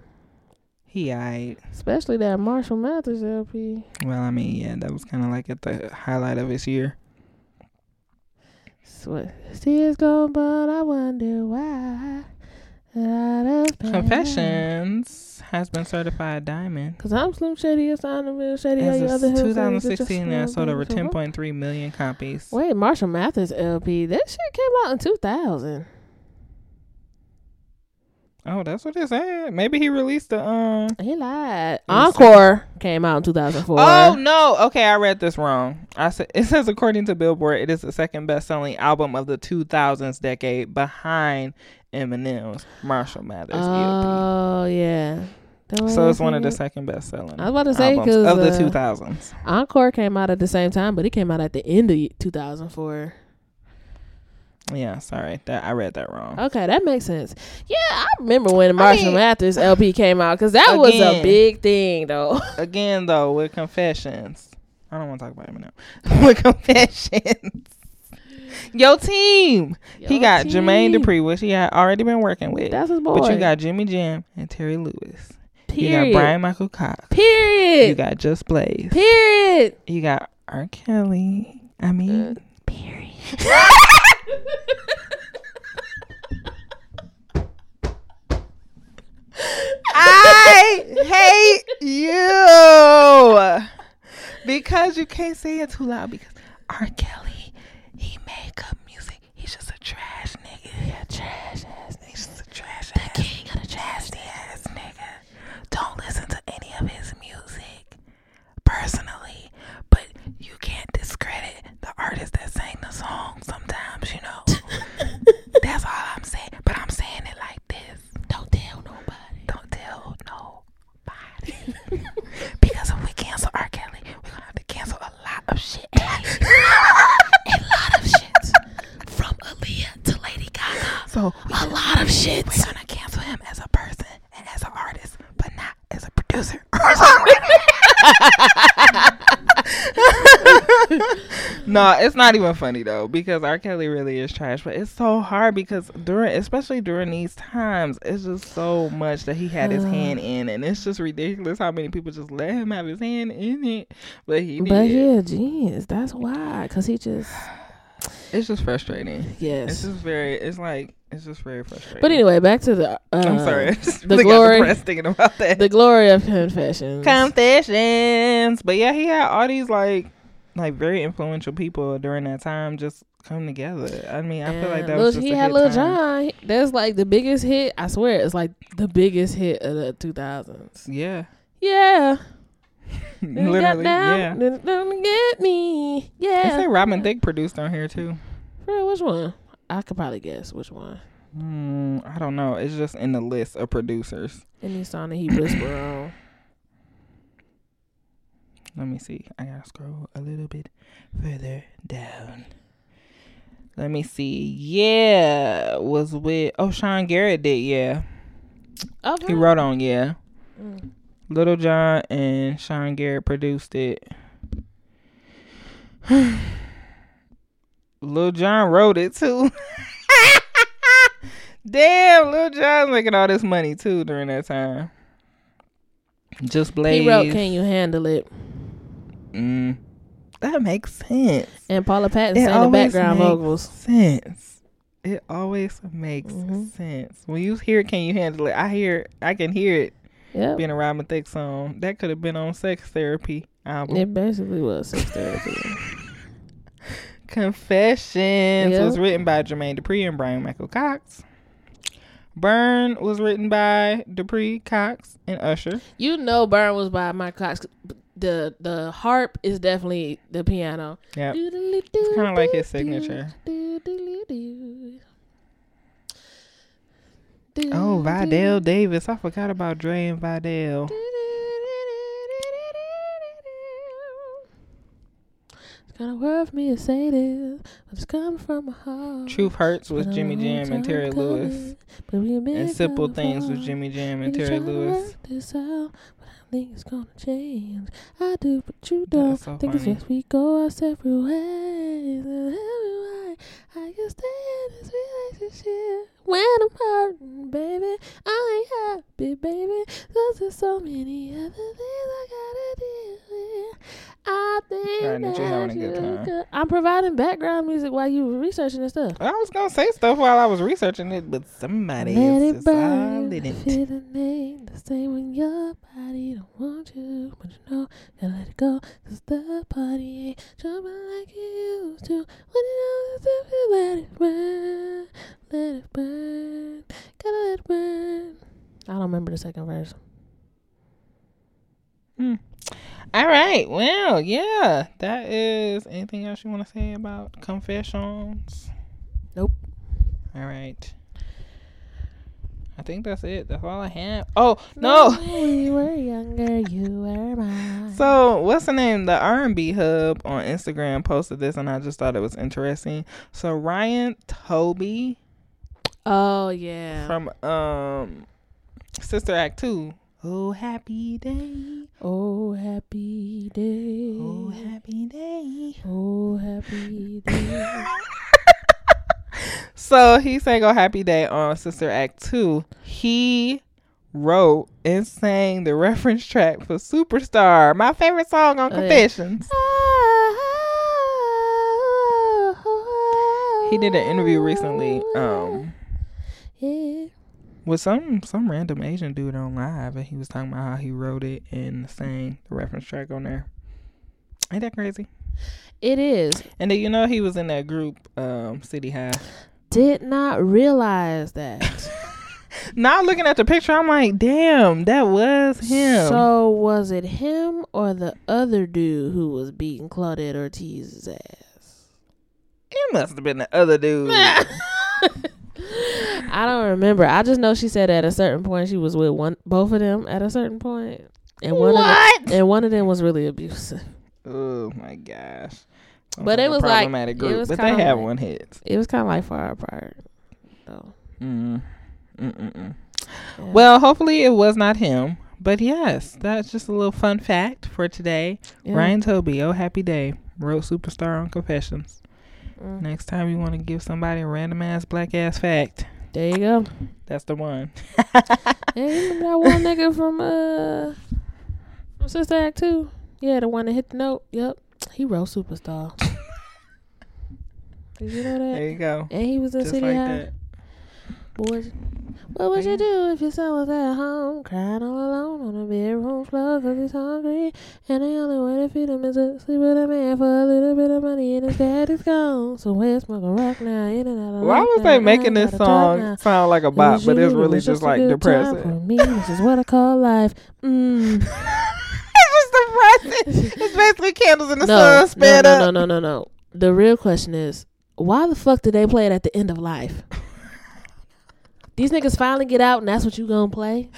He alright. especially that Marshall Mathers LP. Well, I mean, yeah, that was kind of like at the highlight of his year. Sweat. Tears gone, but I wonder why. Out of. Confessions has been certified diamond. Cause I'm Slim Shady, it's on the Real Shady. As you of other 2016, just that sold over 10.3 million copies. Wait, Marshall Mathers LP. That shit came out in 2000. Oh, that's what it said. Maybe he released the um. He lied. Encore came out in 2004. Oh no! Okay, I read this wrong. I said it says according to Billboard, it is the second best-selling album of the 2000s decade, behind Eminem's Marshall Mathers Oh yeah. So it's one of the second best-selling. I was about to say, albums 'cause, of the uh, 2000s. Encore came out at the same time, but it came out at the end of 2004. Yeah, sorry, that I read that wrong. Okay, that makes sense. Yeah, I remember when Marshall mean- Mathers LP came out because that was a big thing, though. Again, though, with Confessions, I don't want to talk about Eminem. with Confessions, your team. he Yo, got Jermaine team. Dupri, which he had already been working with. That's his boy. But you got Jimmy Jam and Terry Lewis. Period. You got Brian Michael Cox. Period. You got Just Blaze. period. You got R. Kelly. I mean, Uh, period. I hate you because you can't say it too loud. Because R. Kelly, he made good music. He's just a trash nigga. Yeah, trash ass nigga. He's just a trash ass. The king of the trash ass nigga. Don't listen to any of his music personally, but you can't discredit the artist that sang the song sometimes, you know. That's all I'm saying. But I'm saying it like this. Don't tell nobody. Don't tell nobody. because if we cancel R. Kelly, we're gonna have to cancel a lot of shit. a lot of shit. From Aaliyah to Lady Gaga. So a lot of shit. We're gonna cancel him as a person and as an artist, but not as a producer. No, it's not even funny though because R. Kelly really is trash. But it's so hard because during, especially during these times, it's just so much that he had his hand in, and it's just ridiculous how many people just let him have his hand in it. But he did. But yeah, genius. That's why. Cause he just It's just frustrating. It's yes. just very. It's like it's just very frustrating. But anyway, back to the. Uh, I'm sorry. The glory- thinking about that. The glory of confessions. confessions. But yeah, he had all these like like very influential people during that time just come together. I mean, I feel like that Lil- was just he a had Lil. Jon. That's like the biggest hit. I swear, it's like the biggest hit of the 2000s. Yeah, Yeah. Got literally. down, Yeah. Then don't get me. They Yeah. say Robin Thicke produced on here too. For which one? I could probably guess which one. Hmm, I don't know. It's just in the list of producers. Any song that he whisper on. Let me see. I gotta scroll a little bit further down. Let me see. Yeah, was with oh Sean Garrett did yeah. Okay. He wrote on yeah. Mm. Lil Jon and Sean Garrett produced it. Lil Jon wrote it too. Damn, Lil Jon's making all this money too during that time. Just Blaze. He wrote "Can You Handle It" Mm, that makes sense. and Paula Patton It sang the background makes vocals. Sense. It always makes Mhm. sense. When you hear "Can you handle it?" I hear, I can hear it. Yep. being a Robin Thicke song. That could have been on Sex Therapy album. It basically was sex therapy. Confessions Yeah. was written by Jermaine Dupri and Brian Michael Cox. Burn was written by Dupri, Cox, and Usher. you know, Burn was by Mike Cox. The the harp is definitely the piano. Yeah, It's kinda like his signature. Oh, Vidal Davis. I forgot about Dre and Vidal. It's kind of for me to say this, but it's coming from my heart. Truth Hurts with Jimmy Jam and Terry Lewis. coming, but we've been And Simple Things with. Jimmy Jam and Terry Lewis. Work This out, but I think it's gonna change. I do, but you don't. so think it's funny. just we go our separate ways. And every way I can stay in this relationship when I'm hurting, baby. I ain't happy, baby. Cause there's so many other things I gotta with. I think Right, that you're having a good you time. could- I'm providing background music while you were researching this stuff. I was gonna say stuff while I was researching it, but somebody Let else it burn. it. Feeling ain't the same when your body don't want you. But you know, gotta let it go. Cause the party ain't jumping like you used to. When you know it's you let it burn. Let it burn. Gotta let it burn. I don't remember the second verse. Hmm. All right. Well, yeah. That is anything else you want to say about confessions? Nope. All right. I think that's it. That's all I have. Oh no. When we were younger, you were mine. So what's the name? The R and B Hub on Instagram posted this, and I just thought it was interesting. So Ryan Toby oh, yeah. from um Sister Act Two. Oh happy day. oh, happy day. Oh happy day. Oh, happy day. So he sang "Oh Happy Day" on Sister Act Two. He wrote and sang the reference track for "Superstar," my favorite song on Oh, yeah. Confessions. Ah, ah, ah. He did an interview recently, um, yeah. With some some random Asian dude on live, and he was talking about how he wrote it and sang the reference track on there. Ain't that crazy? It is. And then you know he was in that group, um, City High. Did not realize that. Now looking at the picture, I'm like, damn, that was him. So was it him or the other dude who was beating Claudette Ortiz's ass? it must have been the other dude. I don't remember. I just know she said at a certain point she was with one, both of them at a certain point, and one of them, and one of them was really abusive. Oh my gosh. Sounds But it a was like- problematic it group, was but they kinda have like- one hit. It was kind of like far apart. So, Mm. Yeah. Well, hopefully it was not him. But yes, that's just a little fun fact for today. Yeah. Ryan Toby, oh happy day, wrote Superstar on Confessions. Mm. Next time you want to give somebody a random ass black ass fact, There you go. that's the one. Remember that one nigga from uh from Sister Act Two? Yeah, the one that hit the note. Yep, he wrote Superstar. Did you know that? There you go. And he was in Just City like High. that. Boys, what would you do if your son was at home crying all alone on the bedroom floor because he's hungry and the only way to feed him is to sleep with a man for a little bit of money and his dad is gone. So where's smoking rock now? In and out of Why was they making this got a job song sound like a bop, but it's really just like depressing? For me, this is what I call life. Mm. it's just depressing. It's basically candles in the no, sun no, sped no, up. no, no, no, no. The real question is, why the fuck did they play it at the end of life? These niggas finally get out, and that's what you gonna play.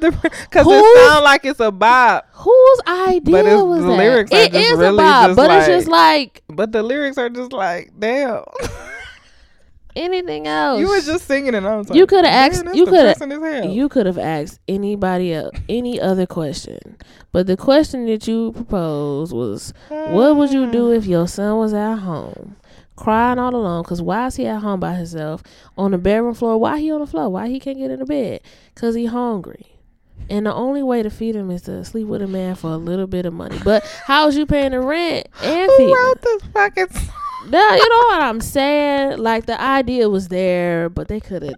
Because it sounds like it's a bop, Whose idea But it's- was the that? lyrics It is really a bop, but it's just like but the lyrics are just like, damn. anything else. you were just singing it. I was like, You coulda asked- you as hell." You could have asked anybody else, any other question, but the question that you proposed was, "What would you do if your son was at home, crying all alone? Cause why is he at home by himself on the bedroom floor? Why he on the floor? Why he can't get in the bed? Cause he hungry." And the only way to feed him is to sleep with a man for a little bit of money. But how's you paying the rent and Who feeding? wrote this fucking song? No, you know what I'm saying? Like the idea was there, but they could have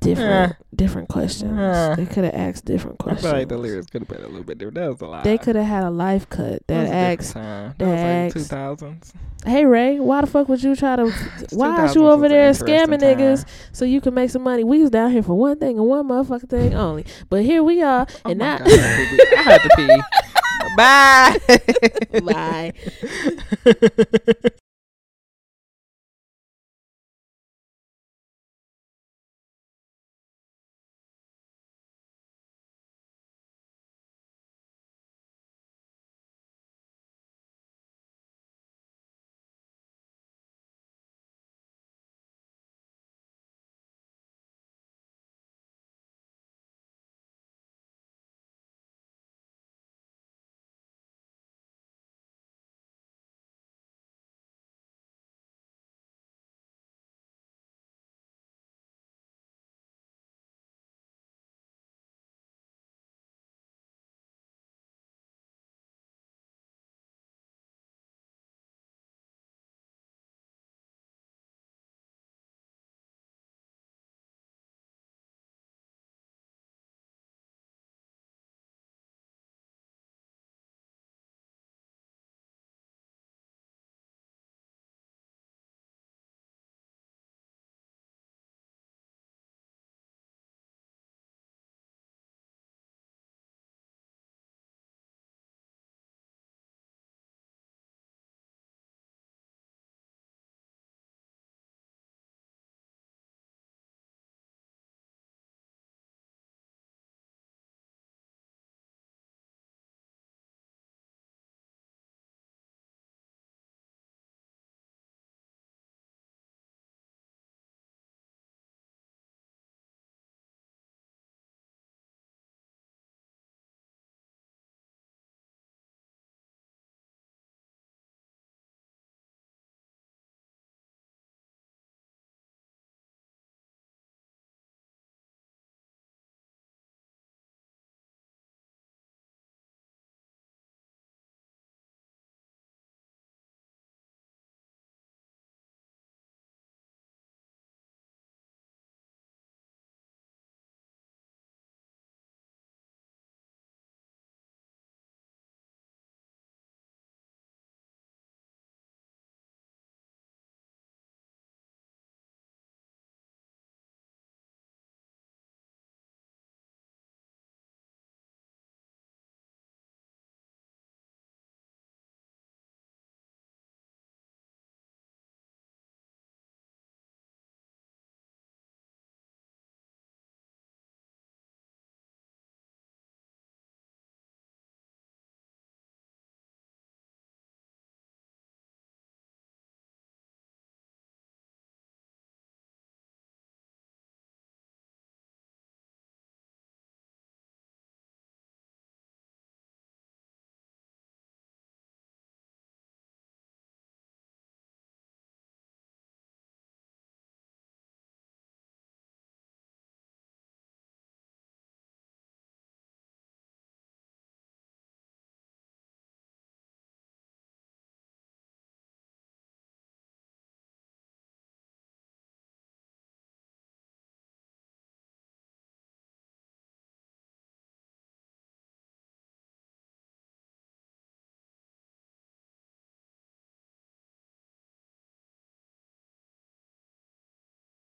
different different questions. Uh. they could have asked different I questions. feel like the lyrics could have been a little bit different. That was a lot. they could have had a life cut that asks, That that was like asks- two thousands. "Hey Ray, why the fuck would you try to? Why is you over there scamming niggas so you can make some money? We was down here for one thing and one motherfucking thing only. But here we are, Oh and my now." God, I had to pee. Bye. Bye.